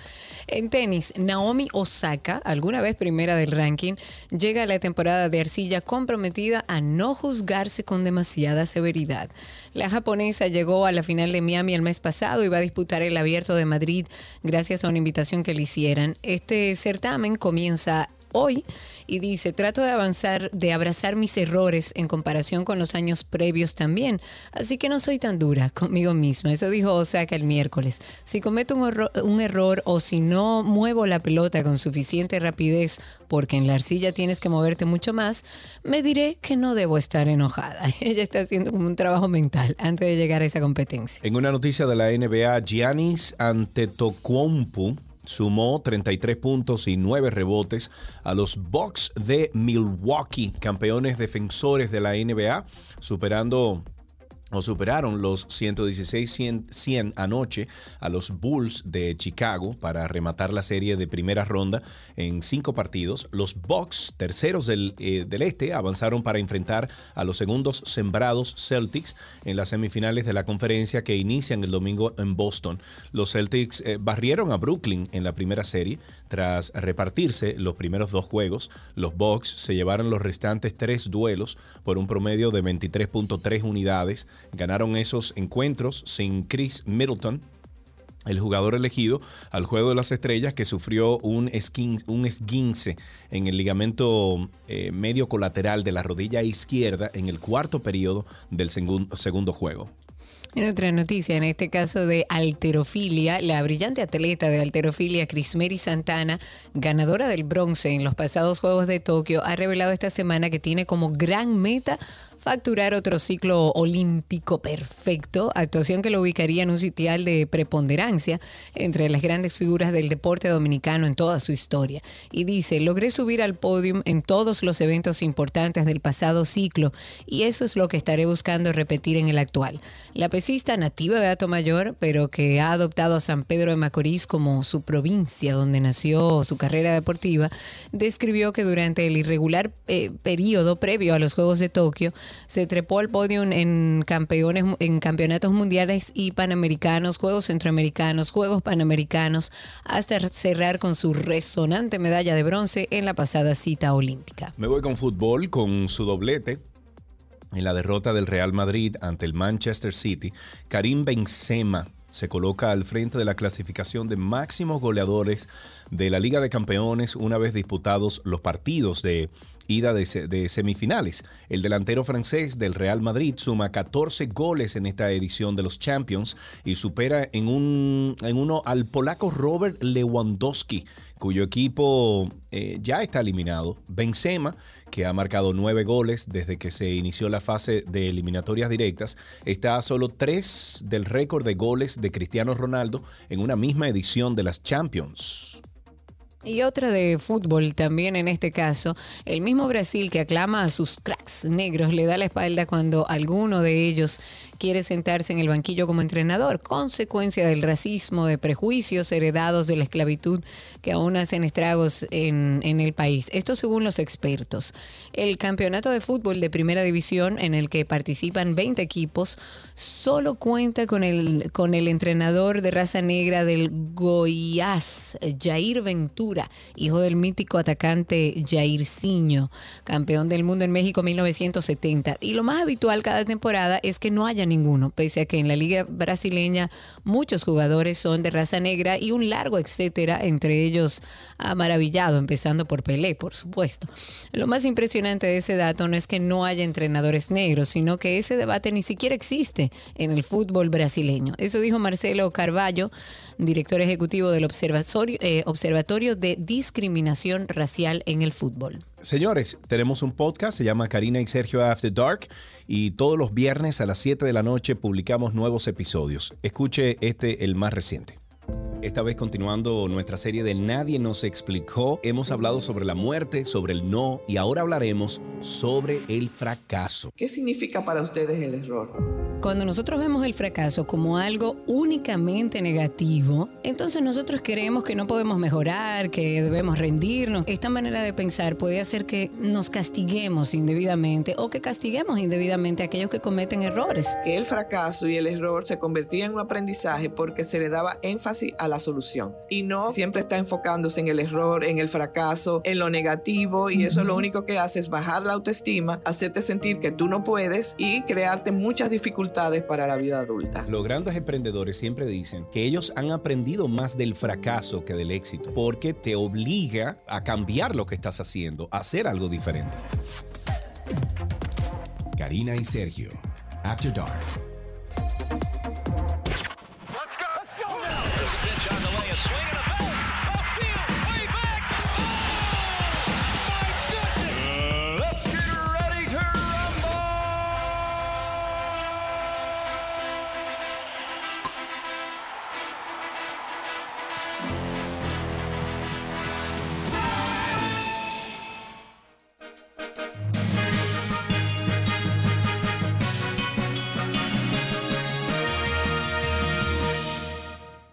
En tenis, Naomi Osaka, alguna vez primera del ranking, llega a la temporada de arcilla comprometida a no juzgarse con demasiada severidad. La japonesa llegó a la final de Miami el mes pasado y va a disputar el Abierto de Madrid gracias a una invitación que le hicieran. Este certamen comienza hoy y dice, trato de avanzar, de abrazar mis errores en comparación con los años previos también, así que no soy tan dura conmigo misma. Eso dijo Osaka el miércoles. Si cometo un, erro- un error o si no muevo la pelota con suficiente rapidez, porque en la arcilla tienes que moverte mucho más, me diré que no debo estar enojada. Ella está haciendo como un trabajo mental antes de llegar a esa competencia. En una noticia de la NBA, Giannis Antetokounmpo sumó 33 puntos y 9 rebotes a los Bucks de Milwaukee, campeones defensores de la NBA, superando o superaron los 116-100 anoche a los Bulls de Chicago para rematar la serie de primera ronda en cinco partidos. Los Bucks, terceros del, eh, del este, avanzaron para enfrentar a los segundos sembrados Celtics en las semifinales de la conferencia que inician el domingo en Boston. Los Celtics eh, barrieron a Brooklyn en la primera serie. Tras repartirse los primeros dos juegos, los Bucks se llevaron los restantes tres duelos por un promedio de 23.3 unidades. Ganaron esos encuentros sin Chris Middleton, el jugador elegido al Juego de las Estrellas que sufrió un, esquin- un esguince en el ligamento eh, medio colateral de la rodilla izquierda en el cuarto periodo del segun- segundo juego. En otra noticia, en este caso de alterofilia, la brillante atleta de alterofilia Crismeri Santana, ganadora del bronce en los pasados Juegos de Tokio, ha revelado esta semana que tiene como gran meta facturar otro ciclo olímpico perfecto, actuación que lo ubicaría en un sitial de preponderancia entre las grandes figuras del deporte dominicano en toda su historia. Y dice, logré subir al podio en todos los eventos importantes del pasado ciclo y eso es lo que estaré buscando repetir en el actual. La pesista nativa de Ato Mayor, pero que ha adoptado a San Pedro de Macorís como su provincia donde nació su carrera deportiva, describió que durante el irregular eh, periodo previo a los Juegos de Tokio se trepó al podio en campeones en campeonatos mundiales y panamericanos, Juegos Centroamericanos, Juegos Panamericanos, hasta cerrar con su resonante medalla de bronce en la pasada cita olímpica. Me voy con fútbol, con su doblete. En la derrota del Real Madrid ante el Manchester City, Karim Benzema se coloca al frente de la clasificación de máximos goleadores de la Liga de Campeones una vez disputados los partidos de ida de, se- de semifinales. El delantero francés del Real Madrid suma 14 goles en esta edición de los Champions y supera en, un, en uno al polaco Robert Lewandowski, cuyo equipo eh, ya está eliminado. Benzema que ha marcado nueve goles desde que se inició la fase de eliminatorias directas, está a solo tres del récord de goles de Cristiano Ronaldo en una misma edición de las Champions. Y otra de fútbol también en este caso, el mismo Brasil que aclama a sus cracks negros le da la espalda cuando alguno de ellos quiere sentarse en el banquillo como entrenador, consecuencia del racismo, de prejuicios heredados de la esclavitud que aún hacen estragos en, en el país. Esto según los expertos. El campeonato de fútbol de primera división en el que participan 20 equipos solo cuenta con el, con el entrenador de raza negra del Goiás, Jair Ventura, hijo del mítico atacante Jairzinho, campeón del mundo en México 1970. Y lo más habitual cada temporada es que no haya ninguno, pese a que en la liga brasileña muchos jugadores son de raza negra y un largo etcétera, entre ellos ha maravillado, empezando por Pelé, por supuesto. Lo más impresionante de ese dato no es que no haya entrenadores negros, sino que ese debate ni siquiera existe en el fútbol brasileño. Eso dijo Marcelo Carballo, director ejecutivo del Observatorio, eh, Observatorio de Discriminación Racial en el Fútbol. Señores, tenemos un podcast, se llama Karina y Sergio After Dark y todos los viernes a las 7 de la noche publicamos nuevos episodios. Escuche este, el más reciente. Esta vez continuando nuestra serie de Nadie nos explicó, hemos hablado sobre la muerte, sobre el no y ahora hablaremos sobre el fracaso. ¿Qué significa para ustedes el error? Cuando nosotros vemos el fracaso como algo únicamente negativo, entonces nosotros creemos que no podemos mejorar, que debemos rendirnos. Esta manera de pensar puede hacer que nos castiguemos indebidamente o que castiguemos indebidamente a aquellos que cometen errores. Que el fracaso y el error se convertían en un aprendizaje porque se le daba énfasis a la solución y no siempre está enfocándose en el error, en el fracaso, en lo negativo y eso lo único que hace es bajar la autoestima, hacerte sentir que tú no puedes y crearte muchas dificultades para la vida adulta. Los grandes emprendedores siempre dicen que ellos han aprendido más del fracaso que del éxito, porque te obliga a cambiar lo que estás haciendo, a hacer algo diferente. Karina y Sergio, After Dark.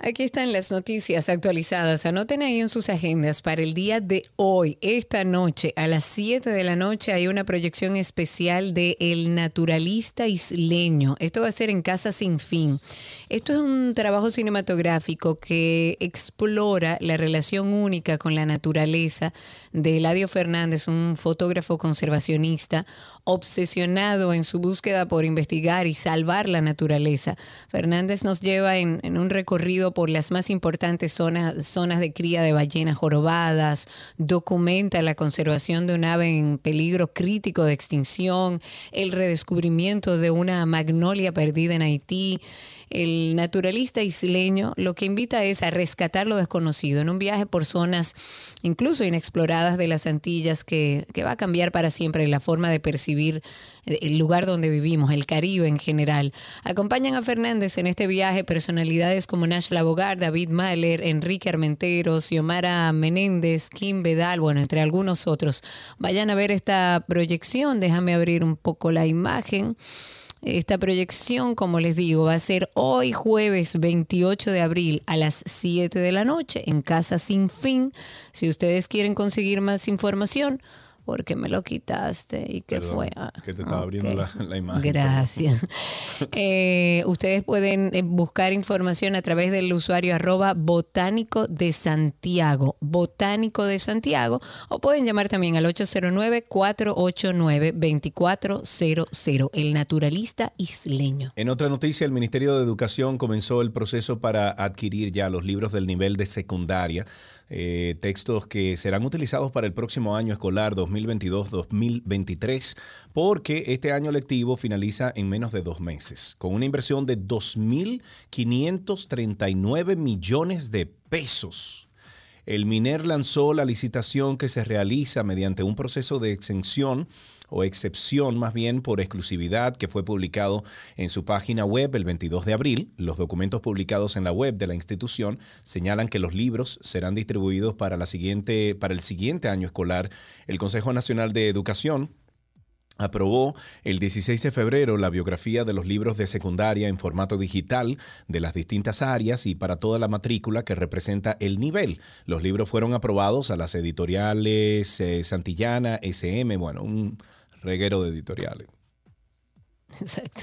Aquí están las noticias actualizadas. Anoten ahí en sus agendas para el día de hoy, esta noche, a las 7 de la noche, hay una proyección especial de El Naturalista Isleño. Esto va a ser en Casa Sin Fin. Esto es un trabajo cinematográfico que explora la relación única con la naturaleza de Eladio Fernández, un fotógrafo conservacionista obsesionado en su búsqueda por investigar y salvar la naturaleza. Fernández nos lleva en, un recorrido por las más importantes zonas, zonas de cría de ballenas jorobadas, documenta la conservación de un ave en peligro crítico de extinción, el redescubrimiento de una magnolia perdida en Haití. El naturalista isleño lo que invita es a rescatar lo desconocido en un viaje por zonas incluso inexploradas de las Antillas que, va a cambiar para siempre la forma de percibir el lugar donde vivimos, el Caribe en general. Acompañan a Fernández en este viaje personalidades como Nash Labogar, David Mahler, Enrique Armenteros, Xiomara Menéndez, Kim Bedal, bueno, entre algunos otros. Vayan a ver esta proyección, déjame abrir un poco la imagen. Esta proyección, como les digo, va a ser hoy jueves 28 de abril a las 7 de la noche en Casa Sin Fin. Si ustedes quieren conseguir más información, porque me lo quitaste y qué Perdón, fue. Ah, que te estaba ok. abriendo la, la imagen. Gracias. Eh, ustedes pueden eh, buscar información a través del usuario arroba botánico de Santiago, botánico de Santiago, o pueden llamar también al 809-489-2400, el naturalista isleño. En otra noticia, el Ministerio de Educación comenzó el proceso para adquirir ya los libros del nivel de secundaria, eh, textos que serán utilizados para el próximo año escolar 2022-2023, porque este año lectivo finaliza en menos de dos meses, con una inversión de 2.539 millones de pesos. El MINER lanzó la licitación que se realiza mediante un proceso de exención o excepción más bien por exclusividad que fue publicado en su página web el 22 de abril. Los documentos publicados en la web de la institución señalan que los libros serán distribuidos para, la siguiente, para el siguiente año escolar. El Consejo Nacional de Educación aprobó el 16 de febrero la biografía de los libros de secundaria en formato digital de las distintas áreas y para toda la matrícula que representa el nivel. Los libros fueron aprobados a las editoriales eh, Santillana, SM, bueno, un reguero de editoriales. Exacto.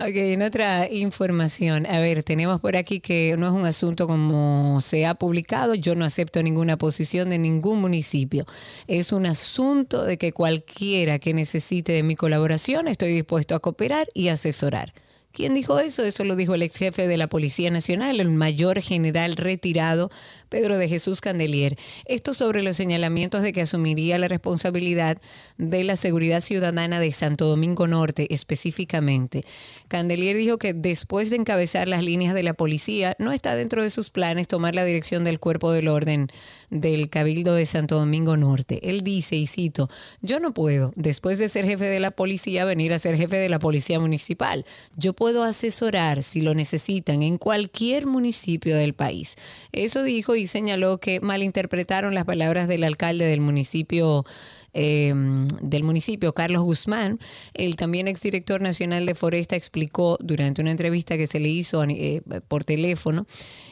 Ok, en otra información, a ver, tenemos por aquí que no es un asunto como se ha publicado, yo no acepto ninguna posición de ningún municipio. Es un asunto de que cualquiera que necesite de mi colaboración, estoy dispuesto a cooperar y asesorar. ¿Quién dijo eso? Eso lo dijo el ex jefe de la Policía Nacional, el mayor general retirado, Pedro de Jesús Candelier. Esto sobre los señalamientos de que asumiría la responsabilidad de la seguridad ciudadana de Santo Domingo Norte específicamente. Candelier dijo que después de encabezar las líneas de la policía, no está dentro de sus planes tomar la dirección del cuerpo del orden del Cabildo de Santo Domingo Norte. Él dice, y cito, yo no puedo, después de ser jefe de la policía, venir a ser jefe de la policía municipal. Yo puedo asesorar, si lo necesitan, en cualquier municipio del país. Eso dijo y señaló que malinterpretaron las palabras del alcalde del municipio eh, del municipio, Carlos Guzmán. El también exdirector nacional de Foresta explicó durante una entrevista que se le hizo eh, por teléfono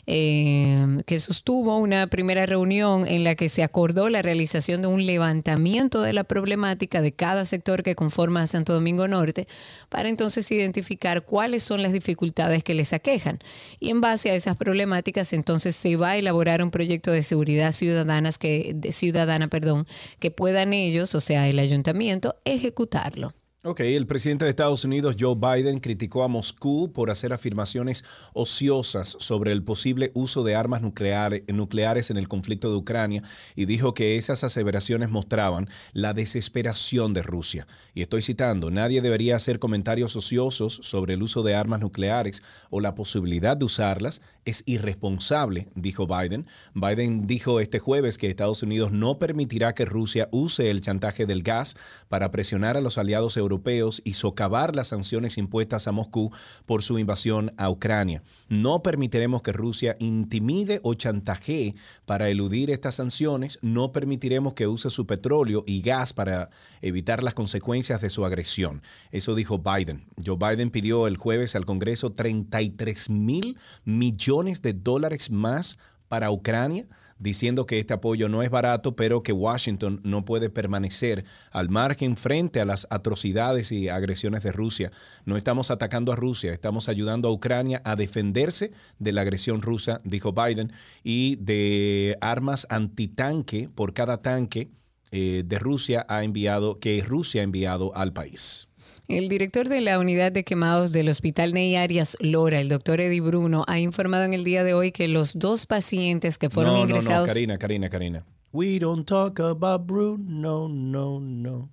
eh, que sostuvo una primera reunión en la que se acordó la realización de un levantamiento de la problemática de cada sector que conforma a Santo Domingo Norte para entonces identificar cuáles son las dificultades que les aquejan. Y en base a esas problemáticas entonces se va a elaborar un proyecto de seguridad ciudadanas que, de ciudadana perdón, que puedan ellos, o sea, el ayuntamiento, ejecutarlo. Ok, el presidente de Estados Unidos, Joe Biden, criticó a Moscú por hacer afirmaciones ociosas sobre el posible uso de armas nucleares en el conflicto de Ucrania y dijo que esas aseveraciones mostraban la desesperación de Rusia. Y estoy citando, nadie debería hacer comentarios ociosos sobre el uso de armas nucleares o la posibilidad de usarlas. Es irresponsable, dijo Biden. Biden dijo este jueves que Estados Unidos no permitirá que Rusia use el chantaje del gas para presionar a los aliados europeos y socavar las sanciones impuestas a Moscú por su invasión a Ucrania. No permitiremos que Rusia intimide o chantajee para eludir estas sanciones. No permitiremos que use su petróleo y gas para evitar las consecuencias de su agresión. Eso dijo Biden. Joe Biden pidió el jueves al Congreso 33 mil millones de dólares más para Ucrania diciendo que este apoyo no es barato, pero que Washington no puede permanecer al margen frente a las atrocidades y agresiones de Rusia. No estamos atacando a Rusia, estamos ayudando a Ucrania a defenderse de la agresión rusa, dijo Biden, y de armas antitanque por cada tanque eh, de Rusia ha enviado, que Rusia ha enviado al país. El director de la unidad de quemados del Hospital Ney Arias Lora, el doctor Eddie Bruno, ha informado en el día de hoy que los dos pacientes que fueron ingresados. No, no, Karina, Karina, Karina. We don't talk about Bruno, no, no.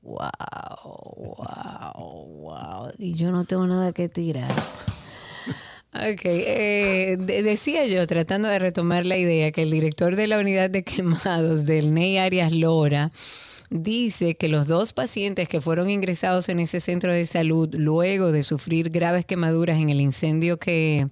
Wow, wow, wow. Y yo no tengo nada que tirar. Ok, eh, decía yo, tratando de retomar la idea, que el director de la unidad de quemados del Ney Arias Lora dice que los dos pacientes que fueron ingresados en ese centro de salud luego de sufrir graves quemaduras en el incendio que,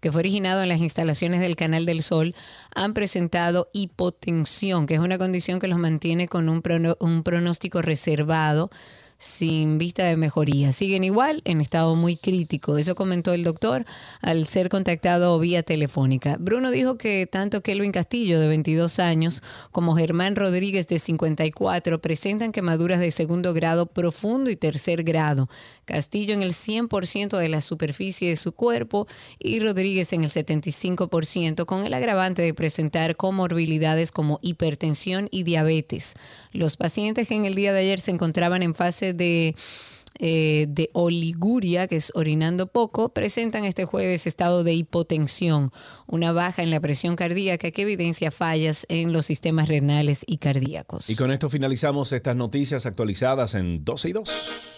que fue originado en las instalaciones del Canal del Sol han presentado hipotensión, que es una condición que los mantiene con un, un pronóstico reservado sin vista de mejoría. Siguen igual en estado muy crítico. Eso comentó el doctor al ser contactado vía telefónica. Bruno dijo que tanto Kelvin Castillo, de 22 años, como Germán Rodríguez, de 54, presentan quemaduras de segundo grado profundo y tercer grado. Castillo en el 100% de la superficie de su cuerpo y Rodríguez en el 75%, con el agravante de presentar comorbilidades como hipertensión y diabetes. Los pacientes que en el día de ayer se encontraban en fase de, eh, de oliguria, que es orinando poco, presentan este jueves estado de hipotensión, una baja en la presión cardíaca que evidencia fallas en los sistemas renales y cardíacos. Y con esto finalizamos estas noticias actualizadas en 12 y 2.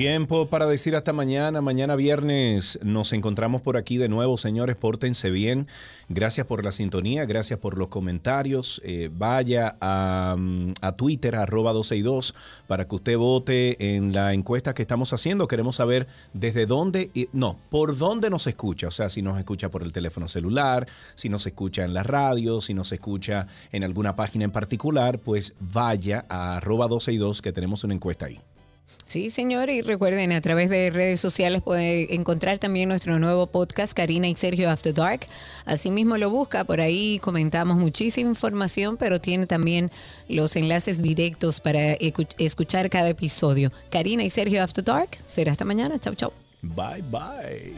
Tiempo para decir hasta mañana. Mañana viernes nos encontramos por aquí de nuevo, señores. Pórtense bien. Gracias por la sintonía, gracias por los comentarios. Eh, vaya a, mm, a Twitter, arroba 262, para que usted vote en la encuesta que estamos haciendo. Queremos saber desde dónde, y- no, por dónde nos escucha. O sea, si nos escucha por el teléfono celular, si nos escucha en la radio, si nos escucha en alguna página en particular, pues vaya a arroba 262 que tenemos una encuesta ahí. Sí, señor, y recuerden, a través de redes sociales puede encontrar también nuestro nuevo podcast, Karina y Sergio After Dark. Asimismo lo busca, por ahí comentamos muchísima información, pero tiene también los enlaces directos para escuchar cada episodio. Karina y Sergio After Dark, será hasta mañana. Chau, chau. Bye, bye.